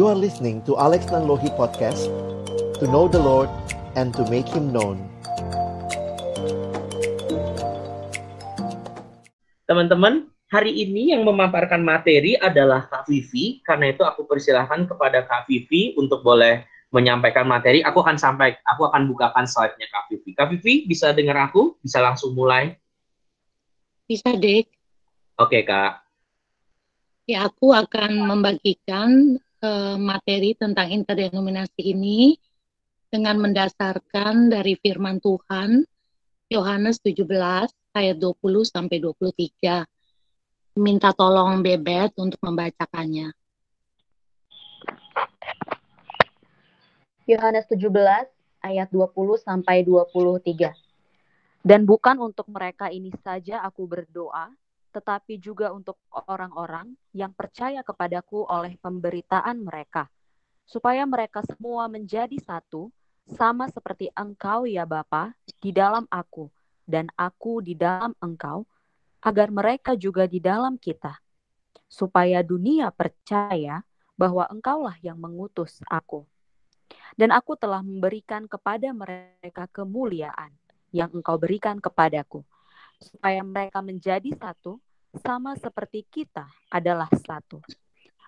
You are listening to Alex Nanlohi Podcast To know the Lord and to make Him known Teman-teman, hari ini yang memaparkan materi adalah Kak Vivi. Karena itu aku persilahkan kepada Kak Vivi untuk boleh menyampaikan materi. Aku akan sampai, aku akan bukakan slide-nya Kak Vivi. Kak Vivi, bisa dengar aku? Bisa langsung mulai? Bisa, Dek. Oke, Kak. Ya, aku akan membagikan uh, materi tentang interdenominasi ini dengan mendasarkan dari firman Tuhan Yohanes 17 ayat 20 sampai 23. Minta tolong Bebet untuk membacakannya. Yohanes 17 ayat 20 sampai 23. Dan bukan untuk mereka ini saja aku berdoa, tetapi juga untuk orang-orang yang percaya kepadaku oleh pemberitaan mereka, supaya mereka semua menjadi satu, sama seperti engkau ya Bapa, di dalam aku, dan aku di dalam engkau, agar mereka juga di dalam kita, supaya dunia percaya bahwa engkaulah yang mengutus aku. Dan aku telah memberikan kepada mereka kemuliaan yang engkau berikan kepadaku, supaya mereka menjadi satu, sama seperti kita adalah satu.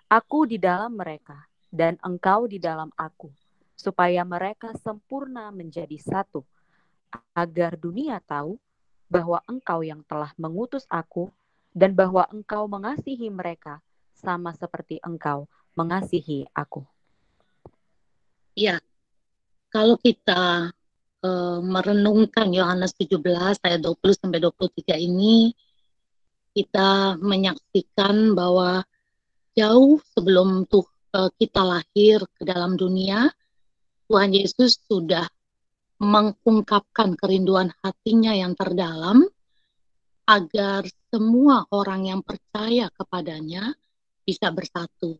Aku di dalam mereka, dan engkau di dalam aku, supaya mereka sempurna menjadi satu, agar dunia tahu bahwa engkau yang telah mengutus aku, dan bahwa engkau mengasihi mereka sama seperti engkau mengasihi aku. Ya, kalau kita uh, merenungkan Yohanes 17 ayat 20 sampai 23 ini kita menyaksikan bahwa jauh sebelum tuh uh, kita lahir ke dalam dunia Tuhan Yesus sudah mengungkapkan kerinduan hatinya yang terdalam agar semua orang yang percaya kepadanya bisa bersatu.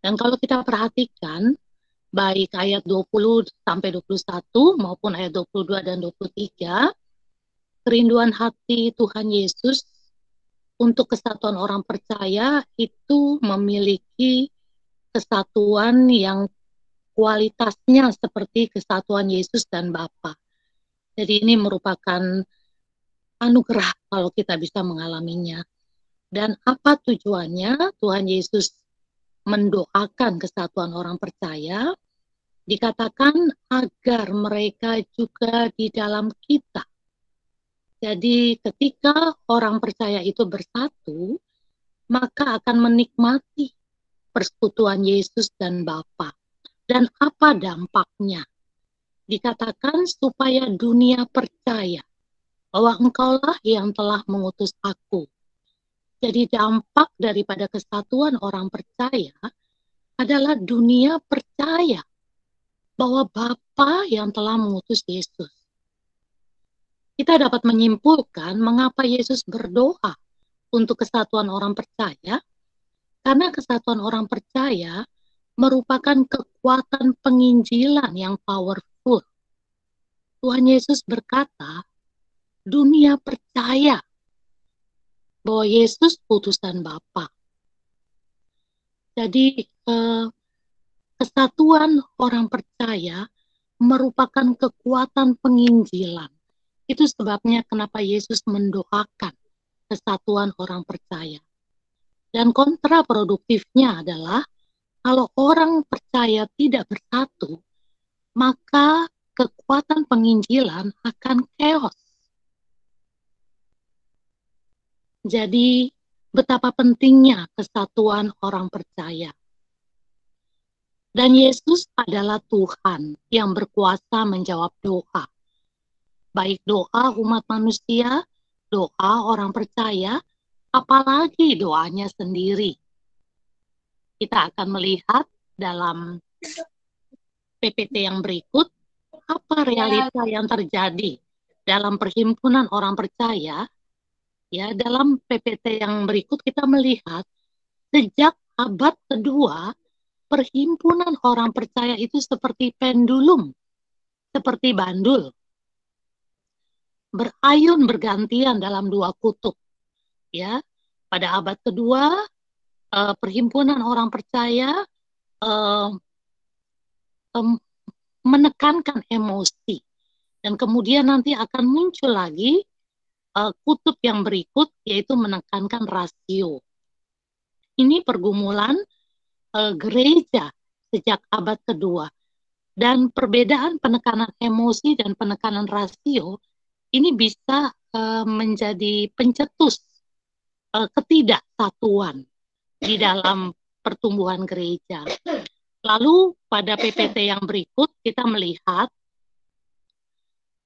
Dan kalau kita perhatikan, baik ayat 20 sampai 21 maupun ayat 22 dan 23 kerinduan hati Tuhan Yesus untuk kesatuan orang percaya itu memiliki kesatuan yang kualitasnya seperti kesatuan Yesus dan Bapa. Jadi ini merupakan anugerah kalau kita bisa mengalaminya. Dan apa tujuannya? Tuhan Yesus mendoakan kesatuan orang percaya, dikatakan agar mereka juga di dalam kita. Jadi ketika orang percaya itu bersatu, maka akan menikmati persekutuan Yesus dan Bapa. Dan apa dampaknya? Dikatakan supaya dunia percaya bahwa engkaulah yang telah mengutus aku jadi dampak daripada kesatuan orang percaya adalah dunia percaya bahwa Bapa yang telah mengutus Yesus. Kita dapat menyimpulkan mengapa Yesus berdoa untuk kesatuan orang percaya, karena kesatuan orang percaya merupakan kekuatan penginjilan yang powerful. Tuhan Yesus berkata, dunia percaya bahwa Yesus putusan Bapa. Jadi eh, kesatuan orang percaya merupakan kekuatan penginjilan. Itu sebabnya kenapa Yesus mendoakan kesatuan orang percaya. Dan kontraproduktifnya adalah kalau orang percaya tidak bersatu, maka kekuatan penginjilan akan chaos Jadi betapa pentingnya kesatuan orang percaya. Dan Yesus adalah Tuhan yang berkuasa menjawab doa. Baik doa umat manusia, doa orang percaya, apalagi doanya sendiri. Kita akan melihat dalam PPT yang berikut apa realita yang terjadi dalam perhimpunan orang percaya ya dalam PPT yang berikut kita melihat sejak abad kedua perhimpunan orang percaya itu seperti pendulum, seperti bandul. Berayun bergantian dalam dua kutub. Ya, pada abad kedua eh, perhimpunan orang percaya um, menekankan emosi dan kemudian nanti akan muncul lagi uh, kutub yang berikut yaitu menekankan rasio. Ini pergumulan uh, gereja sejak abad kedua dan perbedaan penekanan emosi dan penekanan rasio ini bisa uh, menjadi pencetus uh, ketidaksatuan di dalam pertumbuhan gereja. Lalu pada PPT yang berikut kita melihat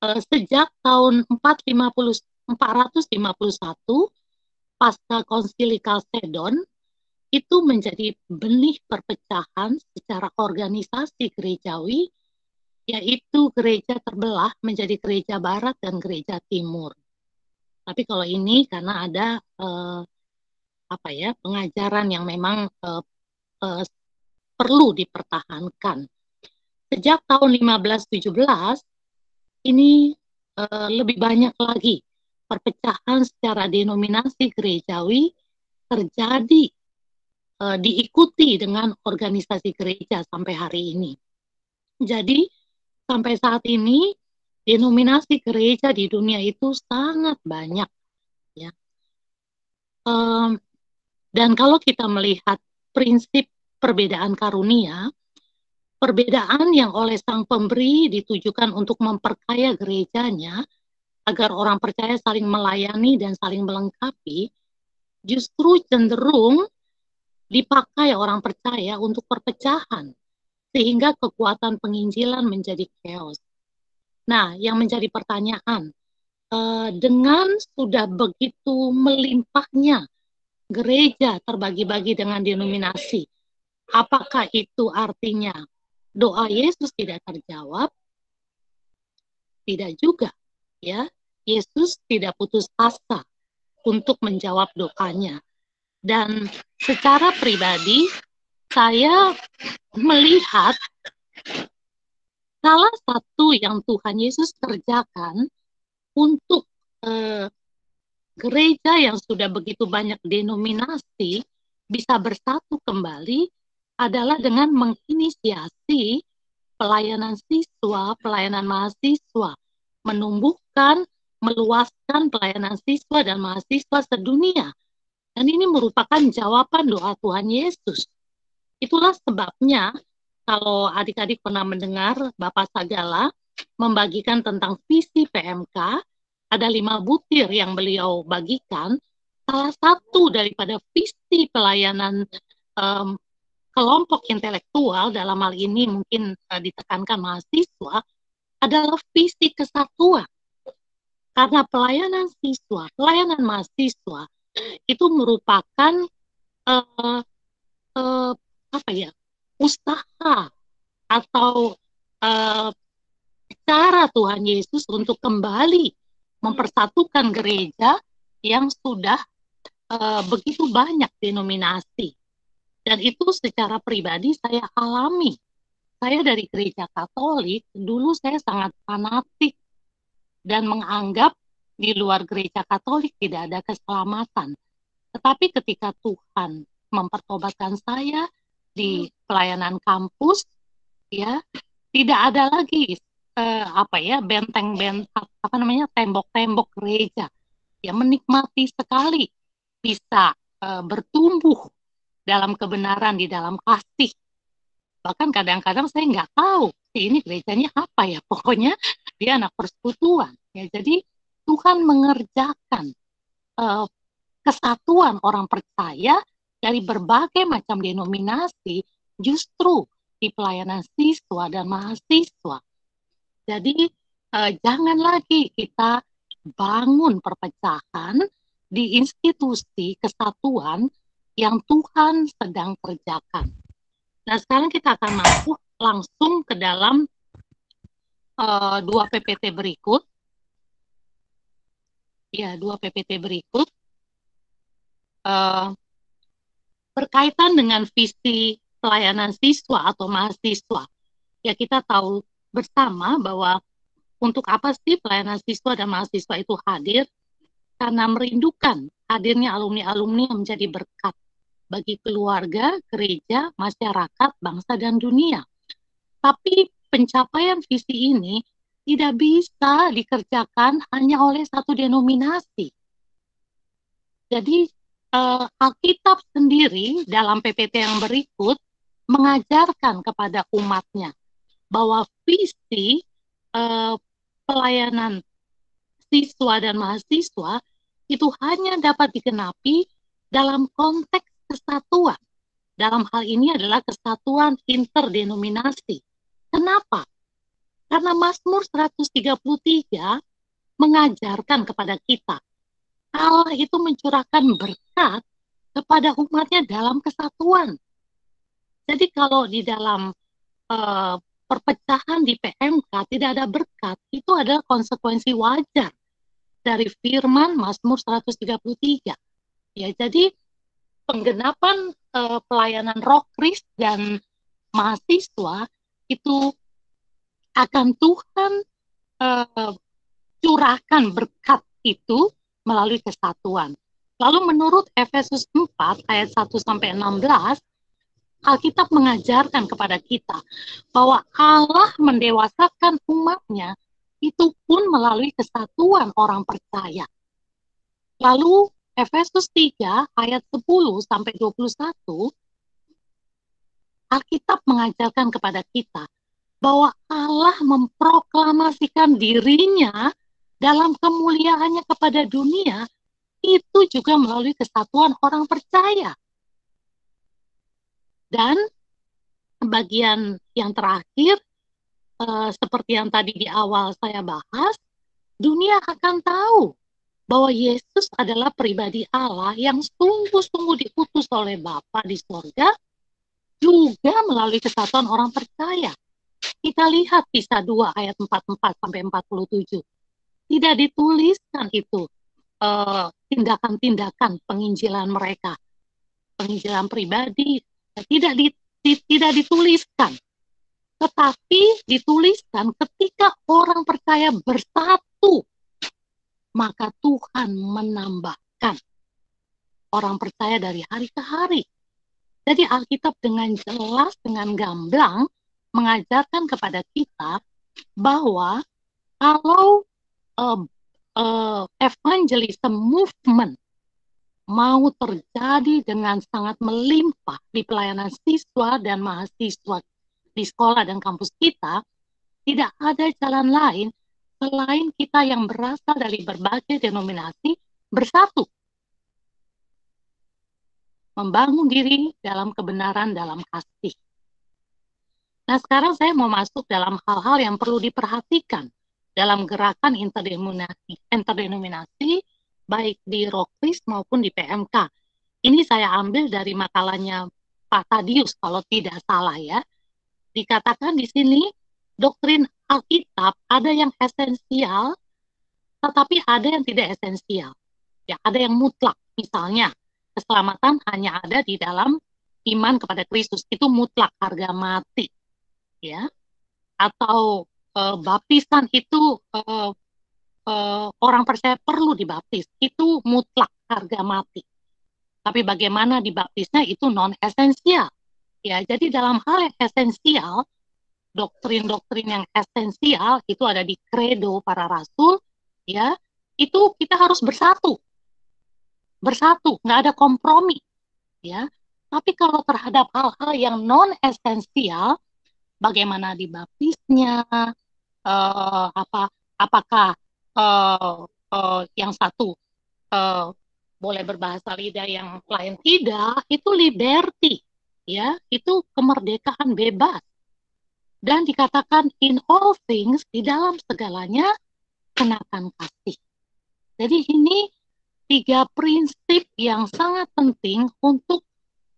uh, sejak tahun 450, 451 pasca konsili Kalsedon itu menjadi benih perpecahan secara organisasi gerejawi yaitu gereja terbelah menjadi gereja barat dan gereja timur. Tapi kalau ini karena ada uh, apa ya pengajaran yang memang uh, uh, perlu dipertahankan. Sejak tahun 1517 ini uh, lebih banyak lagi perpecahan secara denominasi gerejawi terjadi uh, diikuti dengan organisasi gereja sampai hari ini. Jadi sampai saat ini denominasi gereja di dunia itu sangat banyak ya. Um, dan kalau kita melihat prinsip perbedaan karunia, perbedaan yang oleh sang pemberi ditujukan untuk memperkaya gerejanya agar orang percaya saling melayani dan saling melengkapi, justru cenderung dipakai orang percaya untuk perpecahan, sehingga kekuatan penginjilan menjadi chaos. Nah, yang menjadi pertanyaan, eh, dengan sudah begitu melimpahnya gereja terbagi-bagi dengan denominasi, Apakah itu artinya doa Yesus tidak terjawab? Tidak juga, ya. Yesus tidak putus asa untuk menjawab doanya. Dan secara pribadi saya melihat salah satu yang Tuhan Yesus kerjakan untuk eh, gereja yang sudah begitu banyak denominasi bisa bersatu kembali adalah dengan menginisiasi pelayanan siswa, pelayanan mahasiswa, menumbuhkan, meluaskan pelayanan siswa dan mahasiswa sedunia. Dan ini merupakan jawaban doa Tuhan Yesus. Itulah sebabnya kalau adik-adik pernah mendengar Bapak Sagala membagikan tentang visi PMK, ada lima butir yang beliau bagikan. Salah satu daripada visi pelayanan um, kelompok intelektual dalam hal ini mungkin uh, ditekankan mahasiswa adalah visi kesatuan. Karena pelayanan siswa, pelayanan mahasiswa itu merupakan uh, uh, apa ya usaha atau uh, cara Tuhan Yesus untuk kembali mempersatukan gereja yang sudah uh, begitu banyak denominasi dan itu secara pribadi saya alami. Saya dari gereja Katolik, dulu saya sangat fanatik dan menganggap di luar gereja Katolik tidak ada keselamatan. Tetapi ketika Tuhan mempertobatkan saya di pelayanan kampus, ya tidak ada lagi eh, apa ya benteng-benteng apa namanya tembok-tembok gereja. Ya menikmati sekali bisa eh, bertumbuh dalam kebenaran, di dalam kasih. Bahkan kadang-kadang saya nggak tahu ini gerejanya apa ya. Pokoknya dia anak persekutuan. Ya, jadi Tuhan mengerjakan uh, kesatuan orang percaya dari berbagai macam denominasi justru di pelayanan siswa dan mahasiswa. Jadi uh, jangan lagi kita bangun perpecahan di institusi kesatuan yang Tuhan sedang kerjakan. Nah, sekarang kita akan masuk langsung ke dalam uh, dua PPT berikut. Ya, dua PPT berikut. Uh, berkaitan dengan visi pelayanan siswa atau mahasiswa. Ya, kita tahu bersama bahwa untuk apa sih pelayanan siswa dan mahasiswa itu hadir? Karena merindukan hadirnya alumni-alumni yang menjadi berkat bagi keluarga, gereja, masyarakat, bangsa, dan dunia. Tapi pencapaian visi ini tidak bisa dikerjakan hanya oleh satu denominasi. Jadi uh, Alkitab sendiri dalam PPT yang berikut mengajarkan kepada umatnya bahwa visi uh, pelayanan siswa dan mahasiswa itu hanya dapat digenapi dalam konteks kesatuan. Dalam hal ini adalah kesatuan interdenominasi. Kenapa? Karena Mazmur 133 mengajarkan kepada kita Allah itu mencurahkan berkat kepada umatnya dalam kesatuan. Jadi kalau di dalam uh, perpecahan di PMK tidak ada berkat, itu adalah konsekuensi wajar dari firman Mazmur 133. Ya, jadi penggenapan uh, pelayanan rokris dan mahasiswa itu akan Tuhan uh, curahkan berkat itu melalui kesatuan. Lalu menurut Efesus 4 ayat 1 sampai 16 Alkitab mengajarkan kepada kita bahwa Allah mendewasakan umatnya itu pun melalui kesatuan orang percaya. Lalu Efesus 3 ayat 10 sampai 21 Alkitab mengajarkan kepada kita bahwa Allah memproklamasikan dirinya dalam kemuliaannya kepada dunia itu juga melalui kesatuan orang percaya. Dan bagian yang terakhir uh, seperti yang tadi di awal saya bahas, dunia akan tahu bahwa Yesus adalah pribadi Allah yang sungguh-sungguh diutus oleh Bapa di sorga juga melalui kesatuan orang percaya. Kita lihat kisah 2 ayat 44 sampai 47. Tidak dituliskan itu eh, tindakan-tindakan penginjilan mereka. Penginjilan pribadi tidak di, di, tidak dituliskan. Tetapi dituliskan ketika orang percaya bersatu maka Tuhan menambahkan orang percaya dari hari ke hari. Jadi Alkitab dengan jelas, dengan gamblang mengajarkan kepada kita bahwa kalau uh, uh, evangelism movement mau terjadi dengan sangat melimpah di pelayanan siswa dan mahasiswa di sekolah dan kampus kita, tidak ada jalan lain selain kita yang berasal dari berbagai denominasi bersatu. Membangun diri dalam kebenaran, dalam kasih. Nah sekarang saya mau masuk dalam hal-hal yang perlu diperhatikan dalam gerakan interdenominasi, interdenominasi baik di Rokris maupun di PMK. Ini saya ambil dari makalahnya Pak Tadius kalau tidak salah ya. Dikatakan di sini doktrin Alkitab ada yang esensial, tetapi ada yang tidak esensial. Ya, ada yang mutlak. Misalnya, keselamatan hanya ada di dalam iman kepada Kristus. Itu mutlak harga mati. Ya. Atau uh, baptisan itu uh, uh, orang percaya perlu dibaptis. Itu mutlak harga mati. Tapi bagaimana dibaptisnya itu non esensial. Ya, jadi dalam hal yang esensial doktrin-doktrin yang esensial itu ada di kredo para rasul, ya, itu kita harus bersatu. Bersatu, nggak ada kompromi, ya. Tapi kalau terhadap hal-hal yang non esensial, bagaimana dibaptisnya, uh, apa, apakah uh, uh, yang satu uh, boleh berbahasa lidah, yang lain tidak, itu liberty, ya, itu kemerdekaan bebas dan dikatakan in all things di dalam segalanya kenakan kasih. Jadi ini tiga prinsip yang sangat penting untuk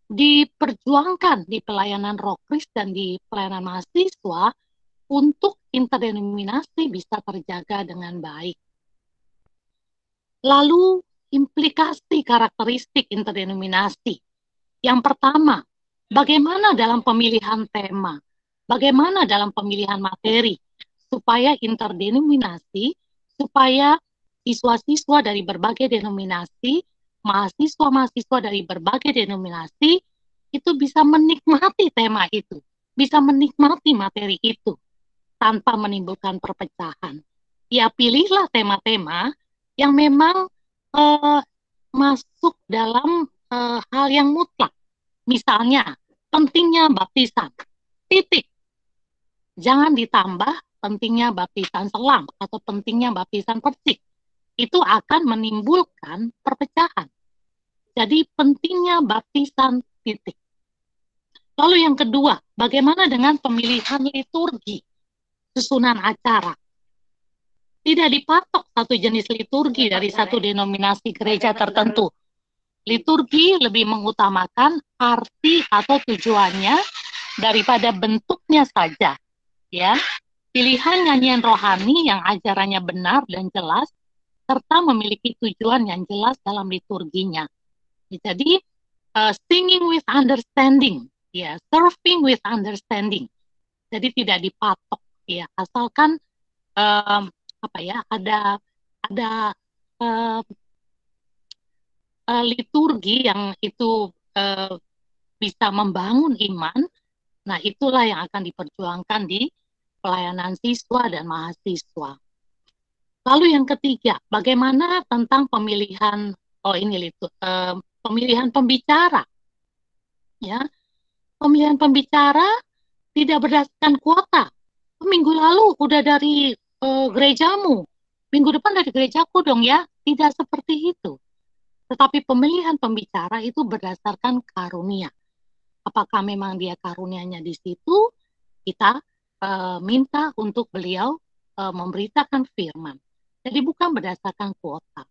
diperjuangkan di pelayanan rokris dan di pelayanan mahasiswa untuk interdenominasi bisa terjaga dengan baik. Lalu implikasi karakteristik interdenominasi. Yang pertama, bagaimana dalam pemilihan tema? Bagaimana dalam pemilihan materi supaya interdenominasi, supaya siswa-siswa dari berbagai denominasi mahasiswa-mahasiswa dari berbagai denominasi itu bisa menikmati tema itu, bisa menikmati materi itu tanpa menimbulkan perpecahan. Ya pilihlah tema-tema yang memang uh, masuk dalam uh, hal yang mutlak. Misalnya, pentingnya baptisan. Titik. Jangan ditambah pentingnya baptisan selang atau pentingnya baptisan persik. Itu akan menimbulkan perpecahan. Jadi pentingnya baptisan titik. Lalu yang kedua, bagaimana dengan pemilihan liturgi, susunan acara? Tidak dipatok satu jenis liturgi dari satu denominasi gereja tertentu. Liturgi lebih mengutamakan arti atau tujuannya daripada bentuknya saja. Ya, pilihan nyanyian rohani yang ajarannya benar dan jelas serta memiliki tujuan yang jelas dalam liturginya. Jadi, uh, singing with understanding ya surfing with understanding. Jadi tidak dipatok ya. Asalkan um, apa ya ada ada uh, uh, liturgi yang itu uh, bisa membangun iman nah itulah yang akan diperjuangkan di pelayanan siswa dan mahasiswa lalu yang ketiga bagaimana tentang pemilihan oh ini uh, pemilihan pembicara ya pemilihan pembicara tidak berdasarkan kuota. Minggu lalu udah dari uh, gerejamu, minggu depan dari gerejaku dong ya. Tidak seperti itu. Tetapi pemilihan pembicara itu berdasarkan karunia. Apakah memang dia karunianya di situ? Kita uh, minta untuk beliau uh, memberitakan firman. Jadi bukan berdasarkan kuota.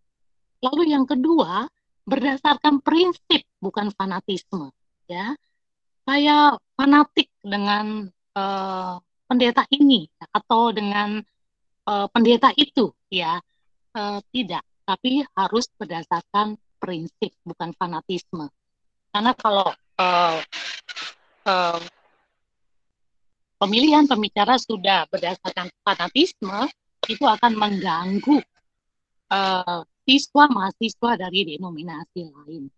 Lalu yang kedua, berdasarkan prinsip bukan fanatisme, ya saya fanatik dengan uh, pendeta ini atau dengan uh, pendeta itu ya uh, tidak tapi harus berdasarkan prinsip bukan fanatisme karena kalau uh, uh, pemilihan pembicara sudah berdasarkan fanatisme itu akan mengganggu uh, siswa mahasiswa dari denominasi lain.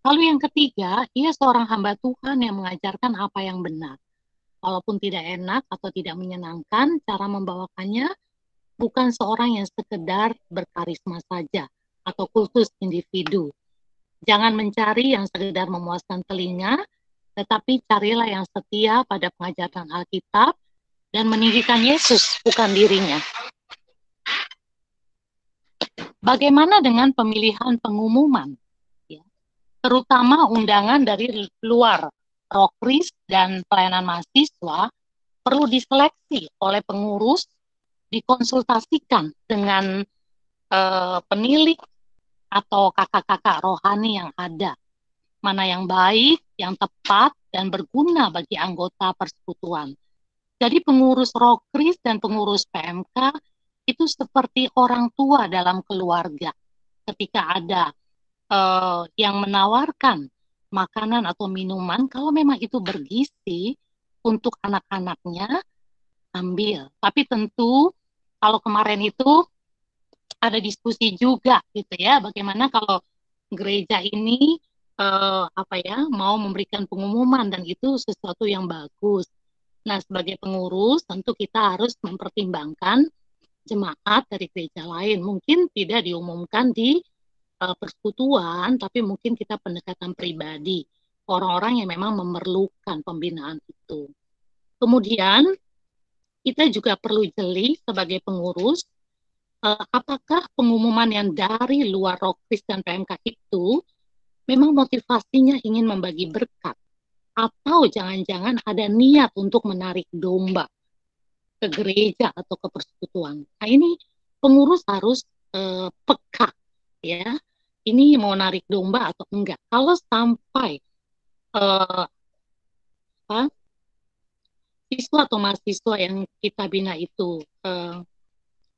Lalu yang ketiga, ia seorang hamba Tuhan yang mengajarkan apa yang benar. Walaupun tidak enak atau tidak menyenangkan, cara membawakannya bukan seorang yang sekedar berkarisma saja atau khusus individu. Jangan mencari yang sekedar memuaskan telinga, tetapi carilah yang setia pada pengajaran Alkitab dan meninggikan Yesus, bukan dirinya. Bagaimana dengan pemilihan pengumuman? terutama undangan dari luar Rokris dan pelayanan mahasiswa perlu diseleksi oleh pengurus, dikonsultasikan dengan uh, penilik atau kakak-kakak rohani yang ada. Mana yang baik, yang tepat, dan berguna bagi anggota persekutuan. Jadi pengurus Rokris dan pengurus PMK itu seperti orang tua dalam keluarga. Ketika ada uh, yang menawarkan makanan atau minuman kalau memang itu bergizi untuk anak-anaknya ambil. Tapi tentu kalau kemarin itu ada diskusi juga gitu ya bagaimana kalau gereja ini uh, apa ya mau memberikan pengumuman dan itu sesuatu yang bagus. Nah, sebagai pengurus tentu kita harus mempertimbangkan jemaat dari gereja lain. Mungkin tidak diumumkan di uh, persekutuan, tapi mungkin kita pendekatan pribadi orang-orang yang memang memerlukan pembinaan itu. Kemudian kita juga perlu jeli sebagai pengurus uh, apakah pengumuman yang dari luar Rokris dan PMK itu memang motivasinya ingin membagi berkat atau jangan-jangan ada niat untuk menarik domba ke gereja atau ke persekutuan. Nah ini pengurus harus uh, peka ya ini mau narik domba atau enggak. Kalau sampai uh, apa, siswa atau mahasiswa yang kita bina itu uh,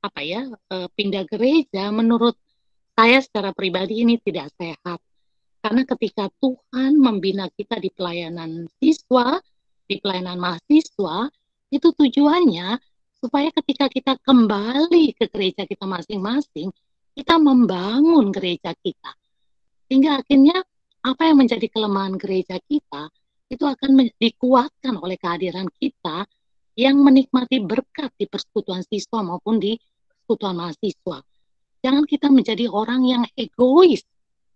apa ya uh, pindah gereja, menurut saya secara pribadi ini tidak sehat. Karena ketika Tuhan membina kita di pelayanan siswa, di pelayanan mahasiswa, itu tujuannya supaya ketika kita kembali ke gereja kita masing-masing, kita membangun gereja kita. Sehingga akhirnya apa yang menjadi kelemahan gereja kita itu akan dikuatkan oleh kehadiran kita yang menikmati berkat di persekutuan siswa maupun di persekutuan mahasiswa. Jangan kita menjadi orang yang egois.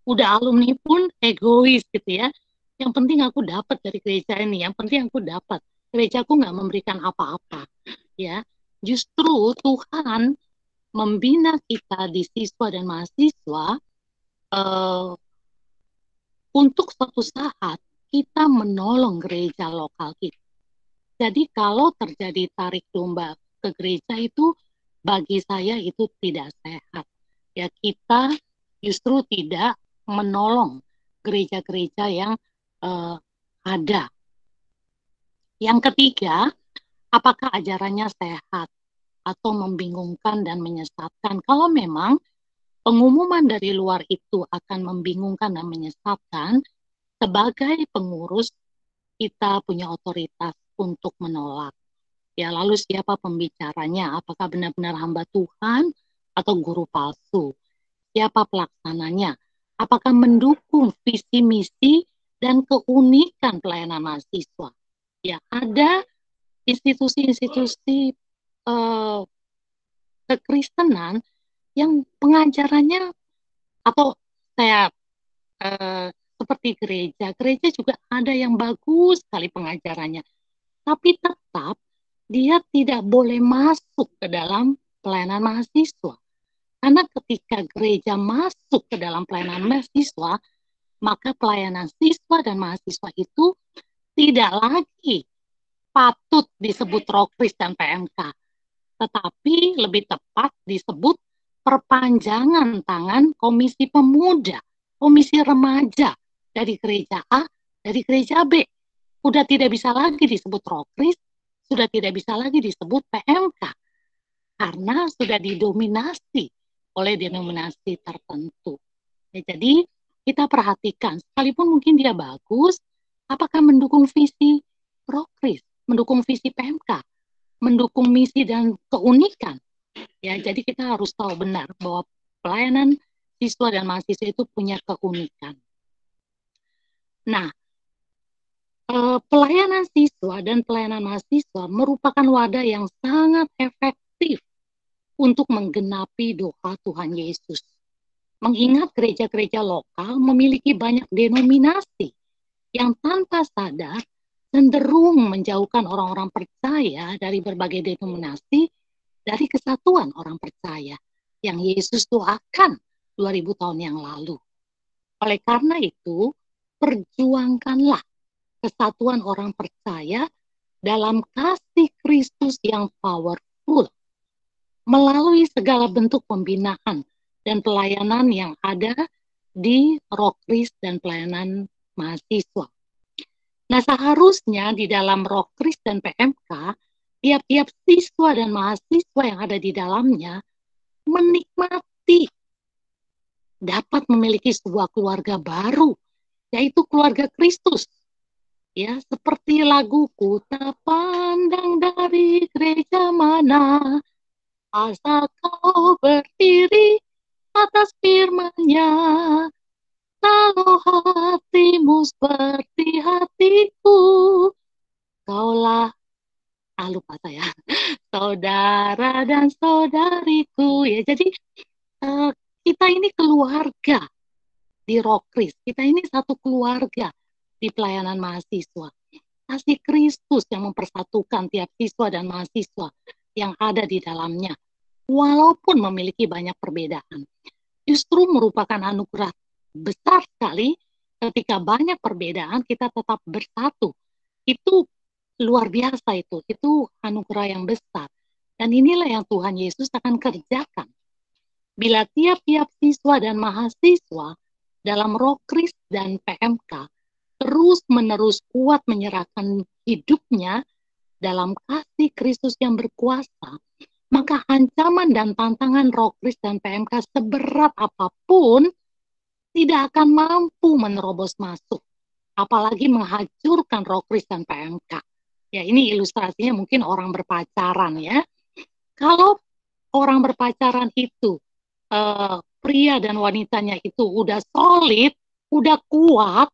Udah alumni pun egois gitu ya. Yang penting aku dapat dari gereja ini, yang penting aku dapat. Gerejaku nggak memberikan apa-apa, ya. Justru Tuhan membina kita di siswa dan mahasiswa uh, untuk suatu saat kita menolong gereja lokal kita. Jadi kalau terjadi tarik domba ke gereja itu bagi saya itu tidak sehat. Ya kita justru tidak menolong gereja-gereja yang uh, ada. Yang ketiga, apakah ajarannya sehat atau membingungkan dan menyesatkan? Kalau memang pengumuman dari luar itu akan membingungkan dan menyesatkan, sebagai pengurus kita punya otoritas untuk menolak. Ya, lalu siapa pembicaranya? Apakah benar-benar hamba Tuhan atau guru palsu? Siapa pelaksananya? Apakah mendukung visi misi dan keunikan pelayanan mahasiswa? Ya, ada institusi-institusi uh, kekristenan yang pengajarannya atau saya uh, seperti gereja. Gereja juga ada yang bagus sekali pengajarannya. Tapi tetap dia tidak boleh masuk ke dalam pelayanan mahasiswa. Karena ketika gereja masuk ke dalam pelayanan mahasiswa, maka pelayanan siswa dan mahasiswa itu tidak lagi patut disebut rokris dan PMK, tetapi lebih tepat disebut perpanjangan tangan komisi pemuda, komisi remaja, dari gereja A, dari gereja B. Sudah tidak bisa lagi disebut rokris, sudah tidak bisa lagi disebut PMK. Karena sudah didominasi oleh denominasi tertentu. Ya, jadi kita perhatikan, sekalipun mungkin dia bagus, apakah mendukung visi rokris, mendukung visi PMK, mendukung misi dan keunikan. Ya, jadi kita harus tahu benar bahwa pelayanan siswa dan mahasiswa itu punya keunikan. Nah, eh, pelayanan siswa dan pelayanan mahasiswa merupakan wadah yang sangat efektif untuk menggenapi doa Tuhan Yesus. Mengingat gereja-gereja lokal memiliki banyak denominasi yang tanpa sadar cenderung menjauhkan orang-orang percaya dari berbagai denominasi dari kesatuan orang percaya yang Yesus doakan 2000 tahun yang lalu. Oleh karena itu, perjuangkanlah kesatuan orang percaya dalam kasih Kristus yang powerful melalui segala bentuk pembinaan dan pelayanan yang ada di Rokris dan pelayanan mahasiswa. Nah, seharusnya di dalam Rokris dan PMK, tiap-tiap siswa dan mahasiswa yang ada di dalamnya menikmati dapat memiliki sebuah keluarga baru yaitu keluarga Kristus. Ya, seperti laguku tak pandang dari gereja mana, asal kau berdiri atas firman-Nya. Kalau hatimu seperti hatiku, kaulah ah lupa saya saudara dan saudariku ya jadi uh, kita ini keluarga di Rokris. Kita ini satu keluarga di pelayanan mahasiswa. Kasih Kristus yang mempersatukan tiap siswa dan mahasiswa yang ada di dalamnya. Walaupun memiliki banyak perbedaan. Justru merupakan anugerah besar sekali ketika banyak perbedaan kita tetap bersatu. Itu luar biasa itu. Itu anugerah yang besar. Dan inilah yang Tuhan Yesus akan kerjakan. Bila tiap-tiap siswa dan mahasiswa dalam Rokris dan PMK terus-menerus kuat menyerahkan hidupnya dalam kasih Kristus yang berkuasa, maka ancaman dan tantangan Rokris dan PMK seberat apa pun tidak akan mampu menerobos masuk, apalagi menghancurkan Rokris dan PMK. Ya, ini ilustrasinya mungkin orang berpacaran ya. Kalau orang berpacaran itu uh, pria dan wanitanya itu udah solid, udah kuat,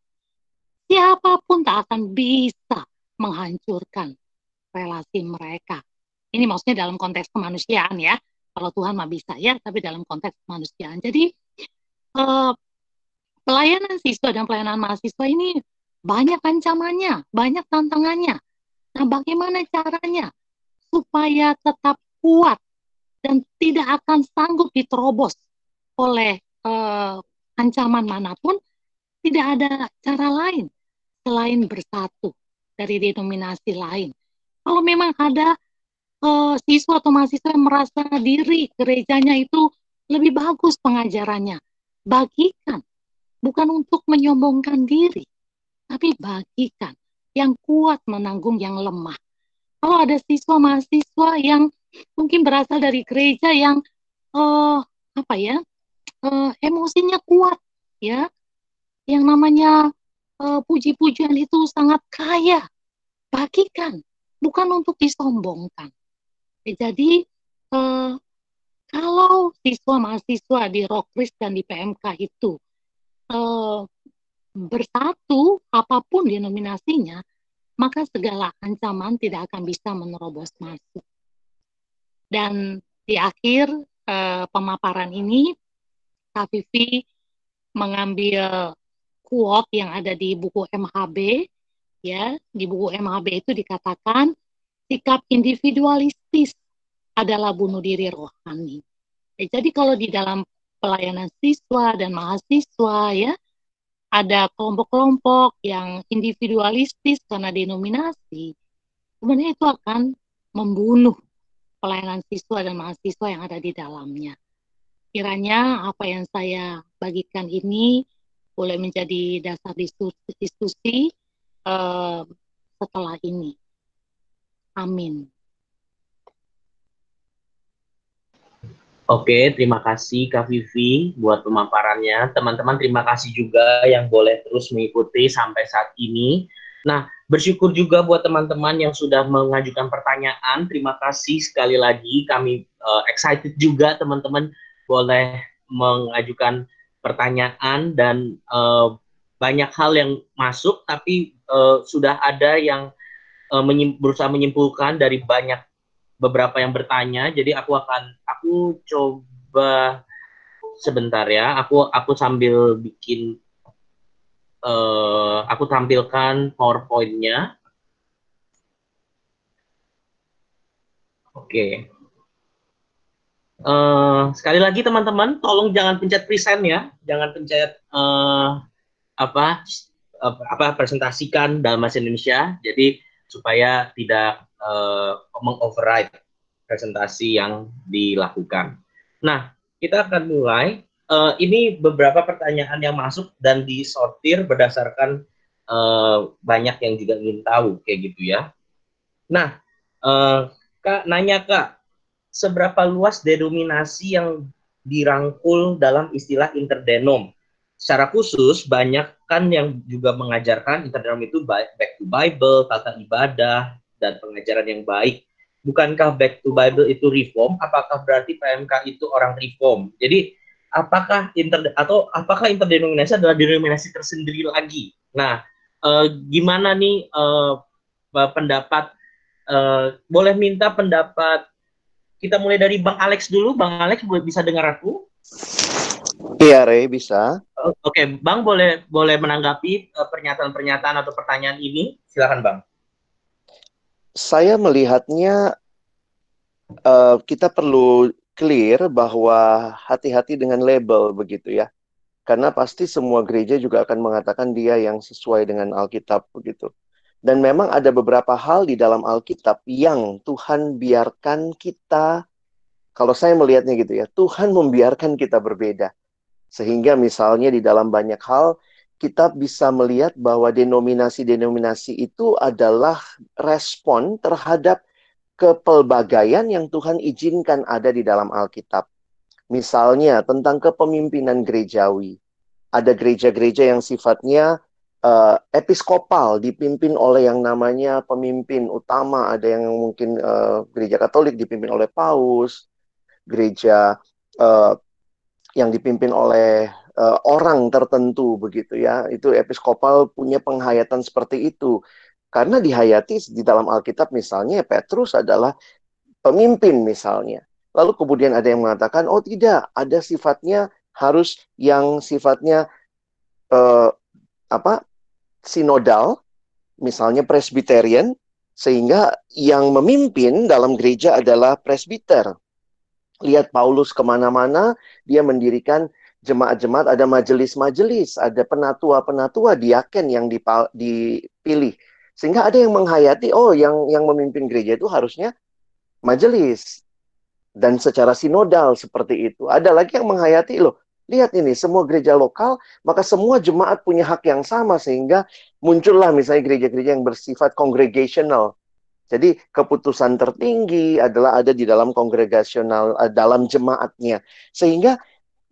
siapa pun tak akan bisa menghancurkan relasi mereka. Ini maksudnya dalam konteks kemanusiaan ya. Kalau Tuhan mah bisa ya, tapi dalam konteks kemanusiaan. Jadi eh, pelayanan siswa dan pelayanan mahasiswa ini banyak ancamannya, banyak tantangannya. Nah, bagaimana caranya supaya tetap kuat dan tidak akan sanggup diterobos oleh eh, ancaman mana pun? Tidak ada cara lain selain bersatu dari denominasi lain. Kalau memang ada uh, siswa atau mahasiswa yang merasa diri gerejanya itu lebih bagus pengajarannya, bagikan. Bukan untuk menyombongkan diri, tapi bagikan. Yang kuat menanggung yang lemah. Kalau ada siswa mahasiswa yang mungkin berasal dari gereja yang uh, apa ya uh, emosinya kuat ya yang namanya uh, puji-pujian itu sangat kaya bagikan bukan untuk disombongkan. Jadi uh, kalau siswa mahasiswa di Rokris dan di PMK itu uh, bersatu apa pun denominasinya maka segala ancaman tidak akan bisa menerobos masuk. Dan di akhir uh, pemaparan ini Kak Vivi mengambil quote yang ada di buku MHB ya di buku MHB itu dikatakan sikap individualistis adalah bunuh diri rohani. Ya, jadi kalau di dalam pelayanan siswa dan mahasiswa ya ada kelompok-kelompok yang individualistis karena denominasi, sebenarnya itu akan membunuh pelayanan siswa dan mahasiswa yang ada di dalamnya. Kiranya apa yang saya bagikan ini boleh menjadi dasar diskusi uh, setelah ini. Amin. Oke, terima kasih Kak Vivi buat pemaparannya. Teman-teman terima kasih juga yang boleh terus mengikuti sampai saat ini. Nah, bersyukur juga buat teman-teman yang sudah mengajukan pertanyaan. Terima kasih sekali lagi. Kami uh, excited juga teman-teman boleh mengajukan pertanyaan dan uh, banyak hal yang masuk tapi uh, sudah ada yang uh, menyim berusaha menyimpulkan dari banyak beberapa yang bertanya. Jadi aku akan aku coba sebentar ya. Aku aku sambil bikin uh, aku tampilkan powerpointnya. Oke. Okay. Uh, sekali lagi teman-teman, tolong jangan pencet present ya, jangan pencet uh, apa apa presentasikan dalam bahasa Indonesia. Jadi supaya tidak uh, mengoverride presentasi yang dilakukan. Nah, kita akan mulai. Uh, ini beberapa pertanyaan yang masuk dan disortir berdasarkan uh, banyak yang juga ingin tahu kayak gitu ya. Nah, uh, kak nanya kak, seberapa luas denominasi yang dirangkul dalam istilah interdenom. Secara khusus, banyak kan yang juga mengajarkan interdenom itu back to Bible, tata ibadah, dan pengajaran yang baik. Bukankah back to Bible itu reform? Apakah berarti PMK itu orang reform? Jadi, apakah inter atau apakah interdenominasi adalah denominasi tersendiri lagi? Nah, eh, gimana nih eh, pendapat? Eh, boleh minta pendapat kita mulai dari Bang Alex dulu. Bang Alex bisa dengar aku? Iya, Ray, bisa. Oke, okay. Bang boleh boleh menanggapi uh, pernyataan-pernyataan atau pertanyaan ini? Silakan, Bang. Saya melihatnya uh, kita perlu clear bahwa hati-hati dengan label begitu ya. Karena pasti semua gereja juga akan mengatakan dia yang sesuai dengan Alkitab begitu. Dan memang ada beberapa hal di dalam Alkitab yang Tuhan biarkan kita, kalau saya melihatnya gitu ya, Tuhan membiarkan kita berbeda. Sehingga misalnya di dalam banyak hal, kita bisa melihat bahwa denominasi-denominasi itu adalah respon terhadap kepelbagaian yang Tuhan izinkan ada di dalam Alkitab. Misalnya tentang kepemimpinan gerejawi. Ada gereja-gereja yang sifatnya uh, episkopal dipimpin oleh yang namanya pemimpin utama ada yang mungkin uh, gereja Katolik dipimpin oleh paus gereja uh, yang dipimpin oleh uh, orang tertentu begitu ya. Itu episkopal punya penghayatan seperti itu. Karena dihayati di dalam Alkitab misalnya Petrus adalah pemimpin misalnya. Lalu kemudian ada yang mengatakan, oh tidak, ada sifatnya harus yang sifatnya uh, apa sinodal, misalnya presbyterian, sehingga yang memimpin dalam gereja adalah presbiter. Lihat Paulus ke mana-mana, dia mendirikan jemaat-jemaat, ada majelis-majelis, ada penatua-penatua, diaken yang dipilih. Sehingga ada yang menghayati, oh yang yang memimpin gereja itu harusnya majelis. Dan secara sinodal seperti itu. Ada lagi yang menghayati, loh lihat ini, semua gereja lokal, maka semua jemaat punya hak yang sama. Sehingga muncullah misalnya gereja-gereja yang bersifat congregational. Jadi keputusan tertinggi adalah ada di dalam kongregasional, eh, dalam jemaatnya. Sehingga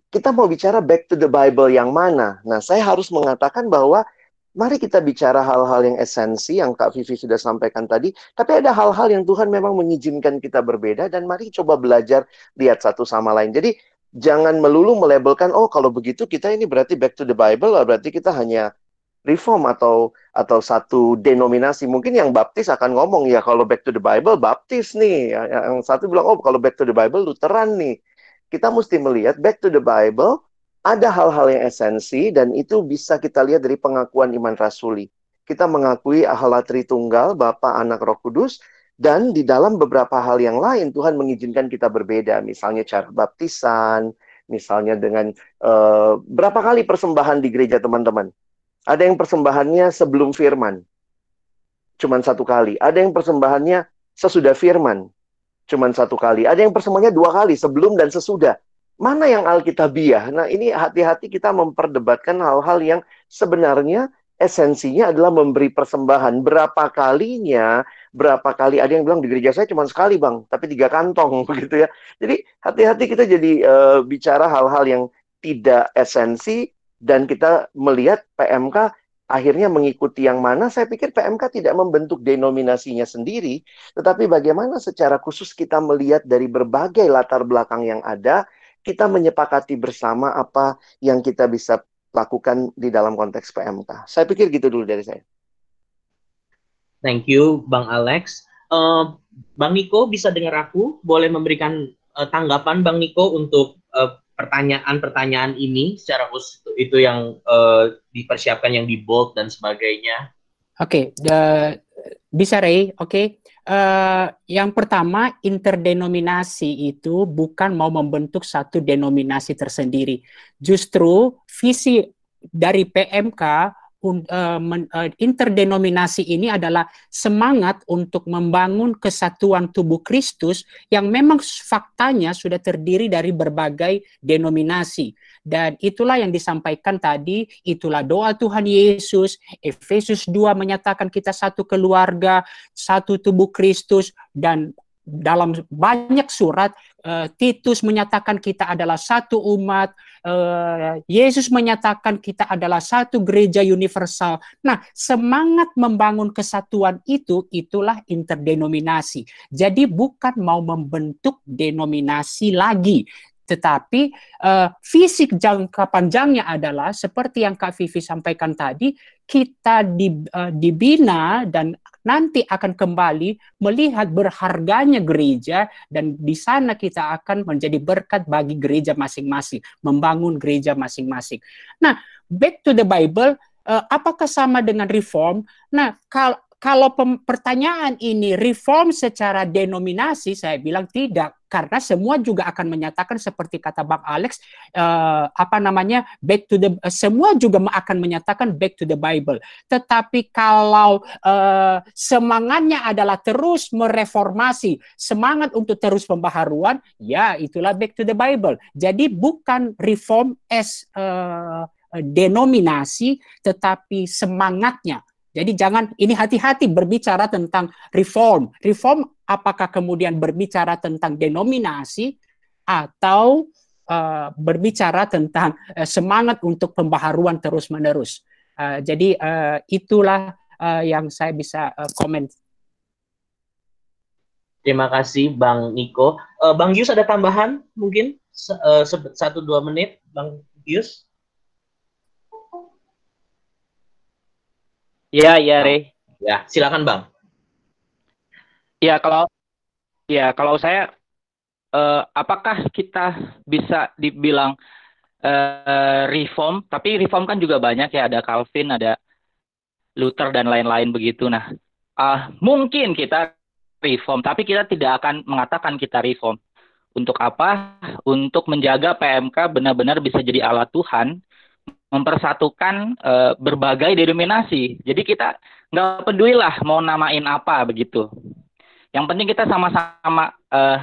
kita mau bicara back to the Bible yang mana? Nah, saya harus mengatakan bahwa Mari kita bicara hal-hal yang esensi yang Kak Vivi sudah sampaikan tadi, tapi ada hal-hal yang Tuhan memang mengizinkan kita berbeda dan mari coba belajar lihat satu sama lain. Jadi jangan melulu melabelkan oh kalau begitu kita ini berarti back to the Bible berarti kita hanya reform atau atau satu denominasi. Mungkin yang baptis akan ngomong ya kalau back to the Bible baptis nih. Yang satu bilang oh kalau back to the Bible Lutheran nih. Kita mesti melihat back to the Bible ada hal-hal yang esensi dan itu bisa kita lihat dari pengakuan iman rasuli. Kita mengakui Allah Tritunggal, Bapa, Anak, Roh Kudus, dan di dalam beberapa hal yang lain Tuhan mengizinkan kita berbeda. Misalnya cara baptisan, misalnya dengan uh, berapa kali persembahan di gereja teman-teman. Ada yang persembahannya sebelum firman, cuman satu kali. Ada yang persembahannya sesudah firman, cuman satu kali. Ada yang persembahannya dua kali, sebelum dan sesudah mana yang alkitabiah? Nah, ini hati-hati kita memperdebatkan hal-hal yang sebenarnya esensinya adalah memberi persembahan. Berapa kalinya, berapa kali ada yang bilang di gereja saya cuma sekali, Bang, tapi tiga kantong begitu ya. Jadi hati-hati kita jadi uh, bicara hal-hal yang tidak esensi dan kita melihat PMK akhirnya mengikuti yang mana, saya pikir PMK tidak membentuk denominasinya sendiri, tetapi bagaimana secara khusus kita melihat dari berbagai latar belakang yang ada, kita menyepakati bersama apa yang kita bisa lakukan di dalam konteks PMK. Saya pikir gitu dulu dari saya. Thank you, Bang Alex. Uh, Bang Niko bisa dengar aku? Boleh memberikan uh, tanggapan Bang Niko untuk pertanyaan pertanyaan-pertanyaan ini secara khusus itu yang uh, dipersiapkan yang di bold dan sebagainya. Oke, okay, bisa Ray. Oke. Okay. Uh, yang pertama, interdenominasi itu bukan mau membentuk satu denominasi tersendiri. Justru visi dari PMK men, uh, interdenominasi ini adalah semangat untuk membangun kesatuan tubuh Kristus yang memang faktanya sudah terdiri dari berbagai denominasi. Dan itulah yang disampaikan tadi, itulah doa Tuhan Yesus. Efesus 2 menyatakan kita satu keluarga, satu tubuh Kristus dan dalam banyak surat uh, Titus menyatakan kita adalah satu umat, uh, Yesus menyatakan kita adalah satu gereja universal. Nah, semangat membangun kesatuan itu itulah interdenominasi. Jadi bukan mau membentuk denominasi lagi, tetapi uh, fisik jangka panjangnya adalah seperti yang Kak Vivi sampaikan tadi, kita di, uh, dibina dan nanti akan kembali melihat berharganya gereja dan di sana kita akan menjadi berkat bagi gereja masing-masing, membangun gereja masing-masing. Nah, back to the Bible, uh, apakah sama dengan reform? Nah, kalau pertanyaan ini reform secara denominasi, saya bilang tidak, karena semua juga akan menyatakan seperti kata Bang Alex, uh, apa namanya back to the, uh, semua juga akan menyatakan back to the Bible. Tetapi kalau uh, semangatnya adalah terus mereformasi, semangat untuk terus pembaharuan, ya itulah back to the Bible. Jadi bukan reform as uh, denominasi, tetapi semangatnya jadi jangan ini hati-hati berbicara tentang reform. Reform apakah kemudian berbicara tentang denominasi atau uh, berbicara tentang uh, semangat untuk pembaharuan terus-menerus. Uh, jadi uh, itulah uh, yang saya bisa uh, komen. Terima kasih Bang Niko. Uh, Bang Yus ada tambahan mungkin uh, satu dua menit Bang Yus? Ya ya Re. Ya silakan Bang. Ya, kalau ya kalau saya eh, apakah kita bisa dibilang eh, reform? Tapi reform kan juga banyak ya, ada Calvin, ada Luther dan lain-lain begitu. Nah, uh, mungkin kita reform, tapi kita tidak akan mengatakan kita reform. Untuk apa? Untuk menjaga PMK benar-benar bisa jadi alat Tuhan mempersatukan uh, berbagai denominasi. Jadi kita nggak peduli lah mau namain apa begitu. Yang penting kita sama-sama uh,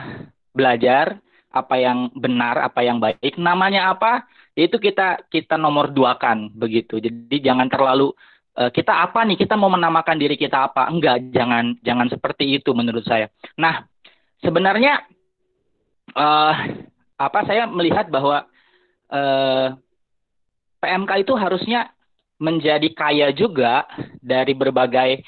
belajar apa yang benar, apa yang baik. Namanya apa? Itu kita kita nomor dua kan begitu. Jadi jangan terlalu uh, kita apa nih? Kita mau menamakan diri kita apa? Enggak, jangan jangan seperti itu menurut saya. Nah, sebenarnya uh, apa saya melihat bahwa uh, PMK itu harusnya menjadi kaya juga dari berbagai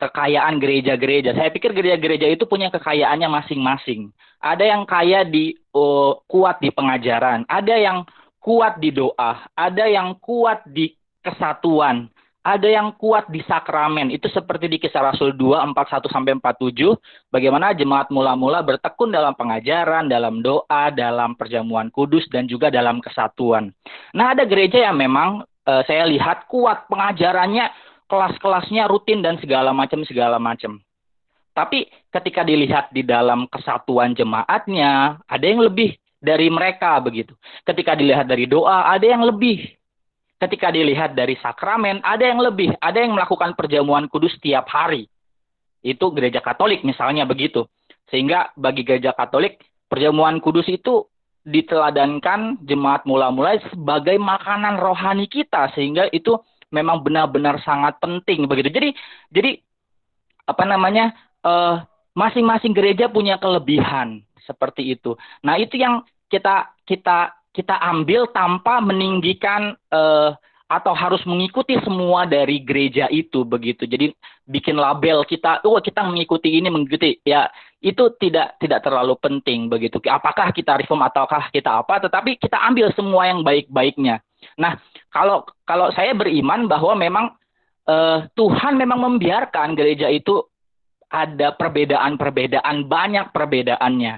kekayaan gereja-gereja. Saya pikir gereja-gereja itu punya kekayaannya masing-masing. Ada yang kaya di oh, kuat di pengajaran, ada yang kuat di doa, ada yang kuat di kesatuan, ada yang kuat di sakramen. Itu seperti di kisah Rasul 2, 41 sampai 47, bagaimana jemaat mula-mula bertekun dalam pengajaran, dalam doa, dalam perjamuan kudus dan juga dalam kesatuan. Nah, ada gereja yang memang uh, saya lihat kuat pengajarannya, kelas-kelasnya rutin dan segala macam segala macam. Tapi ketika dilihat di dalam kesatuan jemaatnya, ada yang lebih dari mereka begitu. Ketika dilihat dari doa, ada yang lebih ketika dilihat dari sakramen, ada yang lebih, ada yang melakukan perjamuan kudus setiap hari. Itu gereja Katolik misalnya begitu. Sehingga bagi gereja Katolik, perjamuan kudus itu diteladankan jemaat mula-mula sebagai makanan rohani kita sehingga itu memang benar-benar sangat penting begitu. Jadi jadi apa namanya eh, masing-masing gereja punya kelebihan seperti itu. Nah, itu yang kita kita kita ambil tanpa meninggikan uh, atau harus mengikuti semua dari gereja itu begitu. Jadi bikin label kita, oh kita mengikuti ini mengikuti ya itu tidak tidak terlalu penting begitu. Apakah kita reform ataukah kita apa? Tetapi kita ambil semua yang baik-baiknya. Nah kalau kalau saya beriman bahwa memang uh, Tuhan memang membiarkan gereja itu ada perbedaan-perbedaan banyak perbedaannya.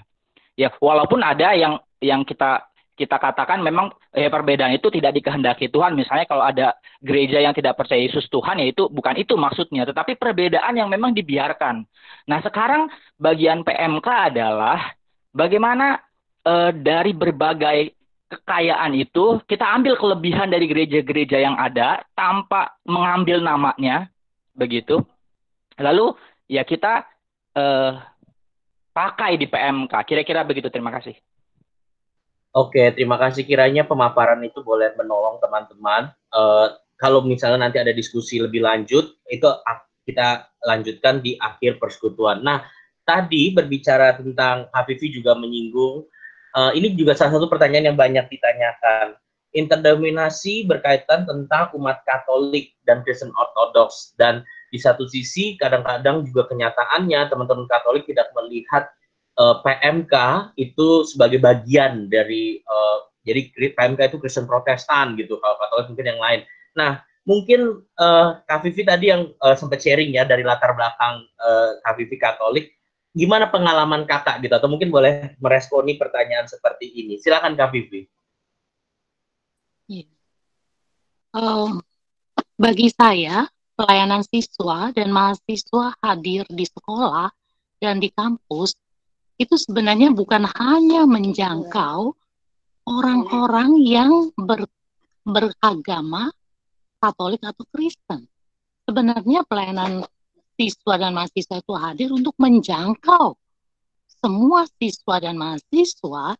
Ya walaupun ada yang yang kita kita katakan memang eh, perbedaan itu tidak dikehendaki Tuhan. Misalnya kalau ada gereja yang tidak percaya Yesus Tuhan, ya itu bukan itu maksudnya. Tetapi perbedaan yang memang dibiarkan. Nah sekarang bagian PMK adalah bagaimana eh, dari berbagai kekayaan itu kita ambil kelebihan dari gereja-gereja yang ada tanpa mengambil namanya, begitu. Lalu ya kita eh, pakai di PMK. Kira-kira begitu. Terima kasih. Oke, terima kasih. Kiranya pemaparan itu boleh menolong teman-teman. Uh, kalau misalnya nanti ada diskusi lebih lanjut, itu kita lanjutkan di akhir persekutuan. Nah, tadi berbicara tentang Hafifi juga menyinggung, uh, ini juga salah satu pertanyaan yang banyak ditanyakan. Interdominasi berkaitan tentang umat Katolik dan Kristen Ortodoks. Dan di satu sisi, kadang-kadang juga kenyataannya teman-teman Katolik tidak melihat uh, eh, PMK itu sebagai bagian dari uh, jadi PMK itu Kristen Protestan gitu kalau Katolik mungkin yang lain. Nah mungkin uh, Kak Vivi tadi yang uh, sempat sharing ya dari latar belakang uh, Kak Vivi Katolik, gimana pengalaman kakak gitu atau mungkin boleh meresponi pertanyaan seperti ini. Silakan Kak Vivi. Um, bagi saya pelayanan siswa dan mahasiswa hadir di sekolah dan di kampus itu sebenarnya bukan hanya menjangkau orang-orang yang ber, beragama Katolik atau Kristen. Sebenarnya pelayanan siswa dan mahasiswa itu hadir untuk menjangkau semua siswa dan mahasiswa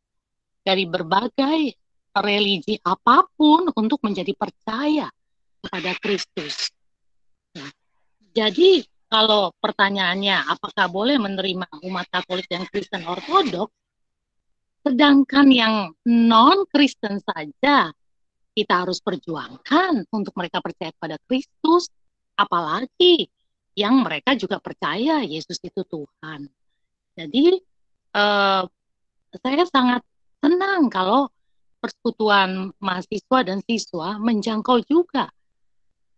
dari berbagai religi apa pun untuk menjadi percaya kepada Kristus. Nah, jadi kalau pertanyaannya apakah boleh menerima umat Katolik dan Kristen Ortodoks, sedangkan yang non Kristen saja kita harus perjuangkan untuk mereka percaya kepada Kristus, apalagi yang mereka juga percaya Yesus itu Tuhan. Jadi eh, saya sangat senang kalau persekutuan mahasiswa dan siswa menjangkau juga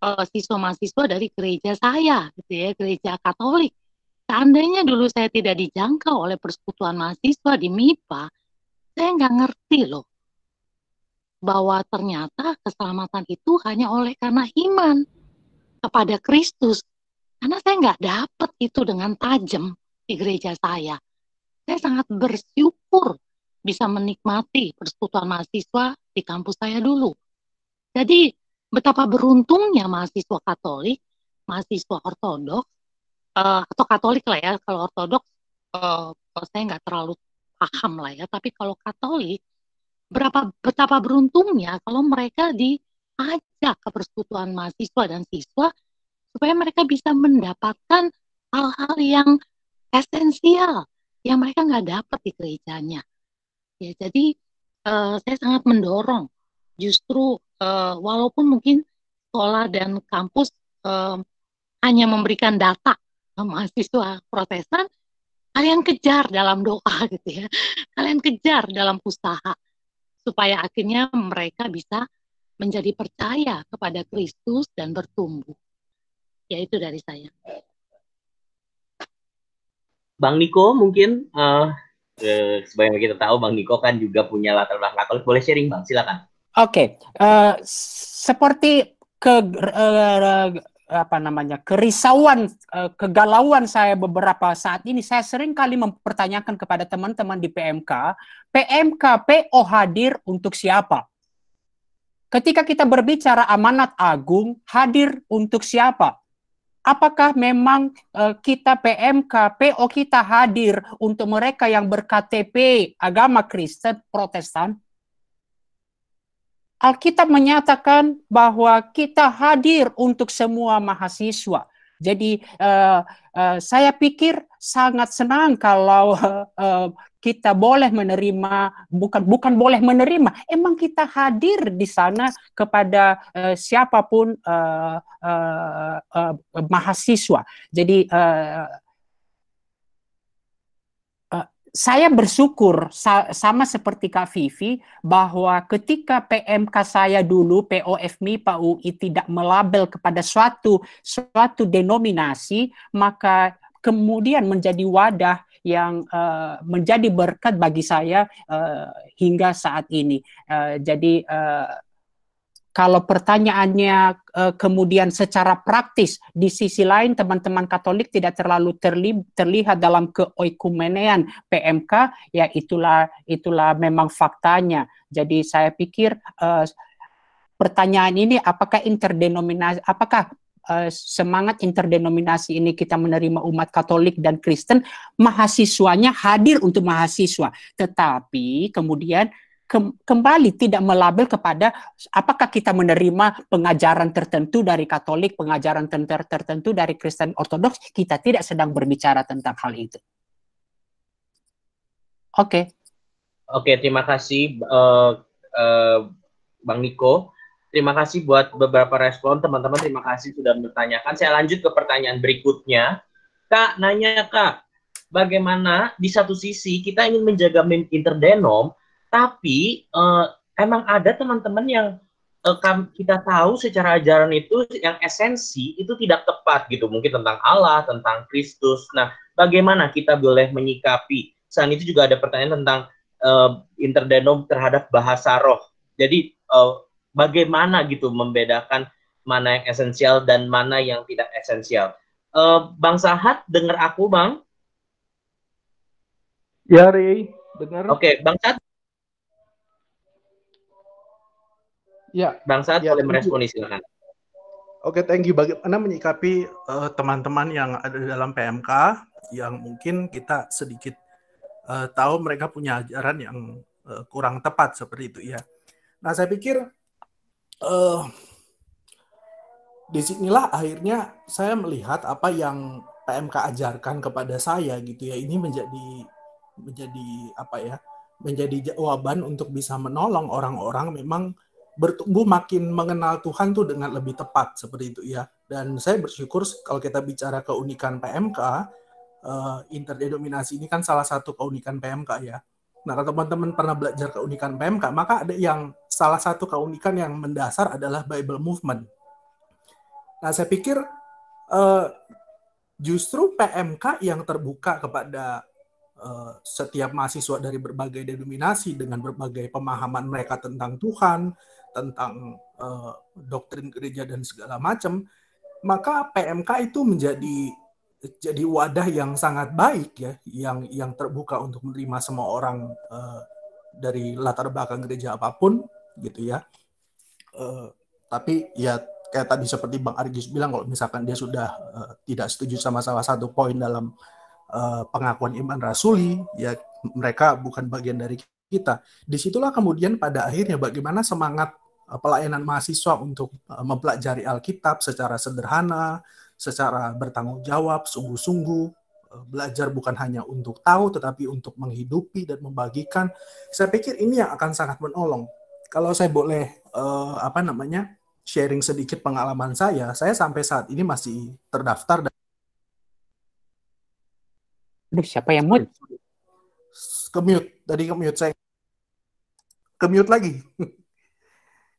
uh, siswa-mahasiswa dari gereja saya, gitu ya, gereja Katolik. Seandainya dulu saya tidak dijangkau oleh persekutuan mahasiswa di MIPA, saya nggak ngerti loh bahwa ternyata keselamatan itu hanya oleh karena iman kepada Kristus. Karena saya nggak dapat itu dengan tajam di gereja saya. Saya sangat bersyukur bisa menikmati persekutuan mahasiswa di kampus saya dulu. Jadi betapa beruntungnya mahasiswa Katolik, mahasiswa Ortodoks, uh, atau Katolik lah ya, kalau Ortodoks uh, saya nggak terlalu paham lah ya, tapi kalau Katolik, berapa betapa beruntungnya kalau mereka diajak ke persekutuan mahasiswa dan siswa supaya mereka bisa mendapatkan hal-hal yang esensial yang mereka nggak dapat di gerejanya. Ya, jadi uh, saya sangat mendorong justru uh, walaupun mungkin sekolah dan kampus uh, hanya memberikan data ke mahasiswa Protestan, kalian kejar dalam doa gitu ya, kalian kejar dalam usaha supaya akhirnya mereka bisa menjadi percaya kepada Kristus dan bertumbuh. Ya itu dari saya. Bang Niko mungkin uh, eh, sebagai kita tahu Bang Niko kan juga punya latar belakang Katolik. Boleh sharing Bang, silakan. Oke, okay. uh, eh, seperti ke uh, apa namanya kerisauan, uh, kegalauan saya beberapa saat ini, saya sering kali mempertanyakan kepada teman-teman di PMK, PMK PO hadir untuk siapa? Ketika kita berbicara amanat agung, hadir untuk siapa? Apakah memang uh, kita PMK, PO kita hadir untuk mereka yang berKTP agama Kristen Protestan? Alkitab menyatakan bahwa kita hadir untuk semua mahasiswa. Jadi uh, uh, saya pikir sangat senang kalau uh, kita boleh menerima bukan bukan boleh menerima, emang kita hadir di sana kepada uh, siapa pun uh, uh, uh, mahasiswa. Jadi uh, saya bersyukur sama seperti Kak Vivi bahwa ketika PMK saya dulu POFMI Pak UI tidak melabel kepada suatu suatu denominasi maka kemudian menjadi wadah yang uh, menjadi berkat bagi saya uh, hingga saat ini. Uh, jadi uh, kalau pertanyaannya uh, kemudian secara praktis di sisi lain teman-teman Katolik tidak terlalu terli terlihat dalam keoikumenean PMK ya itulah itulah memang faktanya. Jadi saya pikir uh, pertanyaan ini apakah interdenominasi apakah uh, semangat interdenominasi ini kita menerima umat Katolik dan Kristen mahasiswanya hadir untuk mahasiswa tetapi kemudian kembali tidak melabel kepada apakah kita menerima pengajaran tertentu dari Katolik, pengajaran tertentu dari Kristen Ortodoks, kita tidak sedang berbicara tentang hal itu. Oke. Okay. Oke, okay, terima kasih uh, uh, Bang Niko. Terima kasih buat beberapa respon teman-teman. Terima kasih sudah bertanyakan. Saya lanjut ke pertanyaan berikutnya. Kak, nanya Kak, bagaimana di satu sisi kita ingin menjaga interdenom, tapi uh, emang ada teman-teman yang uh, kita tahu secara ajaran itu yang esensi itu tidak tepat gitu mungkin tentang Allah tentang Kristus nah bagaimana kita boleh menyikapi saat itu juga ada pertanyaan tentang uh, interdenom terhadap bahasa roh jadi uh, bagaimana gitu membedakan mana yang esensial dan mana yang tidak esensial uh, Bang Sahat dengar aku Bang Ya, Ri, dengar. Oke, Bang Sahat Ya. Bang Saad ya, boleh merespon silakan. Oke, okay, thank you. Bagaimana menyikapi uh, teman-teman yang ada dalam PMK yang mungkin kita sedikit uh, tahu mereka punya ajaran yang uh, kurang tepat seperti itu ya. Nah, saya pikir uh, di sinilah akhirnya saya melihat apa yang PMK ajarkan kepada saya gitu ya. Ini menjadi menjadi apa ya? Menjadi jawaban untuk bisa menolong orang-orang memang bertumbuh makin mengenal Tuhan tuh dengan lebih tepat seperti itu ya. Dan saya bersyukur kalau kita bicara keunikan PMK, uh, eh, interdenominasi ini kan salah satu keunikan PMK ya. Nah, kalau teman-teman pernah belajar keunikan PMK, maka ada yang salah satu keunikan yang mendasar adalah Bible Movement. Nah, saya pikir uh, justru PMK yang terbuka kepada uh, setiap mahasiswa dari berbagai denominasi dengan berbagai pemahaman mereka tentang Tuhan, tentang uh, doktrin gereja dan segala macam, maka PMK itu menjadi jadi wadah yang sangat baik ya, yang yang terbuka untuk menerima semua orang uh, dari latar belakang gereja apa pun gitu ya. Uh, tapi ya kayak tadi seperti Bang Argis bilang kalau misalkan dia sudah uh, tidak setuju sama salah satu poin dalam uh, pengakuan iman rasuli, ya mereka bukan bagian dari kita. Di situlah kemudian pada akhirnya bagaimana semangat pelayanan mahasiswa untuk mempelajari Alkitab secara sederhana, secara bertanggung jawab, sungguh-sungguh, belajar bukan hanya untuk tahu tetapi untuk menghidupi dan membagikan. Saya pikir ini yang akan sangat menolong. Kalau saya boleh uh, apa namanya? sharing sedikit pengalaman saya, saya sampai saat ini masih terdaftar. Dan... Aduh, siapa yang mute? Kemute, tadi kemute saya. Kemute lagi.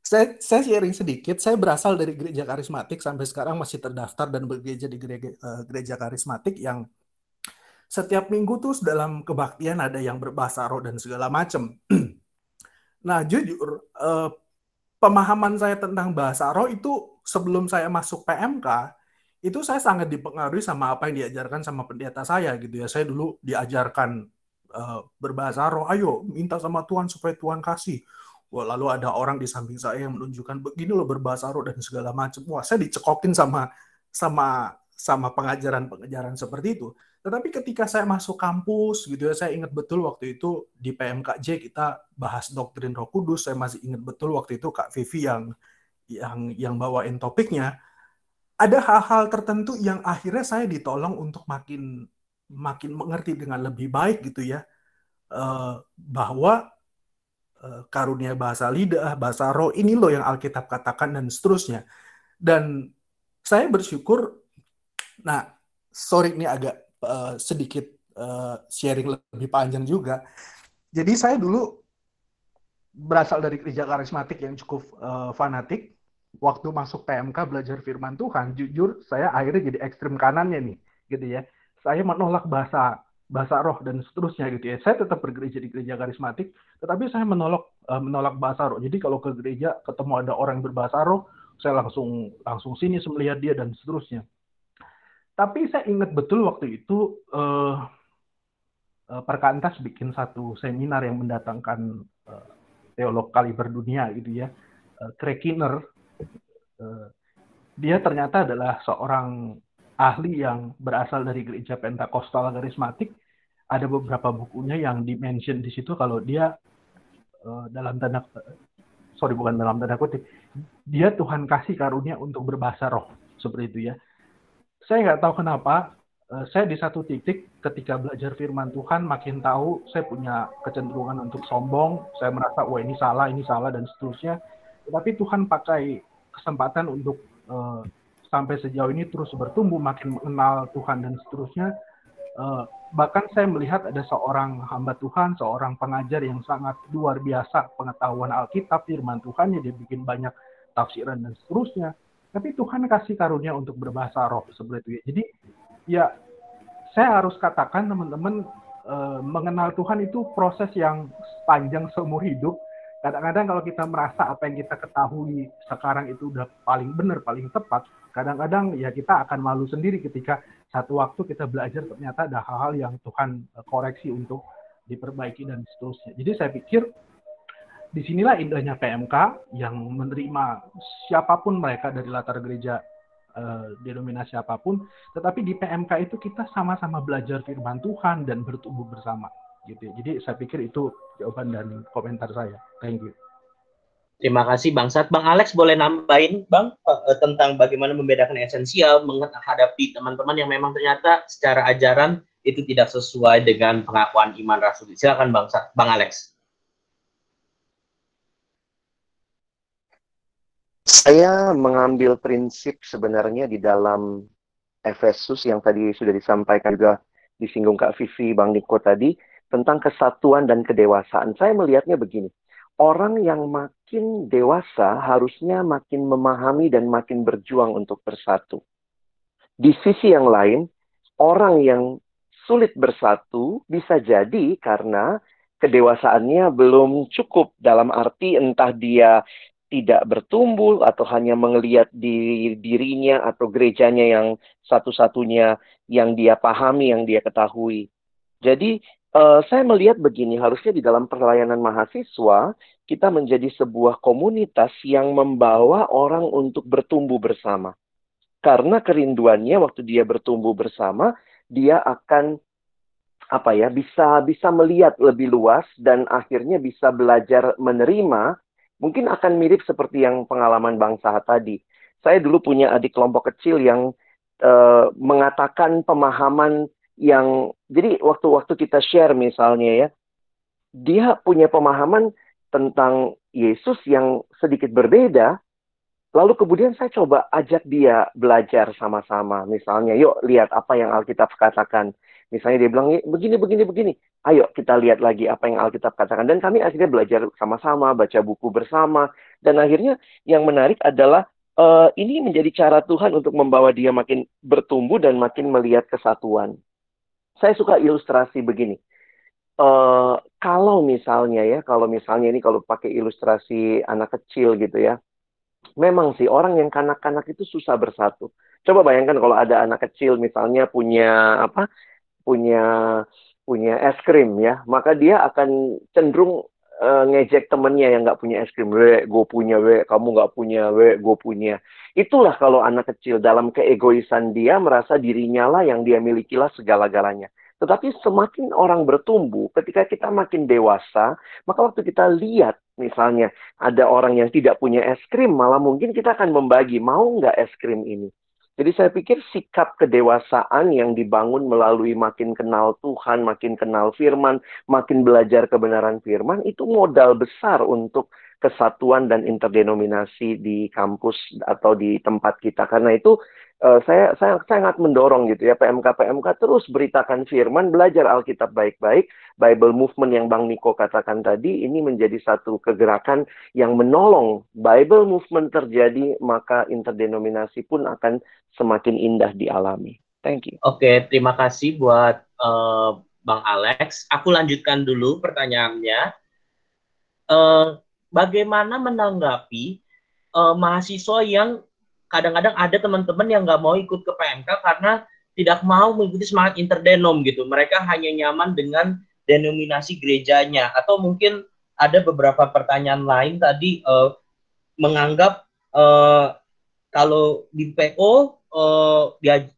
saya, saya sharing sedikit, saya berasal dari gereja karismatik sampai sekarang masih terdaftar dan bergereja di gereja, uh, gereja karismatik yang setiap minggu tuh dalam kebaktian ada yang berbahasa roh dan segala macam. nah jujur, uh, pemahaman saya tentang bahasa roh itu sebelum saya masuk PMK itu saya sangat dipengaruhi sama apa yang diajarkan sama pendeta saya gitu ya. Saya dulu diajarkan uh, berbahasa roh, ayo minta sama Tuhan supaya Tuhan kasih. Wah, lalu ada orang di samping saya yang menunjukkan begini loh berbahasa roh dan segala macam. Wah, saya dicekokin sama sama sama pengajaran-pengajaran seperti itu. Tetapi ketika saya masuk kampus gitu ya, saya ingat betul waktu itu di PMKJ kita bahas doktrin Roh Kudus. Saya masih ingat betul waktu itu Kak Vivi yang yang yang bawain topiknya. Ada hal-hal tertentu yang akhirnya saya ditolong untuk makin makin mengerti dengan lebih baik gitu ya. Uh, bahwa karunia bahasa lidah, bahasa roh ini loh yang Alkitab katakan dan seterusnya. Dan saya bersyukur nah sorry ini agak uh, sedikit uh, sharing lebih panjang juga. Jadi saya dulu berasal dari gereja karismatik yang cukup uh, fanatik. Waktu masuk PMK belajar firman Tuhan, jujur saya akhirnya jadi ekstrim kanannya nih, gitu ya. Saya menolak bahasa bahasa roh dan seterusnya gitu ya. Saya tetap bergereja di gereja karismatik, tetapi saya menolak uh, menolak bahasa roh. Jadi kalau ke gereja ketemu ada orang yang berbahasa roh, saya langsung langsung sini melihat dia dan seterusnya. Tapi saya ingat betul waktu itu uh, uh, Perkantas bikin satu seminar yang mendatangkan uh, teolog kaliber dunia gitu ya, uh, Craig Kinner. Uh, dia ternyata adalah seorang ahli yang berasal dari gereja Pentakosta karismatik. Ada beberapa bukunya yang dimention di situ kalau dia uh, dalam tanda sorry bukan dalam tanda kutip, dia Tuhan kasih karunia untuk berbahasa roh seperti itu ya saya nggak tahu kenapa uh, saya di satu titik ketika belajar firman Tuhan makin tahu saya punya kecenderungan untuk sombong saya merasa wah ini salah ini salah dan seterusnya tetapi Tuhan pakai kesempatan untuk uh, sampai sejauh ini terus bertumbuh makin mengenal Tuhan dan seterusnya uh, bahkan saya melihat ada seorang hamba Tuhan seorang pengajar yang sangat luar biasa pengetahuan Alkitab firman Tuhan dia bikin banyak tafsiran dan seterusnya tapi Tuhan kasih karunia untuk berbahasa roh seperti itu ya. Jadi ya saya harus katakan teman-teman eh, mengenal Tuhan itu proses yang panjang seumur hidup. Kadang-kadang kalau kita merasa apa yang kita ketahui sekarang itu udah paling benar, paling tepat, kadang-kadang ya kita akan malu sendiri ketika satu waktu kita belajar ternyata ada hal-hal yang Tuhan eh, koreksi untuk diperbaiki dan seterusnya. Jadi saya pikir di sinilah indahnya PMK yang menerima siapa pun mereka dari latar gereja uh, denominasi apa pun, tetapi di PMK itu kita sama-sama belajar firman Tuhan dan bertumbuh bersama. Gitu. Jadi saya pikir itu jawaban dan komentar saya. Thank you. Terima kasih Bang Sat. Bang Alex boleh nambahin Bang uh, tentang bagaimana membedakan esensial menghadapi teman-teman yang memang ternyata secara ajaran itu tidak sesuai dengan pengakuan iman rasul. Silakan Bang Sat, Bang Alex. Saya mengambil prinsip sebenarnya di dalam Efesus yang tadi sudah disampaikan juga disinggung Kak Vivi, Bang Niko tadi, tentang kesatuan dan kedewasaan. Saya melihatnya begini, orang yang makin dewasa harusnya makin memahami dan makin berjuang untuk bersatu. Di sisi yang lain, orang yang sulit bersatu bisa jadi karena kedewasaannya belum cukup dalam arti entah dia tidak bertumbuh atau hanya mengelihat di dirinya atau gerejanya yang satu-satunya yang dia pahami, yang dia ketahui. Jadi uh, saya melihat begini, harusnya di dalam pelayanan mahasiswa kita menjadi sebuah komunitas yang membawa orang untuk bertumbuh bersama. Karena kerinduannya waktu dia bertumbuh bersama, dia akan apa ya bisa bisa melihat lebih luas dan akhirnya bisa belajar menerima mungkin akan mirip seperti yang pengalaman Bang Sahat tadi. Saya dulu punya adik kelompok kecil yang uh, mengatakan pemahaman yang jadi waktu-waktu kita share misalnya ya, dia punya pemahaman tentang Yesus yang sedikit berbeda. Lalu kemudian saya coba ajak dia belajar sama-sama. Misalnya, yuk lihat apa yang Alkitab katakan. Misalnya dia bilang, begini, begini, begini. Ayo kita lihat lagi apa yang Alkitab katakan. Dan kami akhirnya belajar sama-sama, baca buku bersama. Dan akhirnya yang menarik adalah uh, ini menjadi cara Tuhan untuk membawa dia makin bertumbuh dan makin melihat kesatuan saya suka ilustrasi begini. Uh, kalau misalnya ya, kalau misalnya ini kalau pakai ilustrasi anak kecil gitu ya, memang sih orang yang kanak-kanak itu susah bersatu. Coba bayangkan kalau ada anak kecil misalnya punya apa, punya punya es krim ya, maka dia akan cenderung uh, ngejek temennya yang nggak punya es krim, we, gue punya, we, kamu nggak punya, we, gue punya. Itulah kalau anak kecil dalam keegoisan dia merasa dirinya lah yang dia milikilah segala-galanya. Tetapi semakin orang bertumbuh, ketika kita makin dewasa, maka waktu kita lihat misalnya ada orang yang tidak punya es krim, malah mungkin kita akan membagi, mau nggak es krim ini? Jadi saya pikir sikap kedewasaan yang dibangun melalui makin kenal Tuhan, makin kenal firman, makin belajar kebenaran firman, itu modal besar untuk kesatuan dan interdenominasi di kampus atau di tempat kita. Karena itu uh, saya saya sangat mendorong gitu ya PMK PMK terus beritakan firman, belajar Alkitab baik-baik. Bible movement yang Bang Niko katakan tadi ini menjadi satu kegerakan yang menolong Bible movement terjadi, maka interdenominasi pun akan semakin indah dialami. Thank you. Oke, terima kasih buat uh, Bang Alex. Aku lanjutkan dulu pertanyaannya. Uh, bagaimana menanggapi uh, mahasiswa yang kadang-kadang ada teman-teman yang nggak mau ikut ke PMK karena tidak mau mengikuti semangat interdenom gitu. Mereka hanya nyaman dengan denominasi gerejanya atau mungkin ada beberapa pertanyaan lain tadi uh, menganggap uh, kalau di PO uh,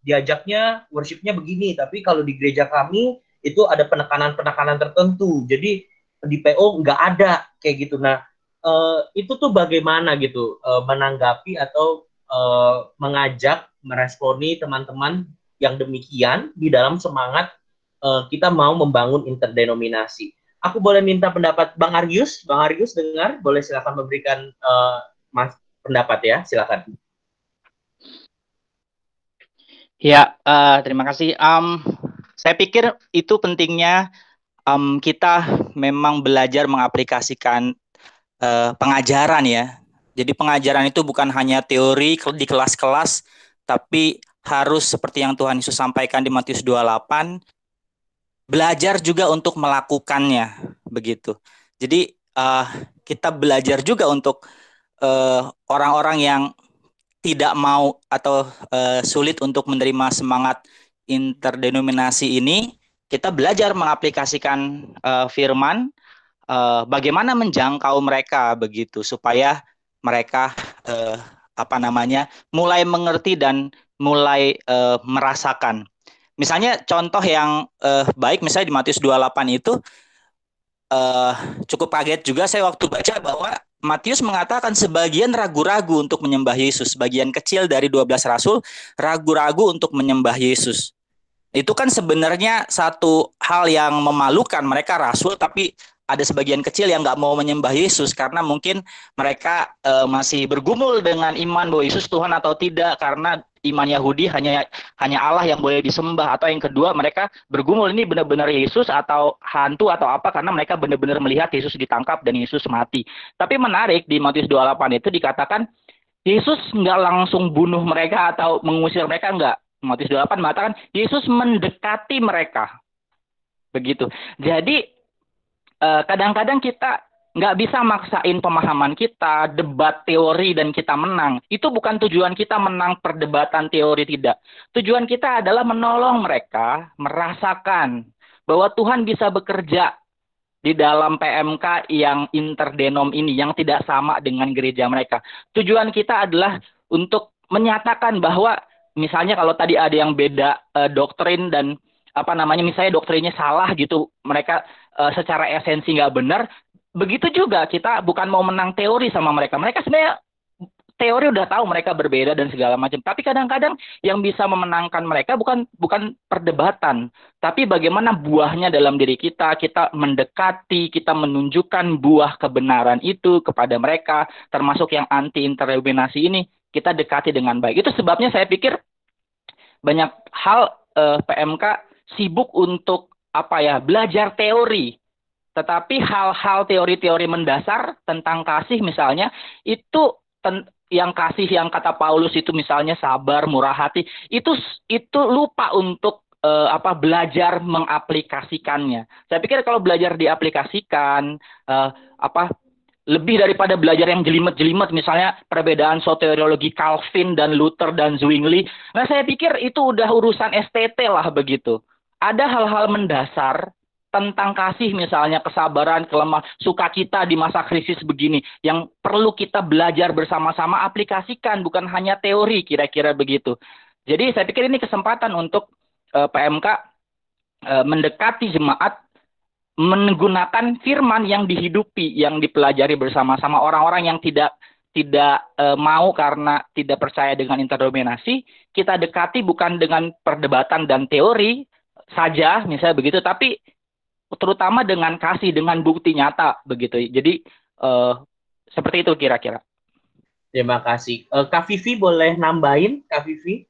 diajaknya worshipnya begini, tapi kalau di gereja kami itu ada penekanan-penekanan tertentu. Jadi di PO nggak ada kayak gitu. Nah, uh, itu tuh bagaimana gitu uh, menanggapi atau uh, mengajak meresponi teman-teman yang demikian di dalam semangat uh, kita mau membangun interdenominasi. Aku boleh minta pendapat Bang Argius. Bang Argius dengar, boleh silakan memberikan uh, mas pendapat ya, silakan. Ya, uh, terima kasih. Um, saya pikir itu pentingnya um, kita memang belajar mengaplikasikan uh, pengajaran ya. Jadi pengajaran itu bukan hanya teori di kelas-kelas, tapi harus seperti yang Tuhan Yesus sampaikan di Matius 28, belajar juga untuk melakukannya, begitu. Jadi uh, kita belajar juga untuk eh, orang-orang uh, yang tidak mau atau uh, sulit untuk menerima semangat interdenominasi ini, kita belajar mengaplikasikan uh, firman uh, bagaimana menjangkau mereka begitu supaya mereka uh, apa namanya mulai mengerti dan mulai uh, merasakan. Misalnya contoh yang uh, baik misalnya di Matius 28 itu uh, cukup kaget juga saya waktu baca bahwa Matius mengatakan sebagian ragu-ragu untuk menyembah Yesus, sebagian kecil dari 12 rasul ragu-ragu untuk menyembah Yesus. Itu kan sebenarnya satu hal yang memalukan mereka rasul tapi ada sebagian kecil yang nggak mau menyembah Yesus karena mungkin mereka uh, masih bergumul dengan iman bahwa Yesus Tuhan atau tidak karena iman Yahudi hanya hanya Allah yang boleh disembah atau yang kedua mereka bergumul ini benar-benar Yesus atau hantu atau apa karena mereka benar-benar melihat Yesus ditangkap dan Yesus mati. Tapi menarik di Matius 28 itu dikatakan Yesus nggak langsung bunuh mereka atau mengusir mereka nggak. Matius 28 mengatakan Yesus mendekati mereka. Begitu. Jadi kadang-kadang kita nggak bisa maksain pemahaman kita, debat teori dan kita menang. Itu bukan tujuan kita menang perdebatan teori tidak. Tujuan kita adalah menolong mereka merasakan bahwa Tuhan bisa bekerja di dalam PMK yang interdenom ini yang tidak sama dengan gereja mereka. Tujuan kita adalah untuk menyatakan bahwa misalnya kalau tadi ada yang beda uh, doktrin dan apa namanya misalnya doktrinnya salah gitu mereka uh, secara esensi nggak benar begitu juga kita bukan mau menang teori sama mereka. Mereka sebenarnya teori udah tahu mereka berbeda dan segala macam. Tapi kadang-kadang yang bisa memenangkan mereka bukan bukan perdebatan tapi bagaimana buahnya dalam diri kita. Kita mendekati kita menunjukkan buah kebenaran itu kepada mereka termasuk yang anti intervensi ini kita dekati dengan baik. Itu sebabnya saya pikir banyak hal eh, PMK sibuk untuk apa ya belajar teori. Tetapi hal-hal teori-teori mendasar tentang kasih misalnya itu ten, yang kasih yang kata Paulus itu misalnya sabar murah hati itu itu lupa untuk uh, apa belajar mengaplikasikannya. Saya pikir kalau belajar diaplikasikan uh, apa lebih daripada belajar yang jelimet-jelimet misalnya perbedaan soteriologi Calvin dan Luther dan Zwingli. Nah saya pikir itu udah urusan STT lah begitu ada hal-hal mendasar tentang kasih misalnya kesabaran, kelemah, sukacita di masa krisis begini yang perlu kita belajar bersama-sama aplikasikan bukan hanya teori kira-kira begitu. Jadi saya pikir ini kesempatan untuk uh, eh, PMK uh, eh, mendekati jemaat menggunakan firman yang dihidupi, yang dipelajari bersama-sama orang-orang yang tidak tidak e, mau karena tidak percaya dengan interdominasi, kita dekati bukan dengan perdebatan dan teori, saja misalnya begitu. Tapi terutama dengan kasih dengan bukti nyata begitu. Jadi uh, seperti itu kira-kira. Terima kasih. Uh, Kak Vivi boleh nambahin? Kak Vivi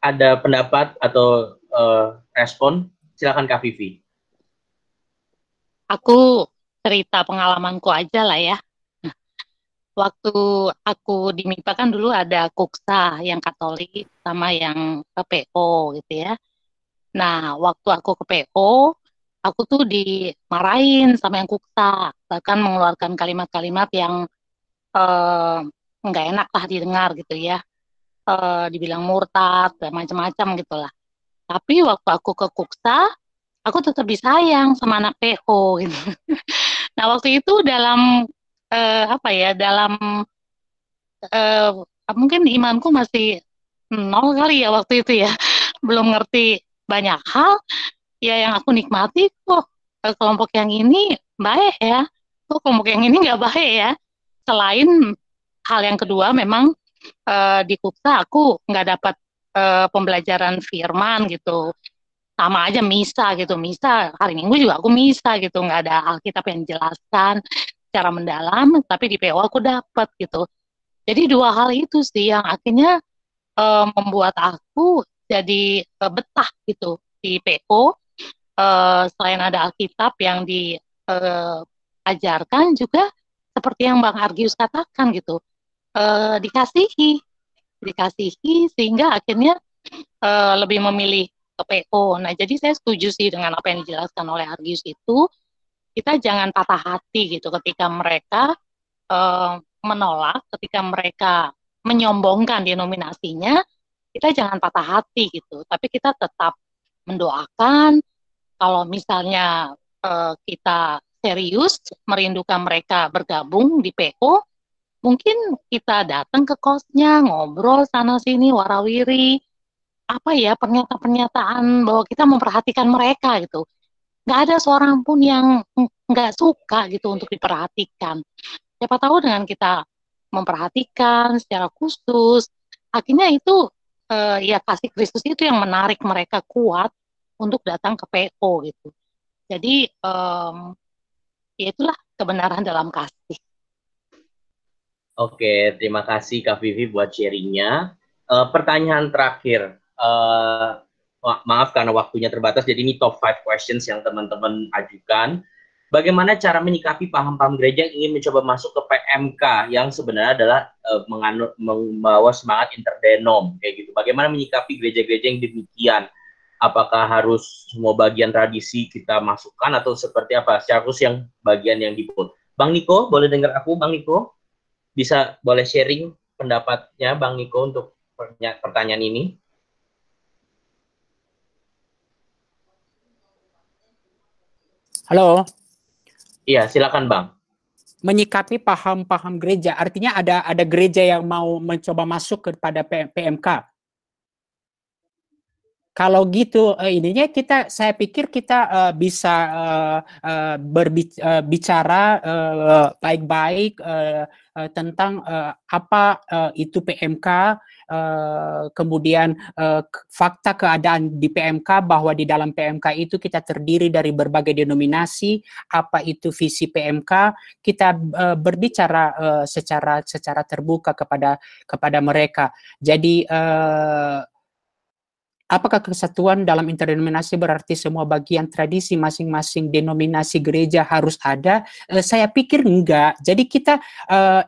ada pendapat atau uh, respon? Silakan Kak Vivi. Aku cerita pengalamanku aja lah ya. Waktu aku di MIPA kan dulu ada kuksa yang Katolik sama yang PPO gitu ya. Nah, waktu aku ke PO, aku tuh dimarahin sama yang kuksa, bahkan mengeluarkan kalimat-kalimat yang eh, nggak uh, enak lah didengar gitu ya. Uh, dibilang murtad, macam-macam gitu lah. Tapi waktu aku ke kuksa, aku tetap disayang sama anak PO gitu. nah, waktu itu dalam uh, apa ya, dalam mungkin imanku masih nol kali ya waktu itu ya. Belum ngerti banyak hal ya yang aku nikmati kok. Kelompok yang ini baik ya. Kok kelompok yang ini nggak baik ya? Selain hal yang kedua memang uh, di Kupsa aku nggak dapat uh, pembelajaran firman gitu. Sama aja misa gitu. Misa hari minggu juga aku misa gitu. Nggak ada alkitab yang jelaskan secara mendalam tapi di PO aku dapat gitu. Jadi dua hal itu sih yang akhirnya uh, membuat aku jadi uh, betah gitu di PO uh, eh, selain ada Alkitab yang diajarkan uh, juga seperti yang Bang Argius katakan gitu. Uh, dikasihi dikasihi sehingga akhirnya uh, lebih memilih ke PO. Nah jadi saya setuju sih dengan apa yang dijelaskan oleh Argius itu. Kita jangan patah hati gitu ketika mereka uh, menolak, ketika mereka menyombongkan denominasinya, kita jangan patah hati gitu, tapi kita tetap mendoakan kalau misalnya uh, kita serius merindukan mereka bergabung di PO, mungkin kita datang ke kosnya, ngobrol sana sini, warawiri, apa ya pernyataan-pernyataan bahwa kita memperhatikan mereka gitu. Nggak ada seorang pun yang nggak suka gitu untuk diperhatikan. Siapa tahu dengan kita memperhatikan secara khusus, akhirnya itu uh, ya kasih Kristus itu yang menarik mereka kuat untuk datang ke PO gitu. Jadi um, Itulah kebenaran dalam kasih. Oke, terima kasih Kak Vivi buat sharingnya. Uh, pertanyaan terakhir, uh, maaf karena waktunya terbatas, jadi ini top 5 questions yang teman-teman ajukan. Bagaimana cara menyikapi paham-paham gereja yang ingin mencoba masuk ke PMK yang sebenarnya adalah uh, menganut, membawa semangat interdenom kayak gitu. Bagaimana menyikapi gereja-gereja yang demikian? Apakah harus semua bagian tradisi kita masukkan atau seperti apa? Harus yang bagian yang diput. Bang Niko, boleh dengar aku, Bang Niko? Bisa boleh sharing pendapatnya Bang Niko untuk pertanyaan ini? Halo. Iya, silakan Bang. Menyikapi paham-paham gereja, artinya ada ada gereja yang mau mencoba masuk kepada PMK. Kalau gitu uh, ininya kita saya pikir kita uh, bisa uh, uh, berbicara uh, baik-baik uh, uh, tentang uh, apa uh, itu PMK uh, kemudian uh, fakta keadaan di PMK bahwa di dalam PMK itu kita terdiri dari berbagai denominasi apa itu visi PMK kita uh, berbicara uh, secara secara terbuka kepada kepada mereka. Jadi uh, Apakah kesatuan dalam interdenominasi berarti semua bagian tradisi masing-masing denominasi gereja harus ada? Uh, saya pikir enggak. Jadi kita uh,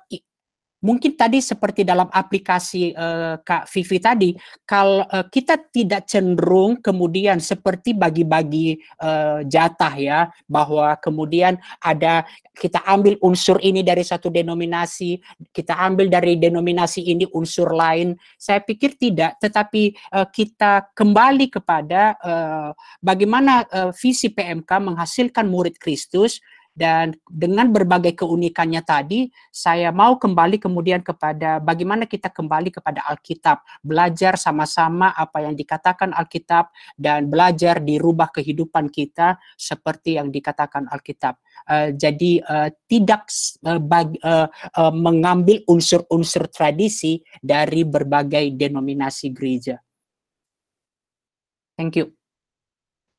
mungkin tadi seperti dalam aplikasi uh, Kak Vivi tadi, kalau uh, kita tidak cenderung kemudian seperti bagi-bagi uh, jatah ya, bahwa kemudian ada kita ambil unsur ini dari satu denominasi, kita ambil dari denominasi ini unsur lain. Saya pikir tidak, tetapi uh, kita kembali kepada uh, bagaimana uh, visi PMK menghasilkan murid Kristus dan dengan berbagai keunikannya tadi, saya mau kembali kemudian kepada bagaimana kita kembali kepada Alkitab, belajar sama-sama apa yang dikatakan Alkitab dan belajar dirubah kehidupan kita seperti yang dikatakan Alkitab. Uh, jadi uh, tidak uh, bag, uh, uh, mengambil unsur-unsur tradisi dari berbagai denominasi gereja. Thank you.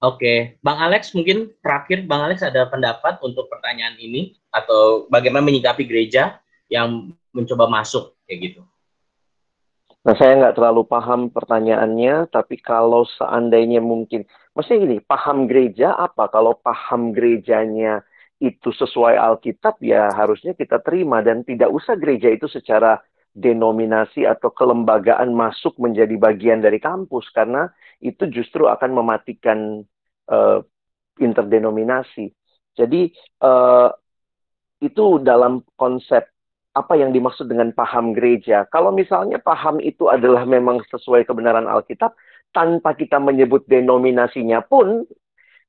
Oke, Bang Alex mungkin terakhir Bang Alex ada pendapat untuk pertanyaan ini atau bagaimana menyikapi gereja yang mencoba masuk kayak gitu? Nah, saya nggak terlalu paham pertanyaannya, tapi kalau seandainya mungkin, maksudnya gini, paham gereja apa? Kalau paham gerejanya itu sesuai Alkitab, ya harusnya kita terima dan tidak usah gereja itu secara denominasi atau kelembagaan masuk menjadi bagian dari kampus karena itu justru akan mematikan uh, interdenominasi. Jadi uh, itu dalam konsep apa yang dimaksud dengan paham gereja. Kalau misalnya paham itu adalah memang sesuai kebenaran Alkitab, tanpa kita menyebut denominasinya pun,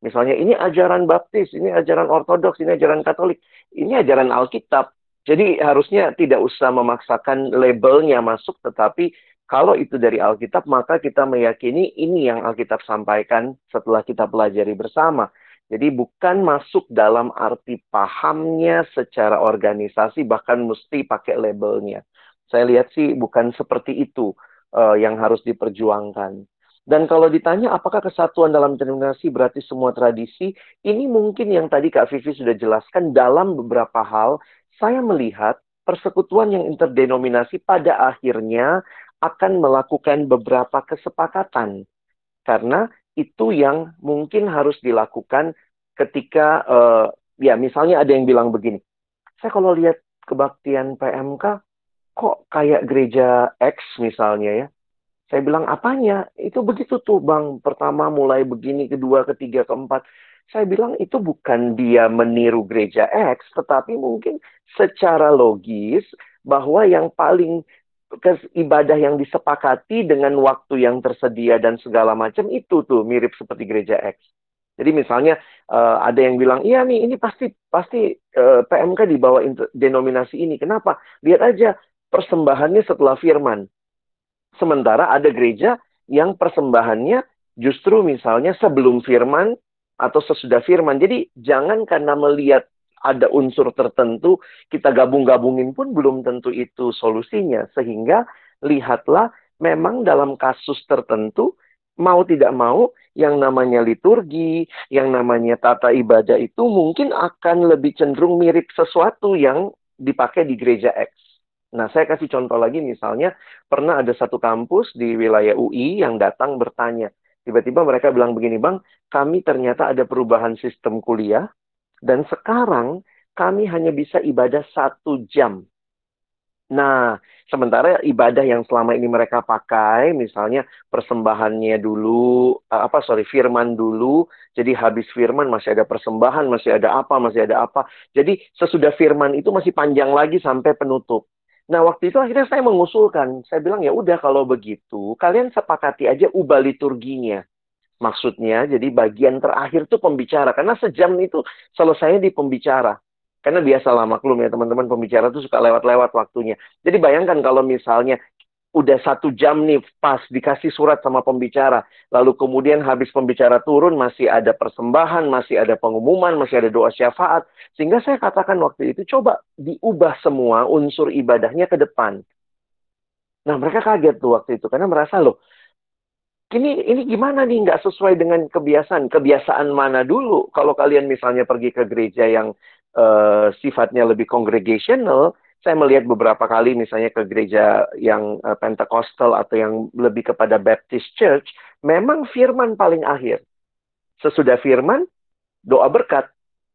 misalnya ini ajaran baptis, ini ajaran ortodoks, ini ajaran katolik, ini ajaran Alkitab. Jadi harusnya tidak usah memaksakan labelnya masuk, tetapi kalau itu dari Alkitab, maka kita meyakini ini yang Alkitab sampaikan setelah kita pelajari bersama. Jadi bukan masuk dalam arti pahamnya secara organisasi, bahkan mesti pakai labelnya. Saya lihat sih bukan seperti itu uh, yang harus diperjuangkan. Dan kalau ditanya apakah kesatuan dalam denominasi berarti semua tradisi, ini mungkin yang tadi Kak Vivi sudah jelaskan dalam beberapa hal, saya melihat persekutuan yang interdenominasi pada akhirnya akan melakukan beberapa kesepakatan. Karena itu yang mungkin harus dilakukan ketika uh, ya misalnya ada yang bilang begini saya kalau lihat kebaktian PMK kok kayak gereja X misalnya ya? Saya bilang apanya? Itu begitu tuh bang. Pertama mulai begini kedua ketiga keempat. Saya bilang itu bukan dia meniru gereja X tetapi mungkin secara logis bahwa yang paling ibadah yang disepakati dengan waktu yang tersedia dan segala macam itu tuh mirip seperti gereja X. Jadi misalnya uh, ada yang bilang, iya nih ini pasti pasti uh, eh, PMK di bawah denominasi ini. Kenapa? Lihat aja persembahannya setelah firman. Sementara ada gereja yang persembahannya justru misalnya sebelum firman atau sesudah firman. Jadi jangan karena melihat ada unsur tertentu, kita gabung-gabungin pun belum tentu itu solusinya. Sehingga lihatlah memang dalam kasus tertentu mau tidak mau yang namanya liturgi, yang namanya tata ibadah itu mungkin akan lebih cenderung mirip sesuatu yang dipakai di gereja X. Nah, saya kasih contoh lagi misalnya pernah ada satu kampus di wilayah UI yang datang bertanya. Tiba-tiba mereka bilang begini, "Bang, kami ternyata ada perubahan sistem kuliah dan sekarang kami hanya bisa ibadah satu jam Nah, sementara ibadah yang selama ini mereka pakai, misalnya persembahannya dulu, eh, apa sorry, firman dulu, jadi habis firman masih ada persembahan, masih ada apa, masih ada apa. Jadi sesudah firman itu masih panjang lagi sampai penutup. Nah, waktu itu akhirnya saya mengusulkan, saya bilang ya udah kalau begitu, kalian sepakati aja ubah liturginya. Maksudnya, jadi bagian terakhir tuh pembicara, karena sejam itu selesainya di pembicara. Karena biasalah maklum ya teman-teman pembicara tuh suka lewat-lewat waktunya. Jadi bayangkan kalau misalnya udah satu jam nih pas dikasih surat sama pembicara. Lalu kemudian habis pembicara turun masih ada persembahan, masih ada pengumuman, masih ada doa syafaat. Sehingga saya katakan waktu itu coba diubah semua unsur ibadahnya ke depan. Nah mereka kaget tuh waktu itu karena merasa loh ini ini gimana nih nggak sesuai dengan kebiasaan kebiasaan mana dulu kalau kalian misalnya pergi ke gereja yang uh, sifatnya lebih congregational, saya melihat beberapa kali misalnya ke gereja yang uh, Pentecostal atau yang lebih kepada Baptist Church, memang firman paling akhir. Sesudah firman, doa berkat.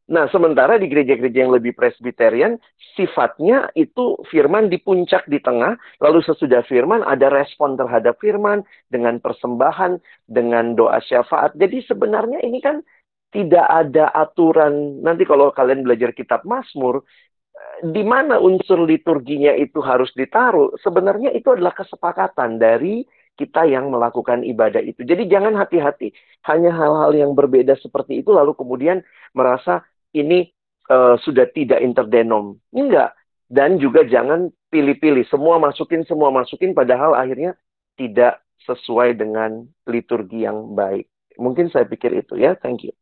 Nah, sementara di gereja-gereja yang lebih presbyterian, sifatnya itu firman di puncak di tengah, lalu sesudah firman ada respon terhadap firman dengan persembahan, dengan doa syafaat. Jadi sebenarnya ini kan tidak ada aturan. Nanti kalau kalian belajar kitab Mazmur, eh, di mana unsur liturginya itu harus ditaruh, sebenarnya itu adalah kesepakatan dari kita yang melakukan ibadah itu. Jadi jangan hati-hati, hanya hal-hal yang berbeda seperti itu lalu kemudian merasa ini uh, sudah tidak interdenom. Enggak. Dan juga jangan pilih-pilih, semua masukin, semua masukin padahal akhirnya tidak sesuai dengan liturgi yang baik. Mungkin saya pikir itu ya. Thank you.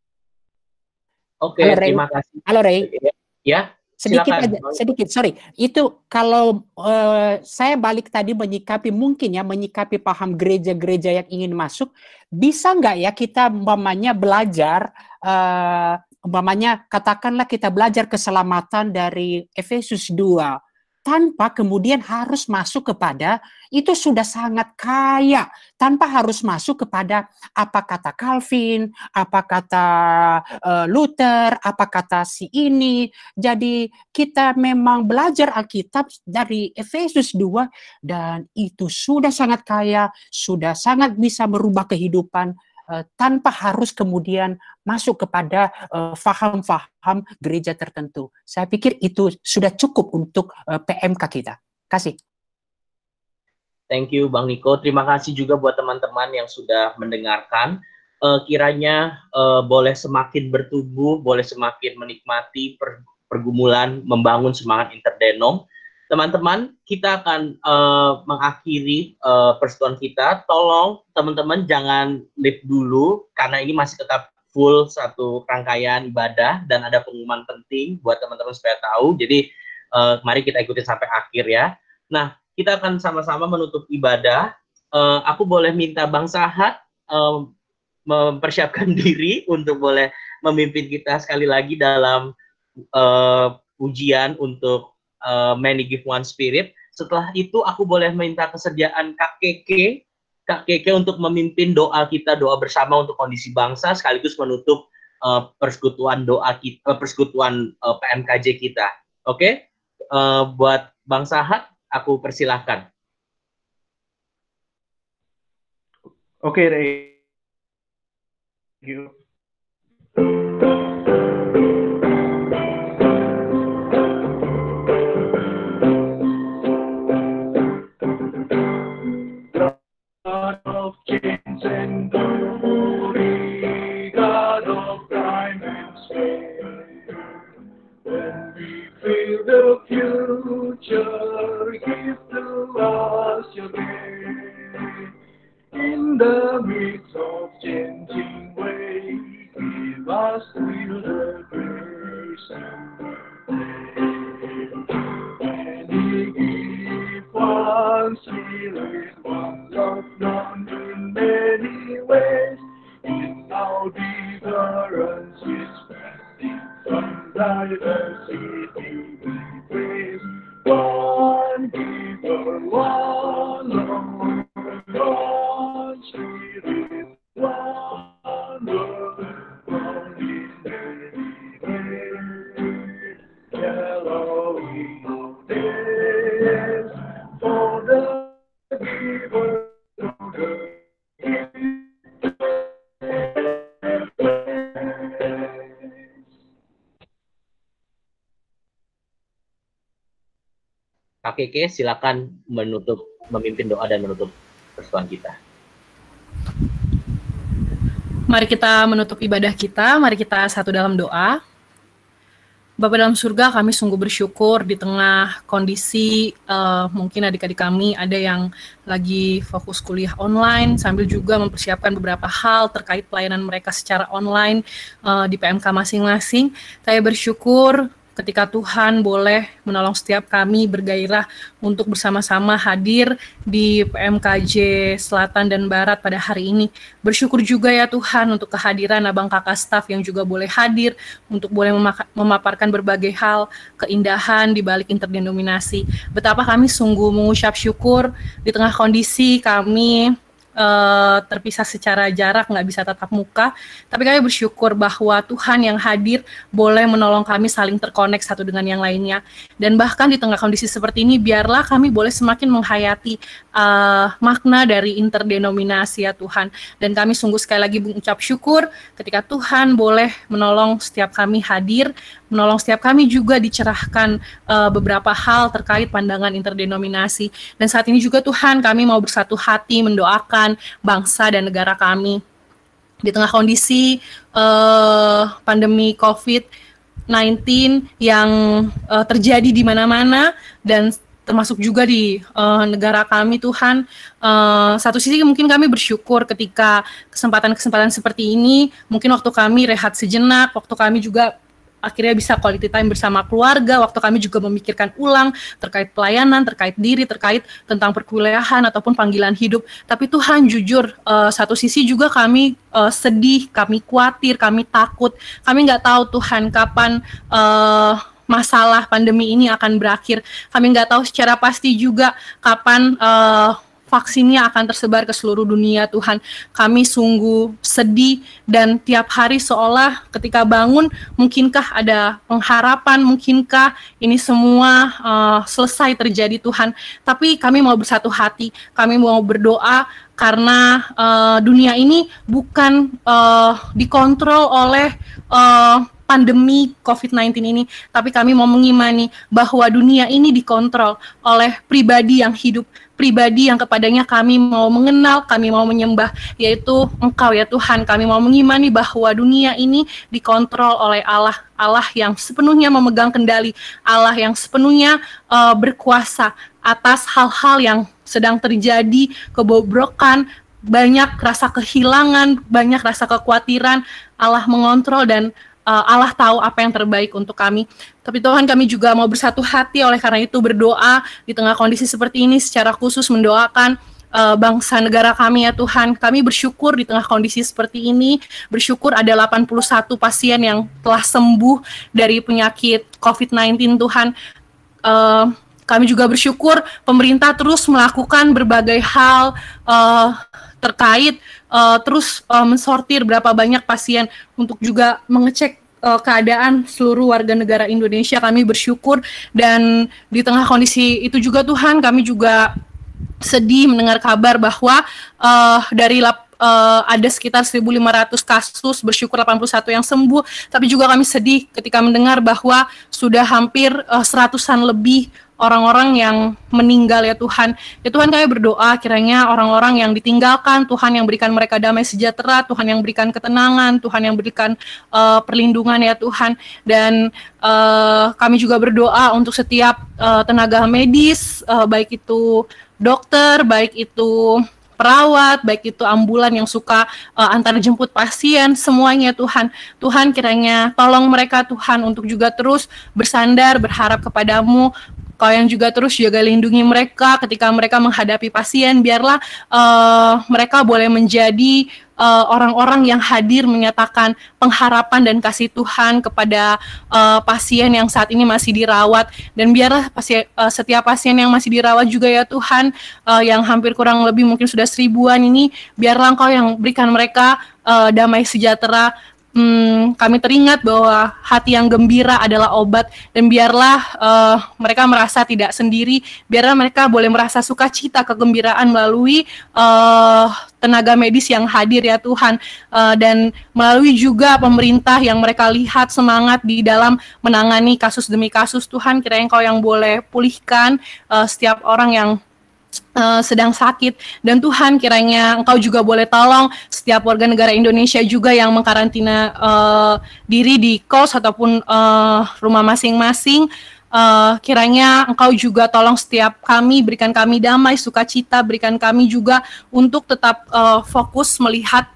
Oke, okay, terima kasih. Halo Ray. Ya. Sedikit silakan. aja, sedikit. Sorry, itu kalau uh, saya balik tadi menyikapi mungkin ya menyikapi paham gereja-gereja yang ingin masuk, bisa nggak ya kita umpamanya belajar uh, umpamanya katakanlah kita belajar keselamatan dari Efesus 2 tanpa kemudian harus masuk kepada itu sudah sangat kaya tanpa harus masuk kepada apa kata Calvin, apa kata uh, Luther, apa kata si ini. Jadi kita memang belajar Alkitab dari Efesus 2 dan itu sudah sangat kaya, sudah sangat bisa merubah kehidupan tanpa harus kemudian masuk kepada uh, faham-faham gereja tertentu. Saya pikir itu sudah cukup untuk uh, PMK kita. Kasih. Thank you Bang Niko. Terima kasih juga buat teman-teman yang sudah mendengarkan. Uh, kiranya uh, boleh semakin bertumbuh, boleh semakin menikmati per pergumulan membangun semangat interdenom teman-teman kita akan uh, mengakhiri uh, persetujuan kita. Tolong teman-teman jangan leave dulu karena ini masih tetap full satu rangkaian ibadah dan ada pengumuman penting buat teman-teman supaya tahu. Jadi uh, mari kita ikuti sampai akhir ya. Nah kita akan sama-sama menutup ibadah. Uh, aku boleh minta Bang Sahat uh, mempersiapkan diri untuk boleh memimpin kita sekali lagi dalam uh, ujian untuk uh, Many Give One Spirit. Setelah itu aku boleh minta kesediaan Kak Keke, Kak Keke untuk memimpin doa kita, doa bersama untuk kondisi bangsa, sekaligus menutup uh, persekutuan doa kita, uh, persekutuan uh, PMKJ kita. Oke, okay? uh, buat Bang Sahat, aku persilahkan. Oke, okay. Thank you. of chains and glory, God of time and space. When we feel the future, give to us your day. In the midst of changing ways, give us still the grace. And give us Keke, silakan menutup, memimpin doa dan menutup persoalan kita. Mari kita menutup ibadah kita, mari kita satu dalam doa. Bapak dalam surga, kami sungguh bersyukur di tengah kondisi uh, mungkin adik-adik kami ada yang lagi fokus kuliah online sambil juga mempersiapkan beberapa hal terkait pelayanan mereka secara online uh, di PMK masing-masing. Saya bersyukur ketika Tuhan boleh menolong setiap kami bergairah untuk bersama-sama hadir di PMKJ Selatan dan Barat pada hari ini. Bersyukur juga ya Tuhan untuk kehadiran abang kakak staf yang juga boleh hadir untuk boleh memaparkan berbagai hal, keindahan di balik interdenominasi. Betapa kami sungguh mengucap syukur di tengah kondisi kami uh, terpisah secara jarak, nggak bisa tatap muka. Tapi kami bersyukur bahwa Tuhan yang hadir boleh menolong kami saling terkonek satu dengan yang lainnya. Dan bahkan di tengah kondisi seperti ini, biarlah kami boleh semakin menghayati uh, makna dari interdenominasi ya Tuhan. Dan kami sungguh sekali lagi mengucap syukur ketika Tuhan boleh menolong setiap kami hadir, menolong setiap kami juga dicerahkan uh, beberapa hal terkait pandangan interdenominasi. Dan saat ini juga Tuhan kami mau bersatu hati mendoakan bangsa dan negara kami di tengah kondisi uh, pandemi COVID-19 yang uh, terjadi di mana-mana dan termasuk juga di uh, negara kami Tuhan. Uh, satu sisi mungkin kami bersyukur ketika kesempatan-kesempatan seperti ini, mungkin waktu kami rehat sejenak, waktu kami juga akhirnya bisa quality time bersama keluarga. Waktu kami juga memikirkan ulang terkait pelayanan, terkait diri, terkait tentang perkuliahan ataupun panggilan hidup. Tapi Tuhan jujur, uh, satu sisi juga kami uh, sedih, kami khawatir, kami takut. Kami nggak tahu Tuhan kapan uh, masalah pandemi ini akan berakhir. Kami nggak tahu secara pasti juga kapan uh, vaksinnya akan tersebar ke seluruh dunia Tuhan. Kami sungguh sedih dan tiap hari seolah ketika bangun mungkinkah ada pengharapan, mungkinkah ini semua uh, selesai terjadi Tuhan. Tapi kami mau bersatu hati, kami mau berdoa karena uh, dunia ini bukan uh, dikontrol oleh uh, pandemi COVID-19 ini, tapi kami mau mengimani bahwa dunia ini dikontrol oleh pribadi yang hidup, pribadi yang kepadanya kami mau mengenal, kami mau menyembah, yaitu Engkau ya Tuhan. Kami mau mengimani bahwa dunia ini dikontrol oleh Allah, Allah yang sepenuhnya memegang kendali, Allah yang sepenuhnya uh, berkuasa atas hal-hal yang sedang terjadi, kebobrokan, banyak rasa kehilangan, banyak rasa kekhawatiran, Allah mengontrol dan uh, Allah tahu apa yang terbaik untuk kami. Tapi Tuhan kami juga mau bersatu hati oleh karena itu berdoa di tengah kondisi seperti ini secara khusus mendoakan uh, bangsa negara kami ya Tuhan. Kami bersyukur di tengah kondisi seperti ini, bersyukur ada 81 pasien yang telah sembuh dari penyakit COVID-19 Tuhan. Uh, kami juga bersyukur pemerintah terus melakukan berbagai hal uh, terkait uh, terus uh, mensortir berapa banyak pasien untuk juga mengecek uh, keadaan seluruh warga negara Indonesia. Kami bersyukur dan di tengah kondisi itu juga Tuhan kami juga sedih mendengar kabar bahwa uh, dari lap, uh, ada sekitar 1.500 kasus, bersyukur 81 yang sembuh, tapi juga kami sedih ketika mendengar bahwa sudah hampir uh, seratusan lebih orang-orang yang meninggal ya Tuhan. Ya Tuhan kami berdoa kiranya orang-orang yang ditinggalkan, Tuhan yang berikan mereka damai sejahtera, Tuhan yang berikan ketenangan, Tuhan yang berikan uh, perlindungan ya Tuhan. Dan uh, kami juga berdoa untuk setiap uh, tenaga medis, uh, baik itu dokter, baik itu perawat, baik itu ambulan yang suka uh, antar jemput pasien, semuanya Tuhan. Tuhan kiranya tolong mereka Tuhan untuk juga terus bersandar, berharap kepadamu, Kau yang juga terus jaga lindungi mereka ketika mereka menghadapi pasien, biarlah uh, mereka boleh menjadi uh, orang-orang yang hadir menyatakan pengharapan dan kasih Tuhan kepada uh, pasien yang saat ini masih dirawat. Dan biarlah pasien, uh, setiap pasien yang masih dirawat juga ya Tuhan uh, yang hampir kurang lebih mungkin sudah seribuan ini biarlah Engkau yang berikan mereka uh, damai sejahtera hmm, kami teringat bahwa hati yang gembira adalah obat dan biarlah uh, mereka merasa tidak sendiri, biarlah mereka boleh merasa sukacita kegembiraan melalui uh, tenaga medis yang hadir ya Tuhan. Uh, dan melalui juga pemerintah yang mereka lihat semangat di dalam menangani kasus demi kasus. Tuhan kiranya Engkau yang boleh pulihkan uh, setiap orang yang uh, sedang sakit. Dan Tuhan kiranya Engkau juga boleh tolong setiap warga negara Indonesia juga yang mengkarantina uh, diri di kos ataupun uh, rumah masing-masing. Uh, kiranya Engkau juga tolong setiap kami berikan kami damai sukacita berikan kami juga untuk tetap uh, fokus melihat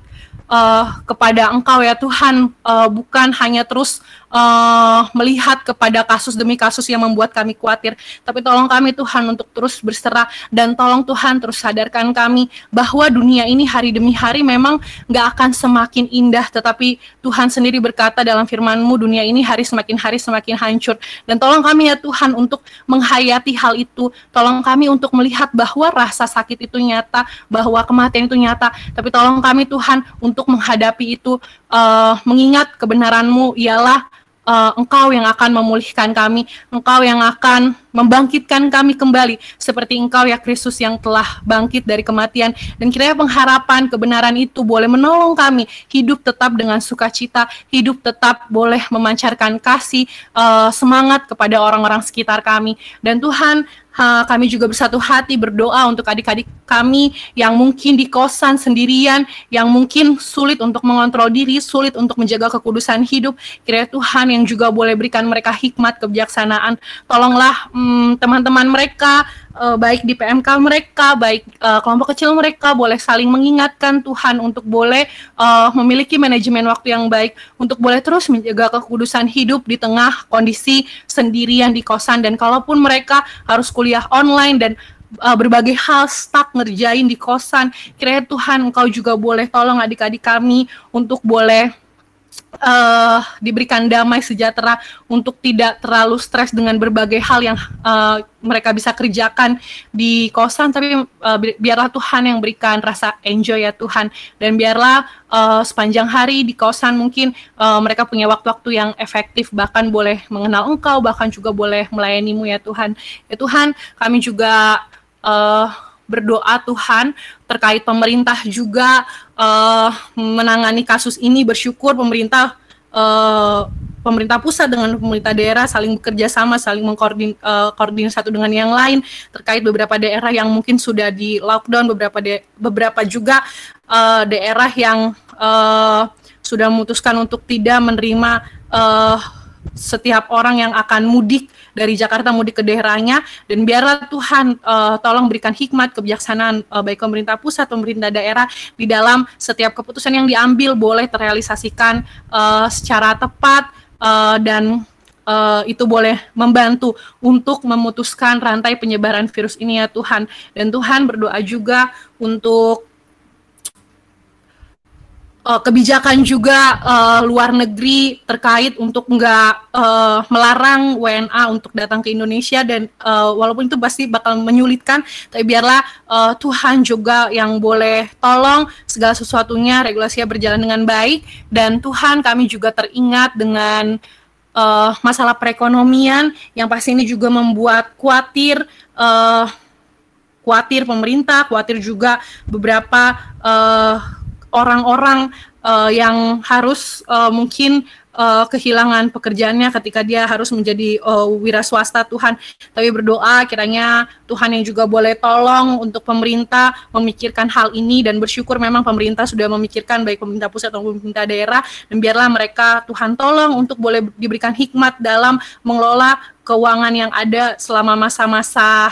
uh, kepada Engkau ya Tuhan. Uh, bukan hanya terus uh, melihat kepada kasus demi kasus yang membuat kami khawatir. Tapi tolong kami Tuhan untuk terus berserah dan tolong Tuhan terus sadarkan kami bahwa dunia ini hari demi hari memang nggak akan semakin indah, tetapi Tuhan sendiri berkata dalam firman-Mu dunia ini hari semakin hari semakin hancur. Dan tolong kami ya Tuhan untuk menghayati hal itu. Tolong kami untuk melihat bahwa rasa sakit itu nyata, bahwa kematian itu nyata. Tapi tolong kami Tuhan untuk menghadapi itu, uh, mengingat kebenaran-Mu ialah uh, Engkau yang akan memulihkan kami, Engkau yang akan membangkitkan kami kembali seperti Engkau ya Kristus yang telah bangkit dari kematian dan kiranya pengharapan kebenaran itu boleh menolong kami hidup tetap dengan sukacita, hidup tetap boleh memancarkan kasih uh, semangat kepada orang-orang sekitar kami dan Tuhan Ha, kami juga bersatu hati berdoa untuk adik-adik kami yang mungkin di kosan sendirian, yang mungkin sulit untuk mengontrol diri, sulit untuk menjaga kekudusan hidup. Kiranya Tuhan yang juga boleh berikan mereka hikmat, kebijaksanaan. Tolonglah hmm, teman-teman hmm, mereka uh, baik di PMK mereka, baik uh, kelompok kecil mereka boleh saling mengingatkan Tuhan untuk boleh uh, memiliki manajemen waktu yang baik, untuk boleh terus menjaga kekudusan hidup di tengah kondisi sendirian di kosan. Dan kalaupun mereka harus kuliah online dan uh, berbagai hal stuck ngerjain di kosan, kiranya Tuhan Engkau juga boleh tolong adik-adik kami untuk boleh uh, diberikan damai sejahtera untuk tidak terlalu stres dengan berbagai hal yang uh, mereka bisa kerjakan di kosan. Tapi uh, biarlah Tuhan yang berikan rasa enjoy ya Tuhan. Dan biarlah uh, sepanjang hari di kosan mungkin uh, mereka punya waktu-waktu yang efektif. Bahkan boleh mengenal Engkau bahkan juga boleh melayanimu ya Tuhan. Ya Tuhan kami juga uh, berdoa Tuhan terkait pemerintah juga uh, menangani kasus ini. Bersyukur pemerintah uh, pemerintah pusat dengan pemerintah daerah saling bekerja sama, saling mengkoordinir uh, satu dengan yang lain terkait beberapa daerah yang mungkin sudah di lockdown, beberapa beberapa juga uh, daerah yang uh, sudah memutuskan untuk tidak menerima uh, setiap orang yang akan mudik dari Jakarta mudik ke daerahnya. Dan biarlah Tuhan uh, tolong berikan hikmat kebijaksanaan uh, baik pemerintah pusat pemerintah daerah di dalam setiap keputusan yang diambil boleh terrealisasikan uh, secara tepat uh, dan uh, itu boleh membantu untuk memutuskan rantai penyebaran virus ini ya Tuhan. Dan Tuhan berdoa juga untuk uh, kebijakan juga uh, luar negeri terkait untuk nggak uh, melarang WNA untuk datang ke Indonesia dan uh, walaupun itu pasti bakal menyulitkan, tapi biarlah uh, Tuhan juga yang boleh tolong segala sesuatunya regulasinya berjalan dengan baik dan Tuhan kami juga teringat dengan uh, masalah perekonomian yang pasti ini juga membuat khawatir. Uh, khawatir pemerintah, khawatir juga beberapa uh, orang-orang uh, yang harus uh, mungkin uh, kehilangan pekerjaannya ketika dia harus menjadi uh, wira swasta Tuhan. Tapi berdoa kiranya Tuhan yang juga boleh tolong untuk pemerintah memikirkan hal ini dan bersyukur memang pemerintah sudah memikirkan baik pemerintah pusat atau pemerintah daerah dan biarlah mereka Tuhan tolong untuk boleh diberikan hikmat dalam mengelola keuangan yang ada selama masa-masa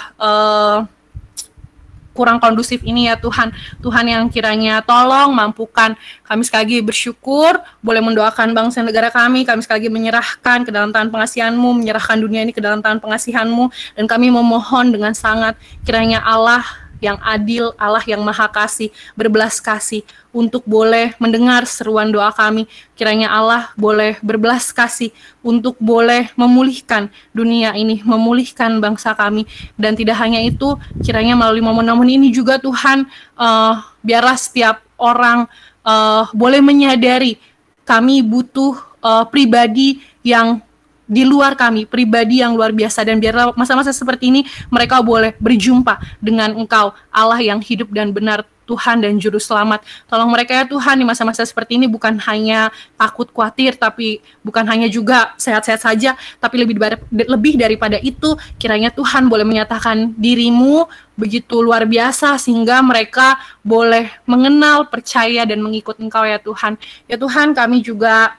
kurang kondusif ini ya Tuhan. Tuhan yang kiranya tolong mampukan kami sekali lagi bersyukur boleh mendoakan bangsa negara kami. Kami sekali lagi menyerahkan ke dalam tangan pengasihanmu, menyerahkan dunia ini ke dalam tangan pengasihanmu dan kami memohon dengan sangat kiranya Allah yang adil, Allah yang maha kasih, berbelas kasih untuk boleh mendengar seruan doa kami. Kiranya Allah boleh berbelas kasih untuk boleh memulihkan dunia ini, memulihkan bangsa kami. Dan tidak hanya itu, kiranya melalui momen-momen ini juga Tuhan, uh, biarlah setiap orang uh, boleh menyadari kami butuh uh, pribadi yang di luar kami, pribadi yang luar biasa dan biarlah masa-masa seperti ini mereka boleh berjumpa dengan Engkau, Allah yang hidup dan benar, Tuhan dan juru selamat. Tolong mereka ya Tuhan di masa-masa seperti ini bukan hanya takut khawatir tapi bukan hanya juga sehat-sehat saja tapi lebih lebih daripada itu kiranya Tuhan boleh menyatakan dirimu begitu luar biasa sehingga mereka boleh mengenal, percaya dan mengikut Engkau ya Tuhan. Ya Tuhan, kami juga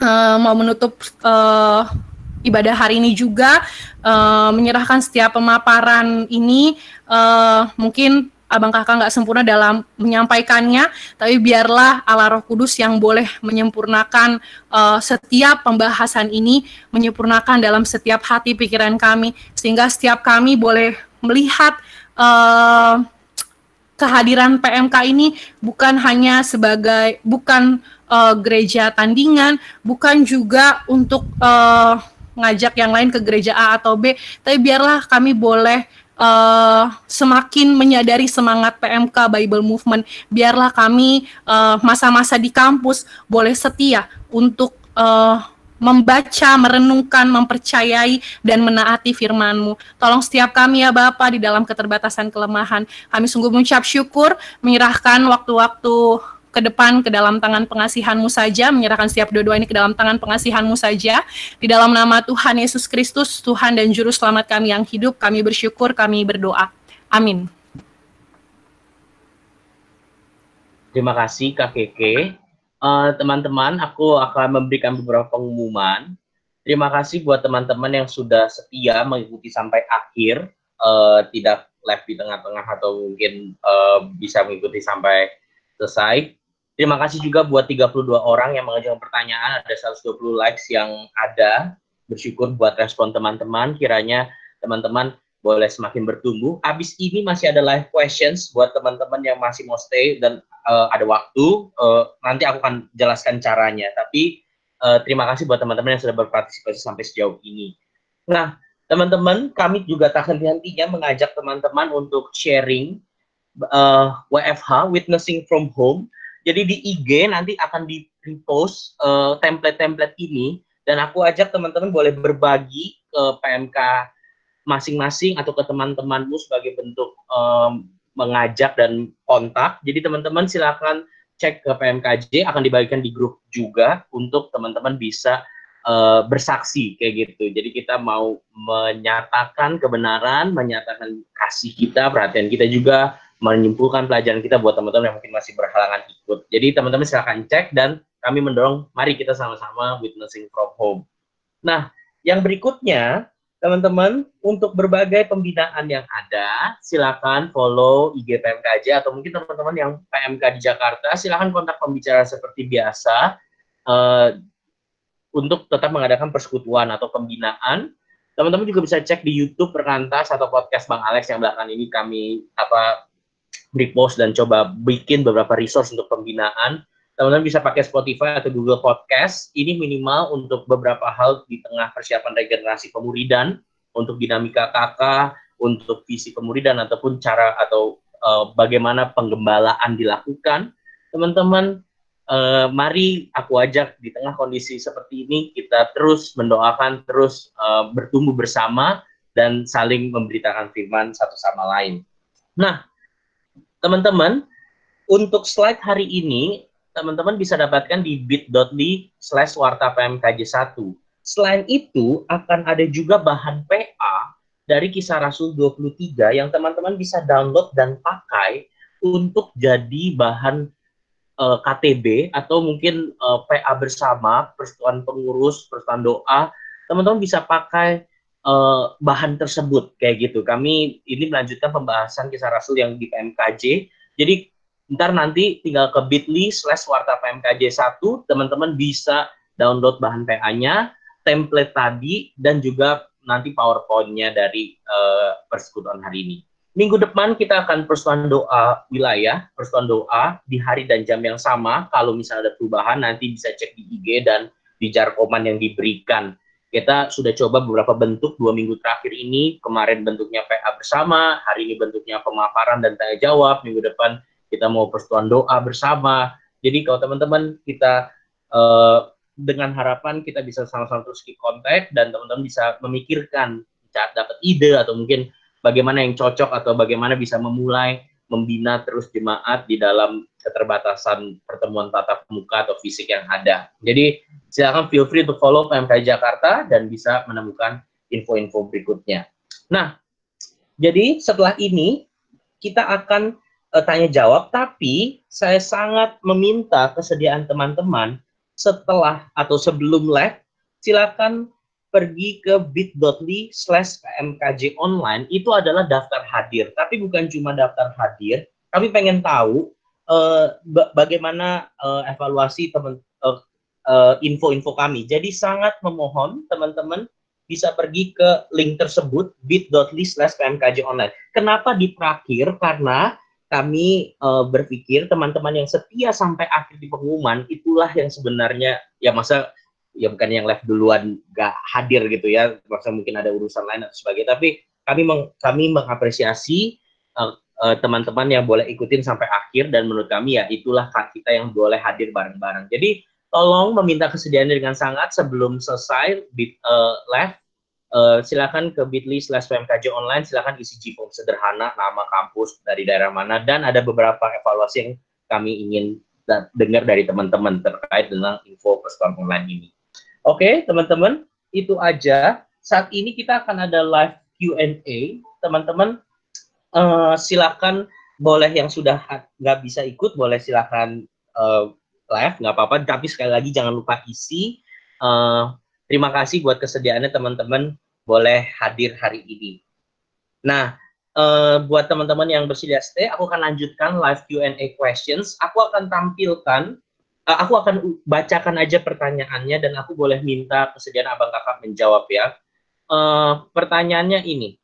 uh, mau menutup uh, ibadah hari ini juga uh, menyerahkan setiap pemaparan ini uh, mungkin abang kakak nggak sempurna dalam menyampaikannya, tapi biarlah Allah Roh Kudus yang boleh menyempurnakan uh, setiap pembahasan ini, menyempurnakan dalam setiap hati pikiran kami, sehingga setiap kami boleh melihat uh, kehadiran PMK ini bukan hanya sebagai bukan uh, gereja tandingan, bukan juga untuk uh, ngajak yang lain ke gereja A atau B, tapi biarlah kami boleh uh, semakin menyadari semangat PMK Bible Movement. Biarlah kami masa-masa uh, di kampus boleh setia untuk uh, membaca, merenungkan, mempercayai, dan menaati firman-Mu. Tolong setiap kami ya Bapa di dalam keterbatasan kelemahan. Kami sungguh mengucap syukur, menyerahkan waktu-waktu ke depan ke dalam tangan pengasihanmu saja, menyerahkan setiap dua-dua ini ke dalam tangan pengasihanmu saja. Di dalam nama Tuhan Yesus Kristus, Tuhan dan Juru Selamat kami yang hidup, kami bersyukur, kami berdoa. Amin. Terima kasih Kak Keke. Uh, teman-teman, aku akan memberikan beberapa pengumuman. Terima kasih buat teman-teman yang sudah setia mengikuti sampai akhir, uh, tidak live di tengah-tengah atau mungkin uh, bisa mengikuti sampai selesai. Terima kasih juga buat 32 orang yang mengajukan pertanyaan, ada 120 likes yang ada. Bersyukur buat respon teman-teman, kiranya teman-teman boleh semakin bertumbuh. Abis ini masih ada live questions buat teman-teman yang masih mau stay dan uh, ada waktu. Uh, nanti aku akan jelaskan caranya. Tapi uh, terima kasih buat teman-teman yang sudah berpartisipasi sampai sejauh ini. Nah, teman-teman, kami juga tak henti-hentinya mengajak teman-teman untuk sharing uh, WFH, Witnessing from Home jadi di IG nanti akan di repost uh, template-template ini dan aku ajak teman-teman boleh berbagi ke PMK masing-masing atau ke teman-temanmu sebagai bentuk um, mengajak dan kontak. Jadi teman-teman silakan cek ke PMKJ akan dibagikan di grup juga untuk teman-teman bisa uh, bersaksi kayak gitu. Jadi kita mau menyatakan kebenaran, menyatakan kasih kita, perhatian kita juga menyimpulkan pelajaran kita buat teman-teman yang mungkin masih berhalangan ikut. Jadi teman-teman silahkan cek dan kami mendorong mari kita sama-sama witnessing from home. Nah, yang berikutnya teman-teman untuk berbagai pembinaan yang ada silakan follow IG PMKJ atau mungkin teman-teman yang PMK di Jakarta silakan kontak pembicara seperti biasa uh, untuk tetap mengadakan persekutuan atau pembinaan teman-teman juga bisa cek di YouTube Perkantas atau podcast Bang Alex yang belakangan ini kami apa repost dan coba bikin beberapa resource untuk pembinaan. Teman-teman bisa pakai Spotify atau Google Podcast. Ini minimal untuk beberapa hal di tengah persiapan regenerasi pemuridan, untuk dinamika kakak, untuk visi pemuridan ataupun cara atau uh, bagaimana penggembalaan dilakukan. Teman-teman, uh, mari aku ajak di tengah kondisi seperti ini kita terus mendoakan, terus uh, bertumbuh bersama dan saling memberitakan firman satu sama lain. Nah, teman-teman, untuk slide hari ini, teman-teman bisa dapatkan di bit.ly slash warta PMKJ1. Selain itu, akan ada juga bahan PA dari kisah Rasul 23 yang teman-teman bisa download dan pakai untuk jadi bahan uh, eh, KTB atau mungkin uh, eh, PA bersama, persatuan pengurus, persatuan doa. Teman-teman bisa pakai uh, bahan tersebut kayak gitu. Kami ini melanjutkan pembahasan kisah Rasul yang di PMKJ. Jadi ntar nanti tinggal ke bit.ly slash warta PMKJ 1, teman-teman bisa download bahan PA-nya, template tadi, dan juga nanti PowerPoint-nya dari uh, persekutuan hari ini. minggu depan kita akan persoalan doa wilayah, persoalan doa di hari dan jam yang sama. Kalau misalnya ada perubahan, nanti bisa cek di IG dan di jarkoman yang diberikan. Kita sudah coba beberapa bentuk dua minggu terakhir ini. Kemarin bentuknya PA bersama, hari ini bentuknya pemaparan dan tanya jawab. Minggu depan kita mau persetujuan doa bersama. Jadi kalau teman-teman kita uh, dengan harapan kita bisa sama-sama terus di kontak dan teman-teman bisa memikirkan dapat ide atau mungkin bagaimana yang cocok atau bagaimana bisa memulai membina terus jemaat di dalam keterbatasan pertemuan tatap muka atau fisik yang ada. Jadi silakan feel free to follow PMK Jakarta dan bisa menemukan info-info berikutnya. Nah, jadi setelah ini kita akan uh, tanya jawab, tapi saya sangat meminta kesediaan teman-teman setelah atau sebelum live, silakan pergi ke bit.ly slash pmkj online itu adalah daftar hadir. Tapi bukan cuma daftar hadir, kami pengen tahu uh, bagaimana uh, evaluasi teman info-info kami. Jadi sangat memohon teman-teman bisa pergi ke link tersebut bit.ly slash pmkj online. Kenapa di terakhir? Karena kami uh, berpikir teman-teman yang setia sampai akhir di pengumuman itulah yang sebenarnya ya masa ya bukan yang live duluan gak hadir gitu ya masa mungkin ada urusan lain atau sebagainya tapi kami meng, kami mengapresiasi teman uh, teman-teman yang boleh ikutin sampai akhir dan menurut kami ya itulah kita yang boleh hadir bareng-bareng jadi tolong meminta kesediaannya dengan sangat sebelum selesai bit, uh, live uh, silakan ke bit.ly slash PMKJ online silakan isi Gform sederhana nama kampus dari daerah mana dan ada beberapa evaluasi yang kami ingin dengar dari teman-teman terkait dengan info persekolah online ini. Oke, teman-teman, itu aja. Saat ini kita akan ada live Q&A. Teman-teman, uh, silakan boleh yang sudah nggak bisa ikut, boleh silakan uh, live, nggak apa-apa. Tapi sekali lagi jangan lupa isi. Uh, terima kasih buat kesediaannya teman-teman boleh hadir hari ini. Nah, uh, buat teman-teman yang bersedia stay, aku akan lanjutkan live Q&A questions. Aku akan tampilkan uh, aku akan bacakan aja pertanyaannya dan aku boleh minta kesediaan abang kakak menjawab ya. Uh, pertanyaannya ini,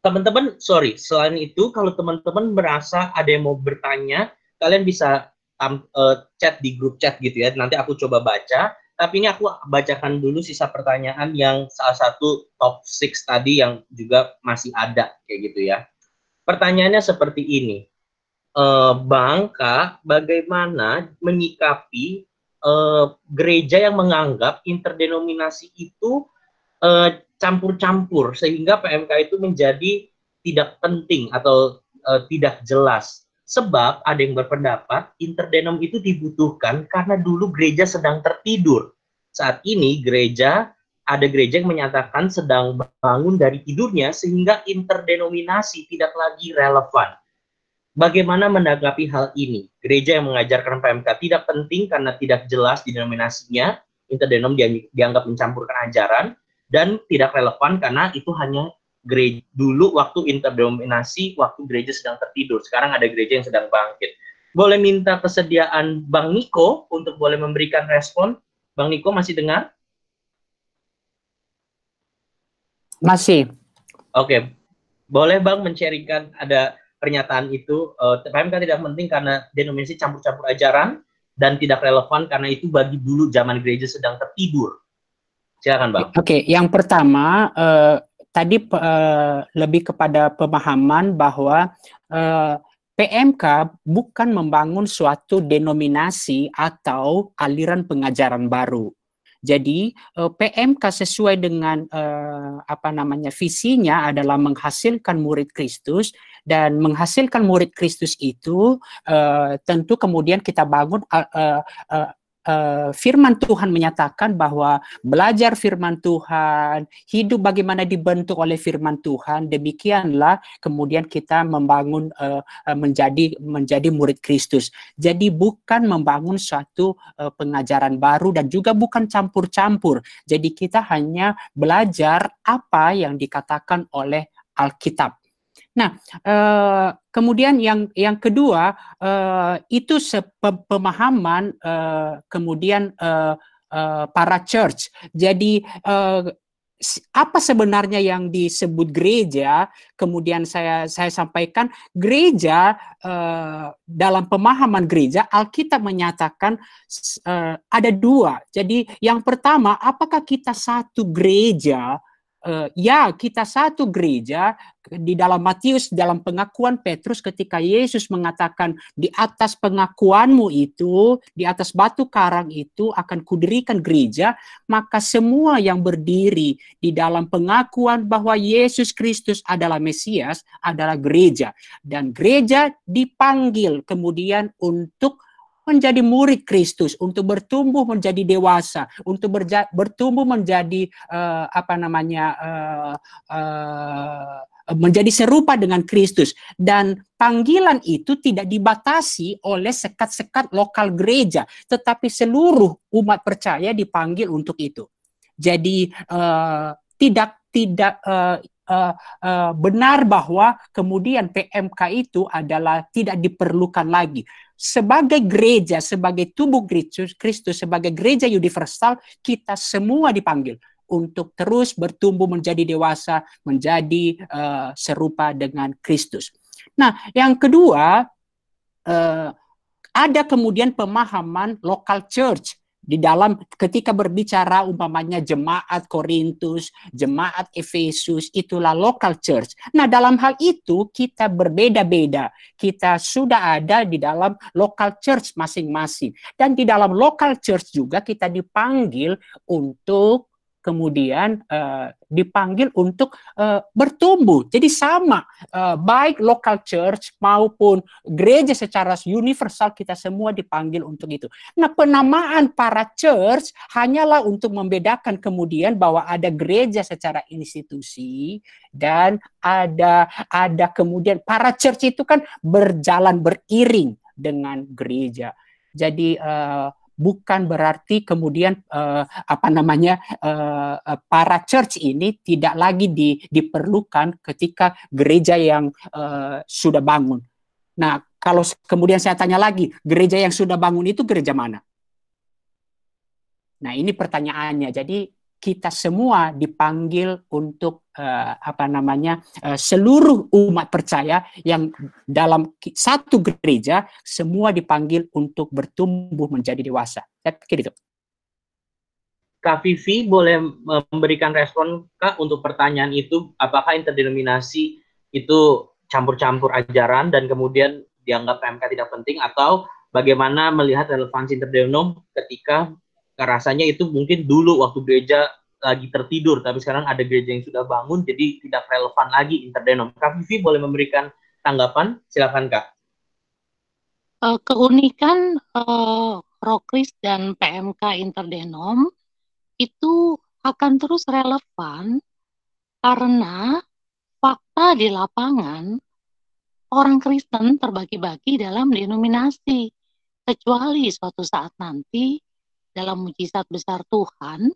teman-teman, sorry, selain itu kalau teman-teman merasa ada yang mau bertanya, kalian bisa um, uh, chat di grup chat gitu ya. Nanti aku coba baca. Tapi ini aku bacakan dulu sisa pertanyaan yang salah satu top 6 tadi yang juga masih ada kayak gitu ya. Pertanyaannya seperti ini uh, Bangka bagaimana menyikapi uh, gereja yang menganggap interdenominasi itu campur eh, campur-campur sehingga PMK itu menjadi tidak penting atau uh, tidak jelas. Sebab ada yang berpendapat interdenom itu dibutuhkan karena dulu gereja sedang tertidur. Saat ini gereja ada gereja yang menyatakan sedang bangun dari tidurnya sehingga interdenominasi tidak lagi relevan. Bagaimana menanggapi hal ini? Gereja yang mengajarkan PMK tidak penting karena tidak jelas denominasinya, interdenom dianggap mencampurkan ajaran, dan tidak relevan karena itu hanya gereja dulu waktu interdenominasi, waktu gereja sedang tertidur. Sekarang ada gereja yang sedang bangkit. Boleh minta kesediaan Bang Niko untuk boleh memberikan respon. Bang Niko masih dengar? Masih. Oke. Boleh Bang mencairkan ada pernyataan itu uh, eh, PMK tidak penting karena denominasi campur-campur ajaran dan tidak relevan karena itu bagi dulu zaman gereja sedang tertidur. Silakan, Bang. Oke, okay. yang pertama uh, tadi uh, lebih kepada pemahaman bahwa uh, PMK bukan membangun suatu denominasi atau aliran pengajaran baru. Jadi PMK sesuai dengan apa namanya visinya adalah menghasilkan murid Kristus dan menghasilkan murid Kristus itu uh, tentu kemudian kita bangun uh, uh, Uh, firman Tuhan menyatakan bahwa belajar firman Tuhan, hidup bagaimana dibentuk oleh firman Tuhan, demikianlah kemudian kita membangun uh, menjadi menjadi murid Kristus. Jadi bukan membangun suatu uh, pengajaran baru dan juga bukan campur-campur. Jadi kita hanya belajar apa yang dikatakan oleh Alkitab. Nah, uh, kemudian yang yang kedua uh, itu pemahaman uh, kemudian para church. Jadi apa sebenarnya yang disebut gereja? Kemudian saya saya sampaikan gereja dalam pemahaman gereja Alkitab menyatakan ada dua. Jadi yang pertama, apakah kita satu gereja uh, ya kita satu gereja di dalam Matius dalam pengakuan Petrus ketika Yesus mengatakan di atas pengakuanmu itu di atas batu karang itu akan kudirikan gereja maka semua yang berdiri di dalam pengakuan bahwa Yesus Kristus adalah Mesias adalah gereja. Dan gereja dipanggil kemudian untuk menjadi murid Kristus, untuk bertumbuh menjadi dewasa, untuk bertumbuh menjadi uh, apa namanya uh, uh, menjadi serupa dengan Kristus dan panggilan itu tidak dibatasi oleh sekat-sekat lokal gereja, tetapi seluruh umat percaya dipanggil untuk itu. Jadi uh, tidak tidak uh, uh, uh, benar bahwa kemudian PMK itu adalah tidak diperlukan lagi sebagai gereja, sebagai tubuh Kristus, Kristus sebagai gereja universal, kita semua dipanggil untuk terus bertumbuh menjadi dewasa, menjadi uh, serupa dengan Kristus. Nah, yang kedua, uh, ada kemudian pemahaman local church di dalam ketika berbicara umpamanya jemaat Korintus, jemaat Efesus, itulah local church. Nah, dalam hal itu kita berbeda-beda. Kita sudah ada di dalam local church masing-masing. Dan di dalam local church juga kita dipanggil untuk kemudian uh, dipanggil untuk uh, bertumbuh. Jadi sama, uh, baik local church maupun gereja secara universal kita semua dipanggil untuk itu. Nah, penamaan para church hanyalah untuk membedakan kemudian bahwa ada gereja secara institusi dan ada ada kemudian para church itu kan berjalan beriring dengan gereja. Jadi uh, bukan berarti kemudian uh, apa namanya uh, para church ini tidak lagi di, diperlukan ketika gereja yang uh, sudah bangun. Nah, kalau kemudian saya tanya lagi, gereja yang sudah bangun itu gereja mana? Nah, ini pertanyaannya. Jadi kita semua dipanggil untuk uh, apa namanya uh, seluruh umat percaya yang dalam satu gereja semua dipanggil untuk bertumbuh menjadi dewasa. Saya pikir itu. Kak Vivi boleh memberikan respon Kak untuk pertanyaan itu apakah interdenominasi itu campur-campur ajaran dan kemudian dianggap PMK tidak penting atau bagaimana melihat relevansi interdenom ketika rasanya itu mungkin dulu waktu gereja lagi tertidur, tapi sekarang ada gereja yang sudah bangun, jadi tidak relevan lagi interdenom. Kak Vivi boleh memberikan tanggapan? Silakan Kak. Uh, keunikan uh, Rokris dan PMK Interdenom itu akan terus relevan karena fakta di lapangan orang Kristen terbagi-bagi dalam denominasi kecuali suatu saat nanti dalam mujizat besar Tuhan,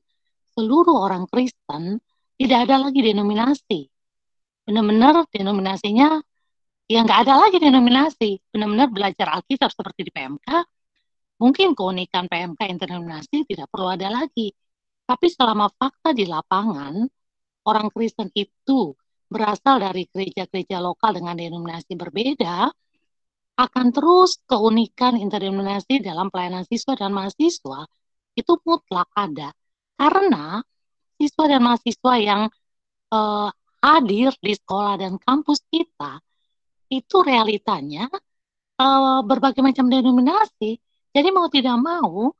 seluruh orang Kristen tidak ada lagi denominasi. Benar-benar denominasinya ya nggak ada lagi denominasi. Benar-benar belajar Alkitab seperti di PMK, mungkin keunikan PMK interdenominasi tidak perlu ada lagi. Tapi selama fakta di lapangan, orang Kristen itu berasal dari gereja-gereja lokal dengan denominasi berbeda, akan terus keunikan interdenominasi dalam pelayanan siswa dan mahasiswa itu mutlak ada. Karena siswa dan mahasiswa yang uh, hadir di sekolah dan kampus kita itu realitanya uh, berbagai macam denominasi. Jadi mau tidak mau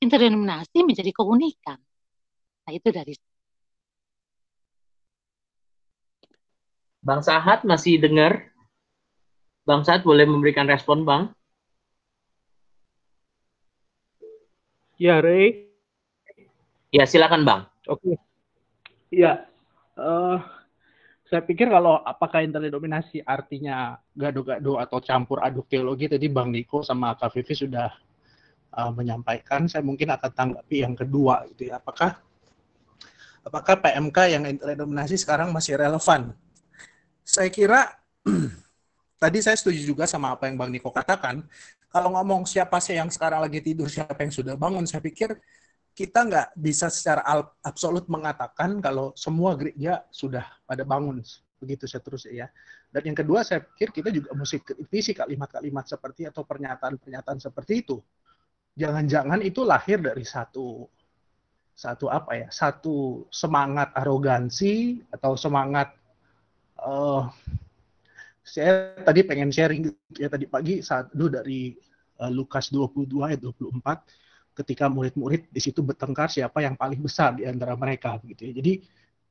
interdenominasi menjadi keunikan. Nah itu dari Bang Sahat masih dengar? Bang Sahat boleh memberikan respon, Bang? Ya, Ray. Ya, silakan Bang. Oke. Ya, uh, saya pikir kalau apakah interdenominasi artinya gado-gado atau campur aduk teologi, tadi Bang Niko sama Kak Vivi sudah uh, menyampaikan, saya mungkin akan tanggapi yang kedua gitu ya. Apakah apakah PMK yang interdenominasi sekarang masih relevan? Saya kira tadi saya setuju juga sama apa yang Bang Niko katakan. Kalau ngomong siapa sih yang sekarang lagi tidur, siapa yang sudah bangun, saya pikir kita nggak bisa secara absolut mengatakan kalau semua gereja sudah pada bangun begitu seterusnya ya. Dan yang kedua saya pikir kita juga mesti kritisi kalimat-kalimat seperti atau pernyataan-pernyataan seperti itu. Jangan-jangan itu lahir dari satu satu apa ya satu semangat arogansi atau semangat uh, saya tadi pengen sharing ya tadi pagi saat dulu dari uh, Lukas 22 ayat 24 ketika murid-murid di situ bertengkar siapa yang paling besar di antara mereka gitu ya. Jadi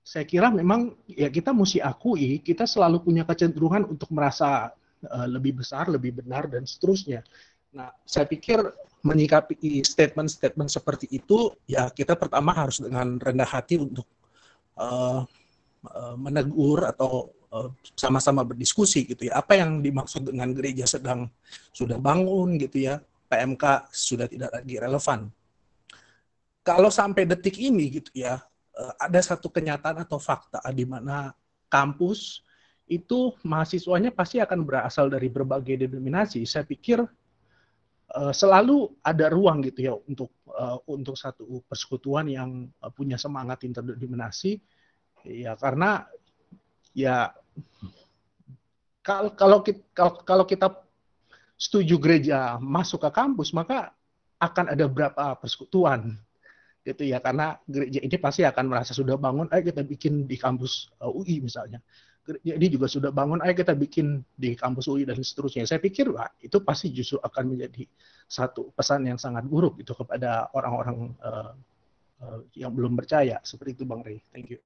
saya kira memang ya kita mesti akui kita selalu punya kecenderungan untuk merasa uh, lebih besar, lebih benar dan seterusnya. Nah, saya pikir menyikapi statement-statement seperti itu ya kita pertama harus dengan rendah hati untuk uh, menegur atau sama-sama berdiskusi gitu ya. Apa yang dimaksud dengan gereja sedang sudah bangun gitu ya PMK sudah tidak lagi relevan. Kalau sampai detik ini gitu ya ada satu kenyataan atau fakta di mana kampus itu mahasiswanya pasti akan berasal dari berbagai denominasi. Saya pikir uh, selalu ada ruang gitu ya untuk untuk satu persekutuan yang punya semangat interdenominasi. Ya karena ya kalau kita, kalau kita setuju gereja masuk ke kampus maka akan ada berapa persekutuan gitu ya karena gereja ini pasti akan merasa sudah bangun ayo kita bikin di kampus UI misalnya ini juga sudah bangun, ayo kita bikin di kampus UI dan seterusnya. Saya pikir wah, itu pasti justru akan menjadi satu pesan yang sangat buruk itu kepada orang-orang uh, uh, yang belum percaya. Seperti itu Bang Rey. Thank you.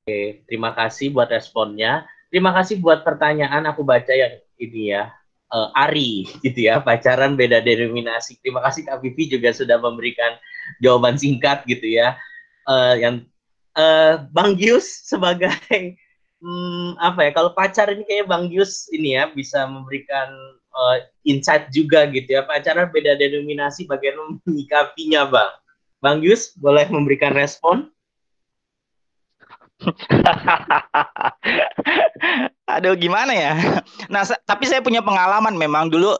Oke, terima kasih buat responnya. Terima kasih buat pertanyaan aku baca yang ini ya. Uh, Ari gitu ya, pacaran beda denominasi. Terima kasih Kak Vivi juga sudah memberikan jawaban singkat gitu ya. Uh, yang uh, Bang Gius sebagai hmm, apa ya kalau pacar ini kayak Bang Gius ini ya bisa memberikan uh, insight juga gitu ya pacaran beda denominasi bagaimana menyikapinya Bang Bang Gius boleh memberikan respon Aduh gimana ya Nah tapi saya punya pengalaman memang dulu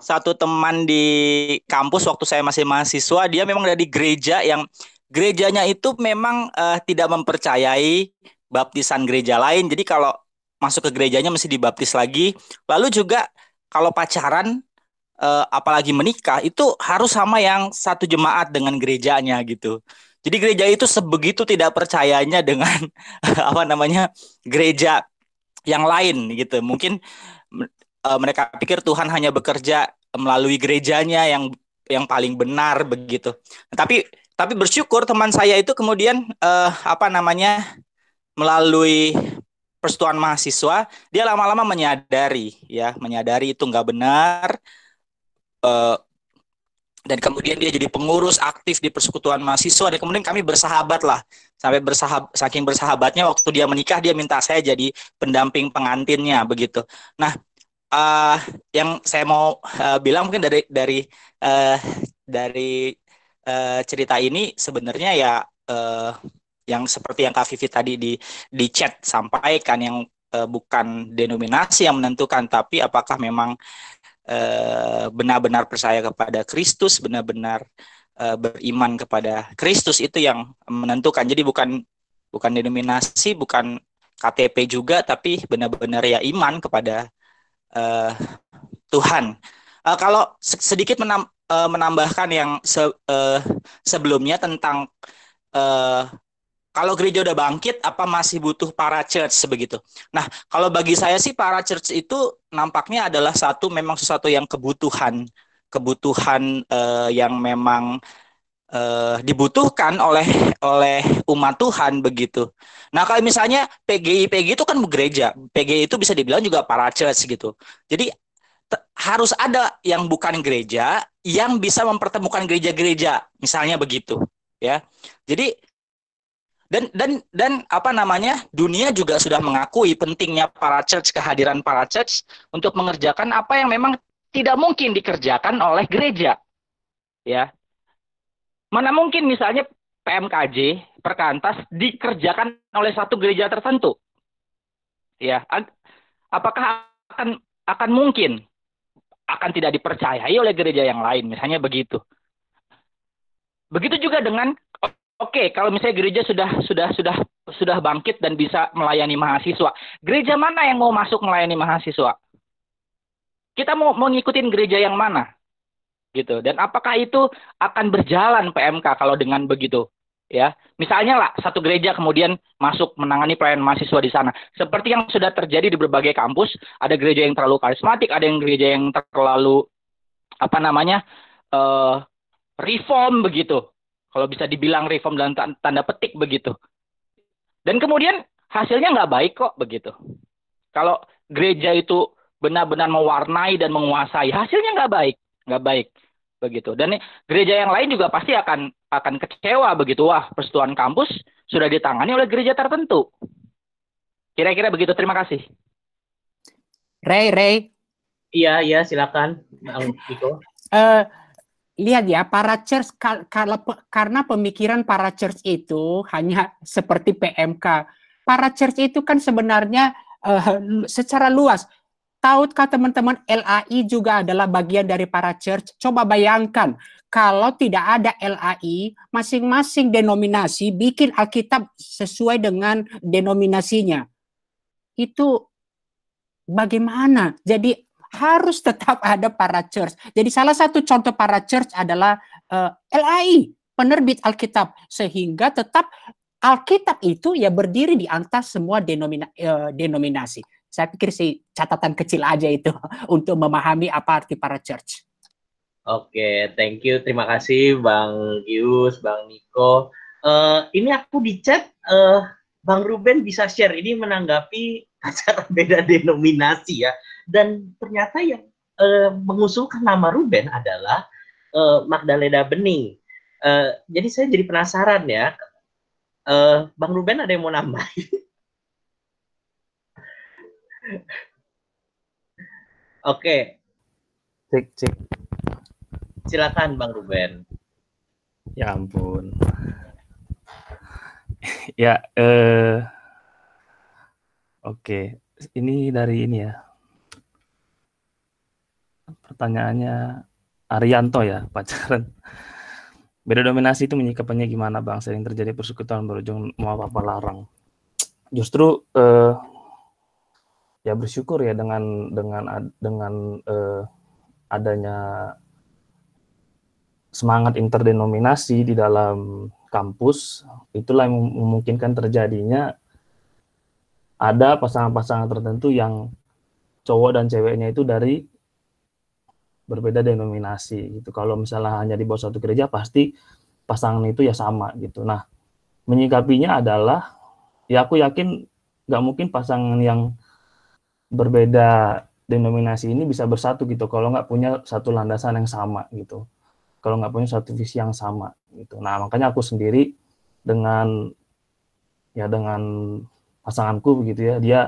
satu teman di kampus waktu saya masih mahasiswa dia memang dari gereja yang gerejanya itu memang uh, tidak mempercayai baptisan gereja lain. Jadi kalau masuk ke gerejanya mesti dibaptis lagi. Lalu juga kalau pacaran uh, apalagi menikah itu harus sama yang satu jemaat dengan gerejanya gitu. Jadi gereja itu sebegitu tidak percayanya dengan apa namanya gereja yang lain gitu. Mungkin uh, mereka pikir Tuhan hanya bekerja melalui gerejanya yang yang paling benar begitu. Tapi tapi bersyukur teman saya itu kemudian uh, apa namanya melalui persetujuan mahasiswa dia lama-lama menyadari ya menyadari itu nggak benar uh, dan kemudian dia jadi pengurus aktif di persekutuan mahasiswa. Dan kemudian kami bersahabat lah. Sampai bersahab saking bersahabatnya waktu dia menikah dia minta saya jadi pendamping pengantinnya begitu. Nah uh, yang saya mau uh, bilang mungkin dari dari uh, dari uh, cerita ini sebenarnya ya uh, yang seperti yang Kak Vivi tadi di di chat sampaikan yang uh, bukan denominasi yang menentukan tapi apakah memang benar-benar uh, percaya kepada Kristus, benar-benar uh, beriman kepada Kristus itu yang menentukan. Jadi bukan bukan denominasi, bukan KTP juga tapi benar-benar ya iman kepada uh, Tuhan. Uh, kalau sedikit menam, uh, menambahkan yang se uh, sebelumnya tentang uh, kalau gereja udah bangkit, apa masih butuh para church begitu? Nah, kalau bagi saya sih para church itu nampaknya adalah satu memang sesuatu yang kebutuhan, kebutuhan uh, yang memang uh, dibutuhkan oleh oleh umat Tuhan begitu. Nah, kalau misalnya PGI PGI itu kan gereja, PGI itu bisa dibilang juga para church gitu. Jadi harus ada yang bukan gereja yang bisa mempertemukan gereja-gereja, misalnya begitu, ya. Jadi dan dan dan apa namanya dunia juga sudah mengakui pentingnya para church kehadiran para church untuk mengerjakan apa yang memang tidak mungkin dikerjakan oleh gereja. Ya. Mana mungkin misalnya PMKJ perkantas dikerjakan oleh satu gereja tertentu? Ya apakah akan akan mungkin akan tidak dipercayai oleh gereja yang lain, misalnya begitu. begitu juga dengan oke okay, kalau misalnya gereja sudah sudah sudah sudah bangkit dan bisa melayani mahasiswa, gereja mana yang mau masuk melayani mahasiswa? Kita mau mengikuti gereja yang mana? Gitu. Dan apakah itu akan berjalan PMK kalau dengan begitu? ya misalnya lah satu gereja kemudian masuk menangani pelayanan mahasiswa di sana seperti yang sudah terjadi di berbagai kampus ada gereja yang terlalu karismatik ada yang gereja yang terlalu apa namanya uh, reform begitu kalau bisa dibilang reform dalam tanda petik begitu. Dan kemudian hasilnya nggak baik kok begitu. Kalau gereja itu benar-benar mewarnai dan menguasai hasilnya nggak baik nggak baik begitu. Dan gereja yang lain juga pasti akan akan kecewa begitu. Wah persetujuan kampus sudah ditangani oleh gereja tertentu. Kira-kira begitu. Terima kasih. Ray Ray. Iya iya silakan. Uh, lihat ya para church karena pemikiran para church itu hanya seperti PMK para church itu kan sebenarnya uh, secara luas Tahukah teman-teman LAI juga adalah bagian dari para church? Coba bayangkan kalau tidak ada LAI, masing-masing denominasi bikin Alkitab sesuai dengan denominasinya. Itu bagaimana? Jadi harus tetap ada para church. Jadi salah satu contoh para church adalah uh, eh, LAI, penerbit Alkitab, sehingga tetap Alkitab itu ya berdiri di atas semua denomina, uh, denominasi. Saya pikir sih catatan kecil aja itu untuk memahami apa arti para church. Oke, thank you. Terima kasih Bang Yus, Bang Niko. Uh, ini aku di chat, uh, Bang Ruben bisa share ini menanggapi acara beda denominasi ya. Dan ternyata yang uh, mengusulkan nama Ruben adalah uh, Magdalena Bening. Uh, jadi saya jadi penasaran ya, uh, Bang Ruben ada yang mau nambahin? Oke. Cek, cek. Silakan Bang Ruben. Ya ampun. Ya, eh Oke, ini dari ini ya. Pertanyaannya Arianto ya, pacaran. Beda dominasi itu menyikapinya gimana Bang? Sering terjadi persekutuan berujung mau apa-apa larang. Justru eh, ya bersyukur ya dengan dengan dengan uh, adanya semangat interdenominasi di dalam kampus itulah yang memungkinkan terjadinya ada pasangan-pasangan tertentu yang cowok dan ceweknya itu dari berbeda denominasi gitu. Kalau misalnya hanya di bawah satu gereja pasti pasangan itu ya sama gitu. Nah, menyikapinya adalah ya aku yakin nggak mungkin pasangan yang berbeda denominasi ini bisa bersatu gitu kalau nggak punya satu landasan yang sama gitu kalau nggak punya satu visi yang sama gitu. Nah makanya aku sendiri dengan ya dengan pasanganku begitu ya dia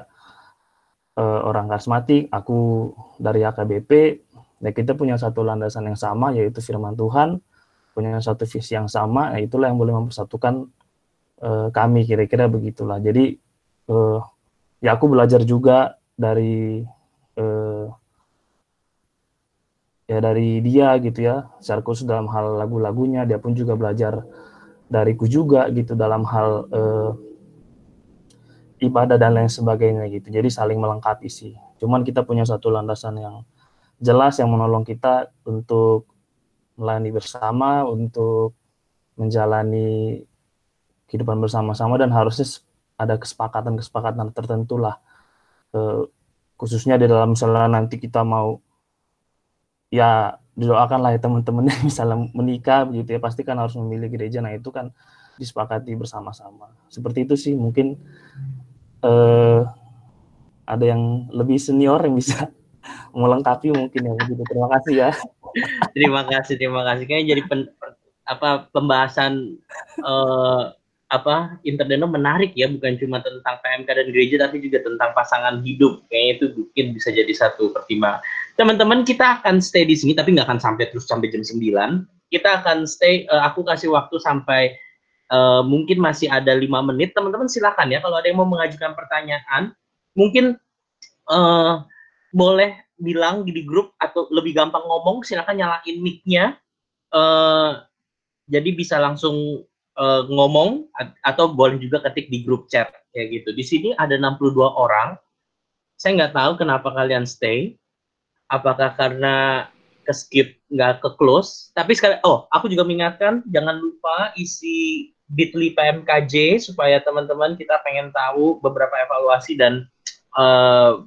uh, orang karismatik aku dari AKBP dan kita punya satu landasan yang sama yaitu firman Tuhan punya satu visi yang sama nah itulah yang boleh mempersatukan uh, kami kira-kira begitulah. Jadi uh, ya aku belajar juga dari eh, ya dari dia gitu ya. Secara khusus dalam hal lagu-lagunya dia pun juga belajar dariku juga gitu dalam hal eh, ibadah dan lain sebagainya gitu. Jadi saling melengkapi sih. Cuman kita punya satu landasan yang jelas yang menolong kita untuk melayani bersama untuk menjalani kehidupan bersama-sama dan harusnya ada kesepakatan-kesepakatan tertentu lah uh, khususnya di dalam misalnya nanti kita mau ya didoakan lah ya teman-teman yang misalnya menikah begitu ya. Pasti kan harus memilih gereja. Nah itu kan disepakati bersama-sama. Seperti itu sih mungkin uh, ada yang lebih senior yang bisa melengkapi mungkin ya. Begitu. Terima kasih ya. Terima kasih terima kasih. Kayaknya jadi pen, apa pembahasan uh, apa interdeno menarik ya bukan cuma tentang PMK dan gereja tapi juga tentang pasangan hidup. Kayaknya itu mungkin bisa jadi satu pertimbangan. Teman-teman kita akan stay di sini tapi nggak akan sampai terus sampai jam 9 kita akan stay uh, aku kasih waktu sampai uh, mungkin masih ada lima menit. Teman-teman silakan ya kalau ada yang mau mengajukan pertanyaan mungkin uh, boleh bilang di grup atau lebih gampang ngomong silakan nyalain mic-nya. Uh, jadi bisa langsung uh, ngomong atau boleh juga ketik di grup chat kayak gitu. Di sini ada 62 orang. Saya nggak tahu kenapa kalian stay. Apakah karena ke skip nggak ke close? Tapi sekali, oh aku juga mengingatkan jangan lupa isi Bitly PMKJ supaya teman-teman kita pengen tahu beberapa evaluasi dan uh,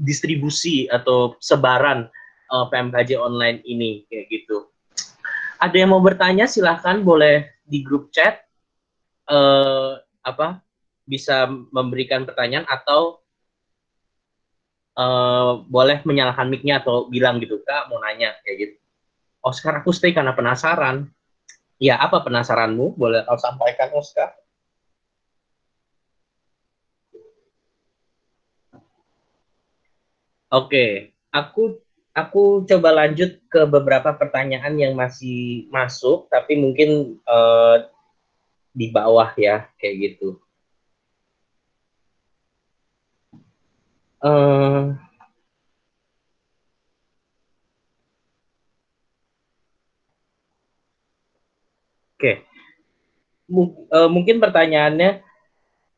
distribusi atau sebaran uh, eh, PMKJ online ini kayak gitu. Ada yang mau bertanya silahkan boleh di grup chat uh, apa bisa memberikan pertanyaan atau uh, boleh menyalakan mic-nya atau bilang gitu kak mau nanya kayak gitu. Oscar aku stay karena penasaran. Ya, apa penasaranmu? Boleh kau sampaikan, Oscar? Oke, aku aku coba lanjut ke beberapa pertanyaan yang masih masuk, tapi mungkin uh, di bawah ya, kayak gitu. Uh, Oke. M uh, mungkin pertanyaannya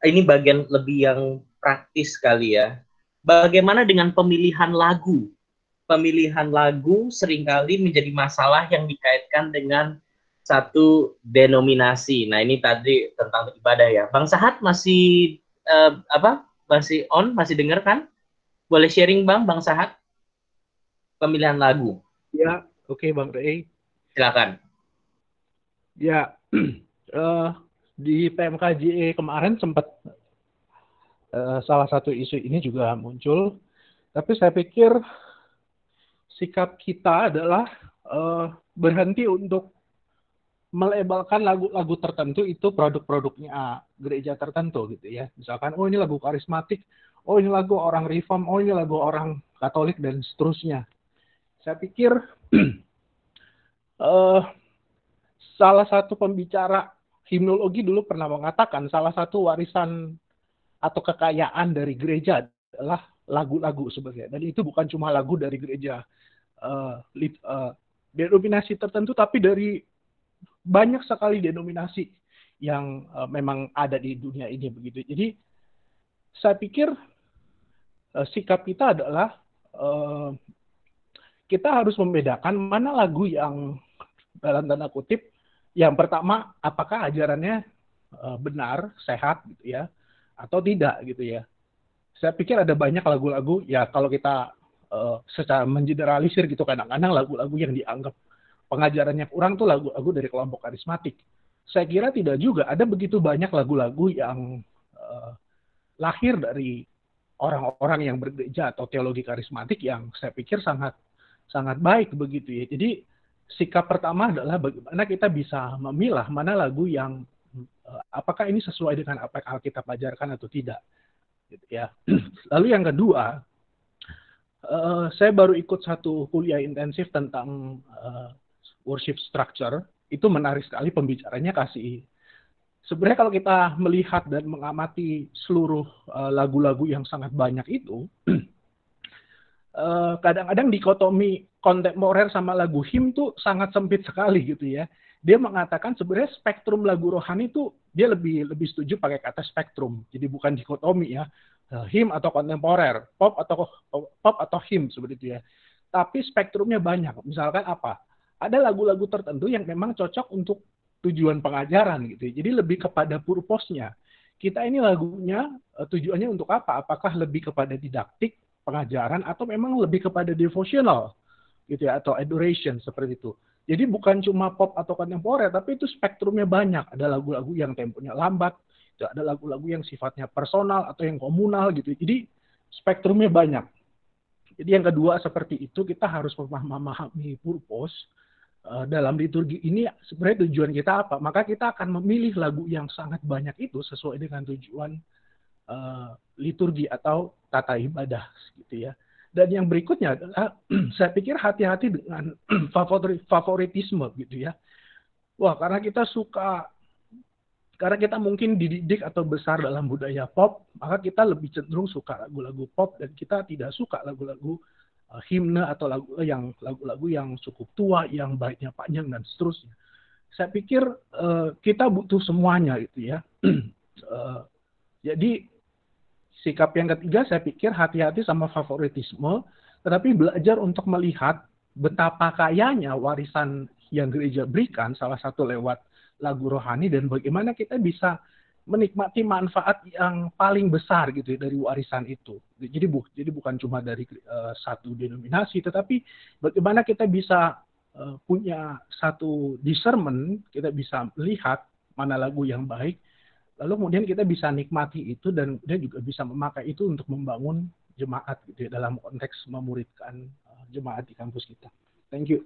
ini bagian lebih yang praktis kali ya. Bagaimana dengan pemilihan lagu? Pemilihan lagu sering kali menjadi masalah yang dikaitkan dengan satu denominasi. Nah, ini tadi tentang ibadah ya. Bang Sahat masih uh, apa? Masih on? Masih dengar kan? Boleh sharing Bang, Bang Sahat? Pemilihan lagu. Ya, oke okay, Bang Rey. Silakan. Ya, uh, di PMKJE kemarin sempat uh, salah satu isu ini juga muncul, tapi saya pikir sikap kita adalah uh, berhenti untuk melabelkan lagu-lagu tertentu itu produk-produknya gereja tertentu gitu ya. Misalkan, oh ini lagu karismatik, oh ini lagu orang reform, oh ini lagu orang katolik dan seterusnya. Saya pikir uh, salah satu pembicara himnologi dulu pernah mengatakan salah satu warisan atau kekayaan dari gereja adalah lagu-lagu sebenarnya. Dan itu bukan cuma lagu dari gereja uh, uh, denominasi tertentu, tapi dari banyak sekali denominasi yang uh, memang ada di dunia ini begitu. Jadi saya pikir uh, sikap kita adalah uh, kita harus membedakan mana lagu yang dalam tanda kutip yang pertama, apakah ajarannya benar, sehat gitu ya, atau tidak gitu ya. Saya pikir ada banyak lagu-lagu ya kalau kita uh, secara mengeneralisir gitu kadang-kadang lagu-lagu yang dianggap pengajarannya kurang tuh lagu-lagu dari kelompok karismatik. Saya kira tidak juga. Ada begitu banyak lagu-lagu yang uh, lahir dari orang-orang yang bergereja atau teologi karismatik yang saya pikir sangat sangat baik begitu ya. Jadi sikap pertama adalah bagaimana kita bisa memilah mana lagu yang uh, apakah ini sesuai dengan apa yang kita ajarkan atau tidak. Gitu ya. Lalu yang kedua, uh, saya baru ikut satu kuliah intensif tentang uh, worship structure. Itu menarik sekali pembicaranya kasih. Sebenarnya kalau kita melihat dan mengamati seluruh lagu-lagu uh, yang sangat banyak itu, kadang kadang-kadang dikotomi kontemporer sama lagu him tuh sangat sempit sekali gitu ya. Dia mengatakan sebenarnya spektrum lagu rohani itu dia lebih lebih setuju pakai kata spektrum. Jadi bukan dikotomi ya. Eh, him atau kontemporer, pop atau pop atau him seperti itu ya. Tapi spektrumnya banyak. Misalkan apa? Ada lagu-lagu tertentu yang memang cocok untuk tujuan pengajaran gitu. Jadi lebih kepada purpose-nya. Kita ini lagunya eh, tujuannya untuk apa? Apakah lebih kepada didaktik, pengajaran atau memang lebih kepada devotional? gitu ya atau adoration seperti itu. Jadi bukan cuma pop atau kontemporer, tapi itu spektrumnya banyak. Ada lagu-lagu yang temponya lambat, ada lagu-lagu yang sifatnya personal atau yang komunal gitu. Jadi spektrumnya banyak. Jadi yang kedua seperti itu kita harus memahami purpose uh, dalam liturgi ini sebenarnya tujuan kita apa. Maka kita akan memilih lagu yang sangat banyak itu sesuai dengan tujuan uh, liturgi atau tata ibadah gitu ya. Dan yang berikutnya adalah saya pikir hati-hati dengan favoritisme gitu ya. Wah, karena kita suka karena kita mungkin dididik atau besar dalam budaya pop, maka kita lebih cenderung suka lagu-lagu pop dan kita tidak suka lagu-lagu uh, himne atau lagu yang lagu-lagu yang cukup tua, yang baiknya panjang dan seterusnya. saya pikir uh, kita butuh semuanya gitu ya. uh, jadi sikap yang ketiga saya pikir hati-hati sama favoritisme, tetapi belajar untuk melihat betapa kayanya warisan yang gereja berikan, salah satu lewat lagu rohani dan bagaimana kita bisa menikmati manfaat yang paling besar gitu ya, dari warisan itu. Jadi bu, jadi bukan cuma dari uh, satu denominasi, tetapi bagaimana kita bisa uh, punya satu discernment, kita bisa melihat mana lagu yang baik, lalu kemudian kita bisa nikmati itu dan kemudian juga bisa memakai itu untuk membangun jemaat gitu ya, dalam konteks memuridkan uh, jemaat di kampus kita. Thank you.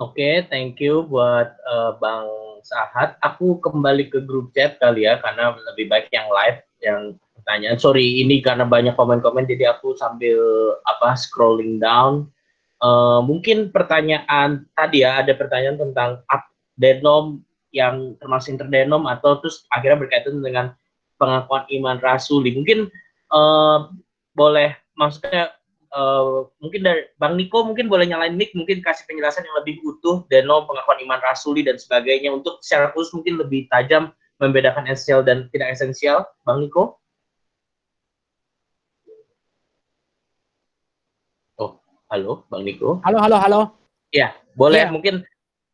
Oke, okay, thank you buat uh, Bang Sahat. Aku kembali ke grup chat kali ya, karena lebih baik yang live, yang pertanyaan. Sorry, ini karena banyak komen-komen, jadi aku sambil apa scrolling down. Uh, mungkin pertanyaan tadi ya, ada pertanyaan tentang denom yang termasuk interdenom atau terus akhirnya berkaitan dengan pengakuan iman rasuli. Mungkin uh, boleh maksudnya uh, mungkin dari Bang Niko mungkin boleh nyalain mic mungkin kasih penjelasan yang lebih utuh Deno pengakuan iman rasuli dan sebagainya. Untuk secara khusus mungkin lebih tajam membedakan esensial dan tidak esensial. Bang Niko? Oh halo Bang Niko? Halo halo halo. Ya boleh ya. mungkin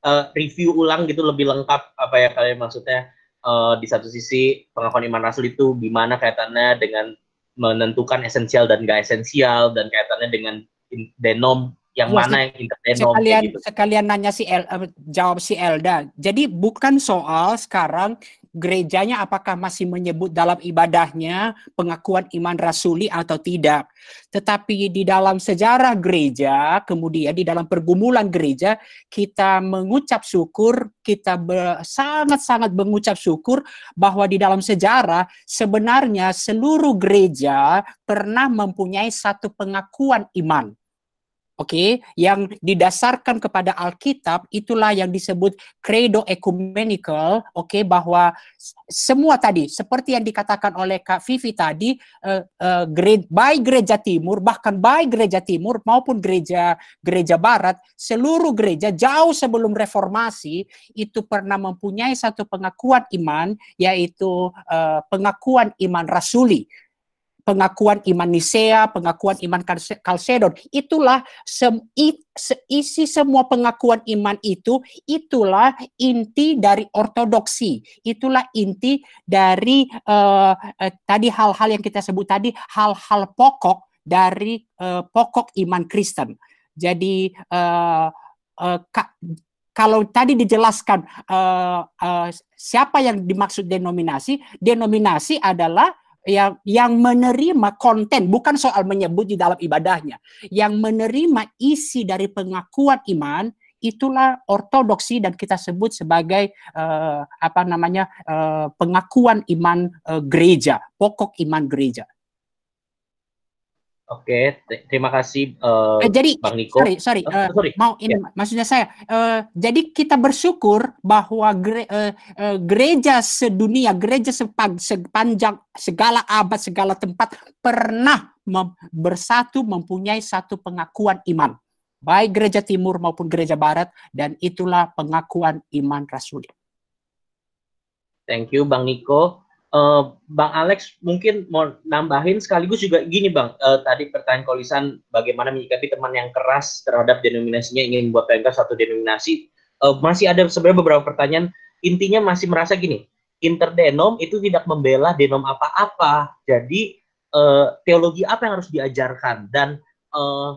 uh, review ulang gitu lebih lengkap apa ya kalian maksudnya uh, di satu sisi pengakuan iman rasul itu gimana kaitannya dengan menentukan esensial dan gak esensial dan kaitannya dengan denom yang ya, mana yang interdenom sekalian gitu. sekalian nanya si El uh, jawab si Elda jadi bukan soal sekarang gerejanya apakah masih menyebut dalam ibadahnya pengakuan iman rasuli atau tidak. Tetapi di dalam sejarah gereja, kemudian di dalam pergumulan gereja, kita mengucap syukur, kita sangat-sangat mengucap syukur bahwa di dalam sejarah sebenarnya seluruh gereja pernah mempunyai satu pengakuan iman Oke, okay? yang didasarkan kepada Alkitab itulah yang disebut credo ecumenical, oke, okay? bahwa semua tadi seperti yang dikatakan oleh Kak Vivi tadi, uh, uh, by gereja timur bahkan by gereja timur maupun gereja gereja barat, seluruh gereja jauh sebelum reformasi itu pernah mempunyai satu pengakuan iman yaitu uh, pengakuan iman rasuli pengakuan iman Nisea, pengakuan iman Kalsedon. Itulah isi semua pengakuan iman itu, itulah inti dari ortodoksi. Itulah inti dari uh, uh, tadi hal-hal yang kita sebut tadi, hal-hal pokok dari uh, pokok iman Kristen. Jadi uh, uh, kalau tadi dijelaskan uh, uh, siapa yang dimaksud denominasi, denominasi adalah yang yang menerima konten bukan soal menyebut di dalam ibadahnya. Yang menerima isi dari pengakuan iman itulah ortodoksi dan kita sebut sebagai uh, apa namanya uh, pengakuan iman uh, gereja pokok iman gereja Oke, terima kasih uh, jadi, Bang Niko. Sorry, sorry, uh, sorry. mau ini yeah. maksudnya saya. Uh, jadi kita bersyukur bahwa gere, uh, uh, gereja sedunia, gereja sepag, sepanjang segala abad, segala tempat pernah mem bersatu mempunyai satu pengakuan iman, baik gereja timur maupun gereja barat, dan itulah pengakuan iman rasuli. Thank you, Bang Niko. Uh, Bang Alex mungkin mau nambahin sekaligus juga gini Bang, uh, tadi pertanyaan Kolisan bagaimana menyikapi teman yang keras terhadap denominasinya ingin buat PMK satu denominasi, uh, masih ada sebenarnya beberapa pertanyaan, intinya masih merasa gini, interdenom itu tidak membela denom apa-apa, jadi uh, teologi apa yang harus diajarkan? Dan uh,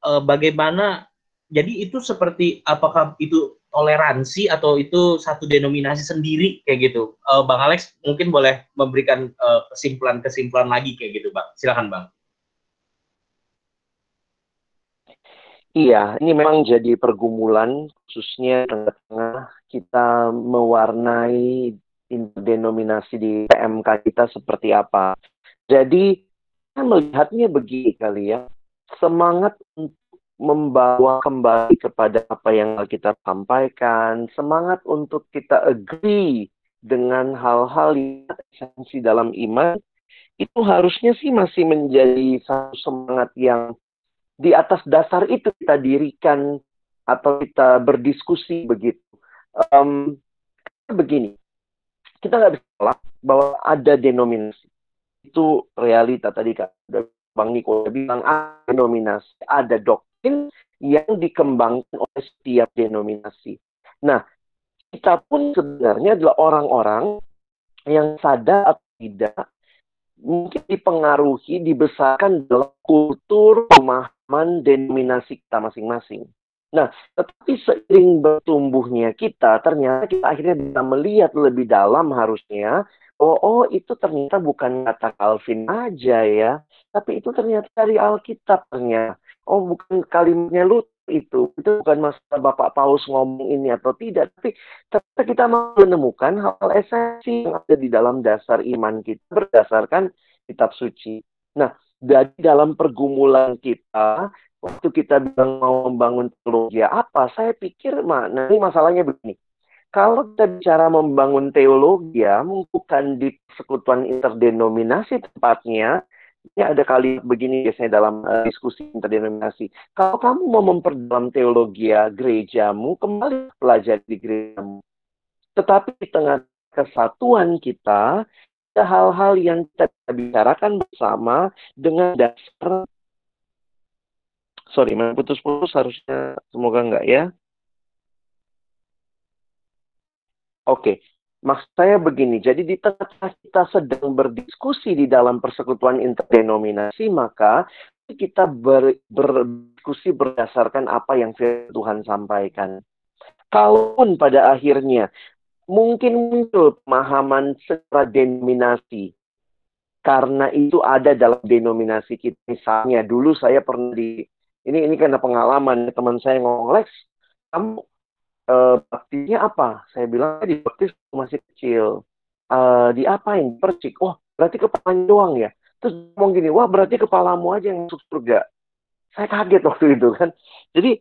uh, bagaimana, jadi itu seperti apakah itu toleransi atau itu satu denominasi sendiri kayak gitu. Uh, bang Alex mungkin boleh memberikan kesimpulan eh, kesimpulan-kesimpulan lagi kayak gitu, Bang. Silakan, Bang. Iya, ini memang jadi pergumulan khususnya tengah-tengah kita mewarnai denominasi di PMK kita seperti apa. Jadi, melihatnya begini kali ya, semangat untuk membawa kembali kepada apa yang kita sampaikan, semangat untuk kita agree dengan hal-hal yang esensi dalam iman, itu harusnya sih masih menjadi satu semangat yang di atas dasar itu kita dirikan atau kita berdiskusi begitu. Um, begini, kita nggak bisa salah bahwa ada denominasi. Itu realita tadi kan. Bang Niko bilang ada denominasi, ada doktrin yang dikembangkan oleh setiap denominasi. Nah, kita pun sebenarnya adalah orang-orang yang sadar atau tidak mungkin dipengaruhi, dibesarkan dalam kultur pemahaman denominasi kita masing-masing. Nah, tetapi seiring bertumbuhnya kita, ternyata kita akhirnya bisa melihat lebih dalam harusnya, oh, oh itu ternyata bukan kata Calvin aja ya, tapi itu ternyata dari Alkitab ternyata. Oh, bukan kalimatnya Luther itu, itu bukan masalah Bapak Paus ngomong ini atau tidak, tapi ternyata kita menemukan hal-hal esensi yang ada di dalam dasar iman kita berdasarkan kitab suci. Nah, dari dalam pergumulan kita, waktu kita bilang mau membangun teologi apa, saya pikir nah ini masalahnya begini. Kalau kita bicara membangun teologi ya, bukan di persekutuan interdenominasi tepatnya, ini ada kali begini biasanya dalam uh, diskusi interdenominasi. Kalau kamu mau memperdalam teologi ya gerejamu, kembali pelajari di gerejamu. Tetapi di tengah kesatuan kita, ada hal-hal yang kita bicarakan bersama dengan dasar sorry, putus-putus harusnya semoga enggak ya. Oke, maksud saya begini. Jadi di tengah kita sedang berdiskusi di dalam persekutuan interdenominasi, maka kita ber, berdiskusi berdasarkan apa yang Tuhan sampaikan. Kalaupun pada akhirnya mungkin muncul pemahaman secara denominasi, karena itu ada dalam denominasi kita. Misalnya dulu saya pernah di ini ini karena pengalaman teman saya ngomong Lex kamu uh, baptisnya apa? Saya bilang di baptis masih kecil. Uh, di apa yang percik. Oh berarti kepalanya doang ya? Terus ngomong gini wah berarti kepalamu aja yang masuk surga. Saya kaget waktu itu kan. Jadi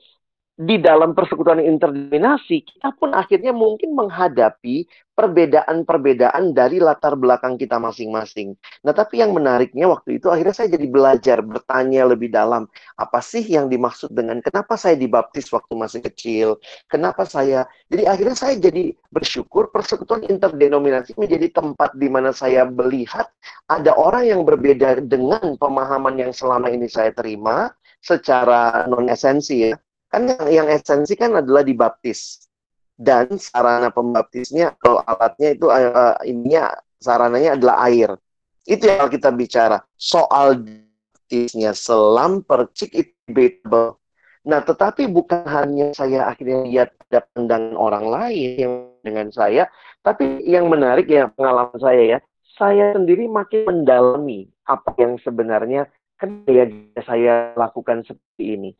di dalam persekutuan interdenominasi, kita pun akhirnya mungkin menghadapi perbedaan-perbedaan dari latar belakang kita masing-masing. Nah, tapi yang menariknya waktu itu akhirnya saya jadi belajar, bertanya lebih dalam, apa sih yang dimaksud dengan kenapa saya dibaptis waktu masih kecil? Kenapa saya... Jadi akhirnya saya jadi bersyukur persekutuan interdenominasi menjadi tempat di mana saya melihat ada orang yang berbeda dengan pemahaman yang selama ini saya terima secara non-esensi ya Kan yang, yang esensi kan adalah dibaptis. Dan sarana pembaptisnya atau alatnya itu uh, ininya sarananya adalah air. Itu yang kita bicara. Soal baptisnya selam percik itu debatable. Nah, tetapi bukan hanya saya akhirnya lihat ada pandangan orang lain yang dengan saya, tapi yang menarik ya pengalaman saya ya, saya sendiri makin mendalami apa yang sebenarnya kan saya lakukan seperti ini.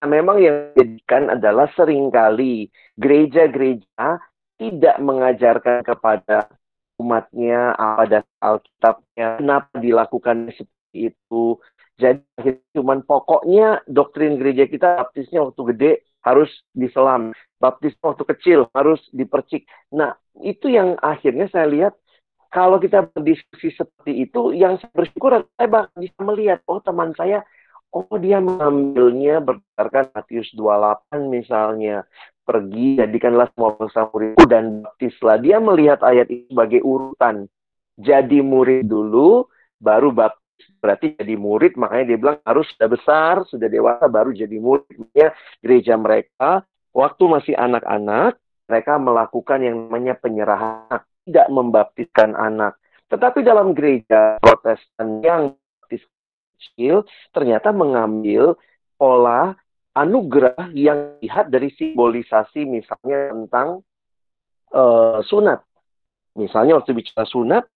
Nah, memang yang dijadikan adalah sering kali gereja-gereja tidak mengajarkan kepada umatnya apa dasar Alkitabnya, kenapa dilakukan seperti itu. Jadi cuma pokoknya doktrin gereja kita baptisnya waktu gede harus diselam, baptis waktu kecil harus dipercik. Nah itu yang akhirnya saya lihat kalau kita berdiskusi seperti itu, yang saya bersyukur saya bisa melihat, oh teman saya oh dia mengambilnya berdasarkan Matius 28 misalnya. Pergi jadikanlah semua bangsa muridku dan baptislah. Dia melihat ayat itu sebagai urutan. Jadi murid dulu baru baptis. Berarti jadi murid makanya dia bilang harus sudah besar sudah dewasa baru jadi muridnya gereja mereka waktu masih anak-anak mereka melakukan yang namanya penyerahan tidak membaptiskan anak. Tetapi dalam gereja Protestan yang kecil ternyata mengambil pola anugerah yang lihat dari simbolisasi misalnya tentang uh, sunat. Misalnya waktu bicara sunat,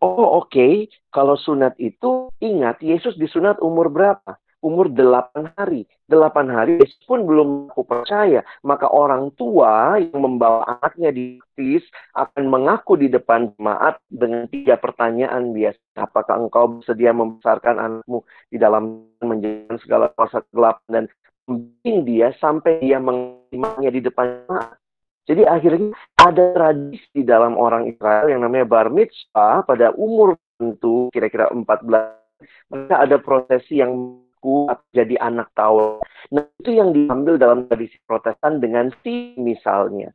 oh oke, okay, kalau sunat itu ingat Yesus disunat umur berapa? Umur delapan hari. Delapan hari pun belum aku percaya. Maka orang tua yang membawa anaknya di baptis akan mengaku di depan jemaat dengan tiga pertanyaan biasa. Apakah engkau bersedia membesarkan anakmu di dalam menjalankan segala kuasa gelap dan membimbing dia sampai dia mengimannya di depan jemaat. Jadi akhirnya ada tradisi di dalam orang Israel yang namanya bar mitzvah pada umur tentu kira-kira 14 maka ada prosesi yang anakku jadi anak tahu. Nah, itu yang diambil dalam tradisi Protestan dengan si misalnya.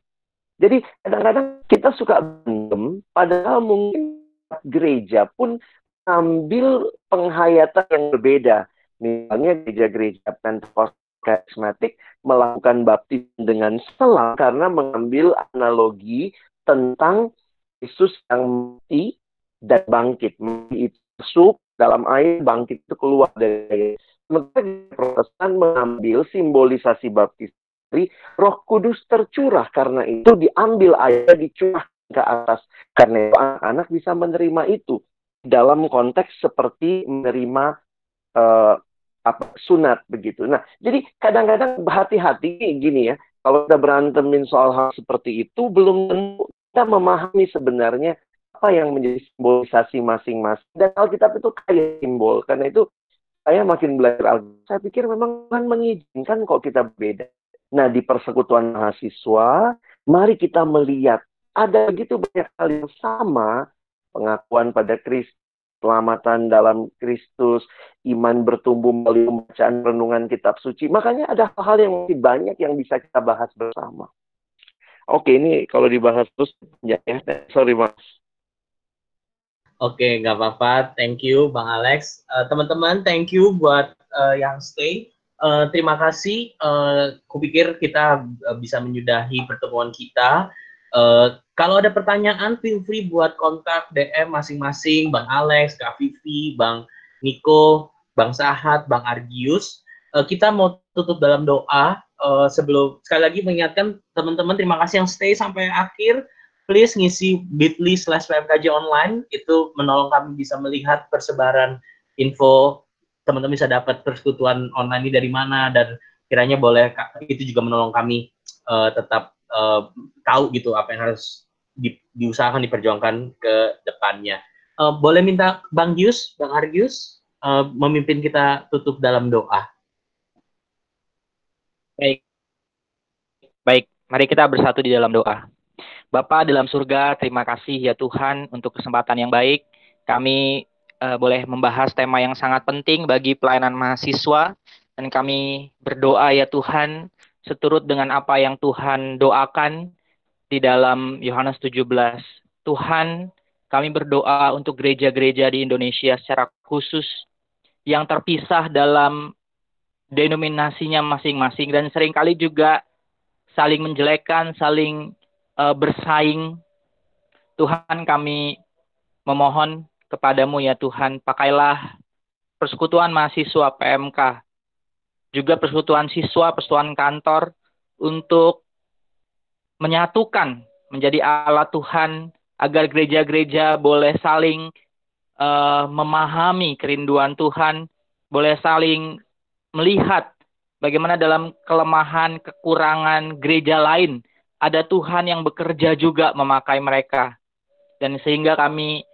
Jadi kadang-kadang kita suka bendem, padahal mungkin gereja pun ambil penghayatan yang berbeda. Misalnya gereja-gereja Pentakosta karismatik melakukan baptis dengan selang karena mengambil analogi tentang Yesus yang mati dan bangkit. Mati itu masuk dalam air, bangkit itu keluar dari Sementara Protestan mengambil simbolisasi baptis Roh Kudus tercurah karena itu diambil air dicurah ke atas karena anak-anak bisa menerima itu dalam konteks seperti menerima uh, apa sunat begitu. Nah, jadi kadang-kadang hati-hati gini ya. Kalau kita berantemin soal hal seperti itu belum tentu kita memahami sebenarnya apa yang menjadi simbolisasi masing-masing. Dan Alkitab itu kaya simbol. Karena itu saya makin belajar Alkitab. Saya pikir memang Tuhan mengizinkan kok kita beda. Nah, di persekutuan mahasiswa, mari kita melihat ada begitu banyak hal yang sama, pengakuan pada Kristus, keselamatan dalam Kristus, iman bertumbuh melalui pembacaan renungan kitab suci. Makanya ada hal-hal yang masih banyak yang bisa kita bahas bersama. Oke, ini kalau dibahas terus ya, ya. sorry mas. Oke, nggak apa-apa. Thank you, Bang Alex. Uh, teman-teman, thank you buat uh, yang stay. Uh, terima kasih. Uh, kupikir kita uh, bisa menyudahi pertemuan kita. Uh, kalau ada pertanyaan, feel free buat kontak DM masing-masing, Bang Alex, Kak Vivi, Bang Niko, Bang Sahat, Bang Argius. Uh, kita mau tutup dalam doa. Uh, sebelum sekali lagi mengingatkan teman-teman, terima kasih yang stay sampai akhir please ngisi bit.ly slash PMKJ online, itu menolong kami bisa melihat persebaran info, teman-teman bisa dapat persekutuan online ini dari mana, dan kiranya boleh, itu juga menolong kami uh, tetap uh, tahu gitu apa yang harus di, diusahakan, diperjuangkan ke depannya. Uh, boleh minta Bang Gius, Bang Argius, uh, memimpin kita tutup dalam doa. Baik. Baik, mari kita bersatu di dalam doa. Bapak dalam surga, terima kasih ya Tuhan untuk kesempatan yang baik. Kami uh, boleh membahas tema yang sangat penting bagi pelayanan mahasiswa dan kami berdoa ya Tuhan seturut dengan apa yang Tuhan doakan di dalam Yohanes 17. Tuhan, kami berdoa untuk gereja-gereja di Indonesia secara khusus yang terpisah dalam denominasinya masing-masing dan sering kali juga saling menjelekkan, saling uh, bersaing. Tuhan kami memohon kepadamu ya Tuhan, pakailah persekutuan mahasiswa PMK, juga persekutuan siswa, persekutuan kantor untuk menyatukan menjadi alat Tuhan agar gereja-gereja boleh saling uh, memahami kerinduan Tuhan, boleh saling melihat bagaimana dalam kelemahan, kekurangan gereja lain ada Tuhan yang bekerja juga memakai mereka. Dan sehingga kami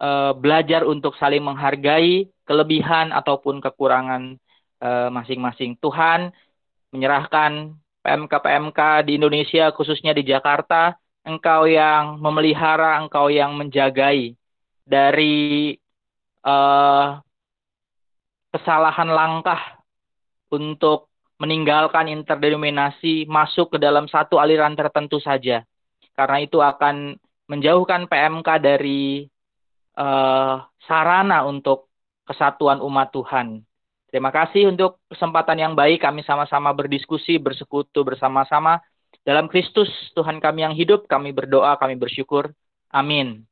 uh, belajar untuk saling menghargai kelebihan ataupun kekurangan eh, masing-masing. Uh, Tuhan menyerahkan PMK-PMK di Indonesia, khususnya di Jakarta, engkau yang memelihara, engkau yang menjagai dari uh, kesalahan langkah untuk meninggalkan interdenominasi masuk ke dalam satu aliran tertentu saja. Karena itu akan menjauhkan PMK dari uh, sarana untuk kesatuan umat Tuhan. Terima kasih untuk kesempatan yang baik kami sama-sama berdiskusi, bersekutu bersama-sama. Dalam Kristus Tuhan kami yang hidup, kami berdoa, kami bersyukur. Amin.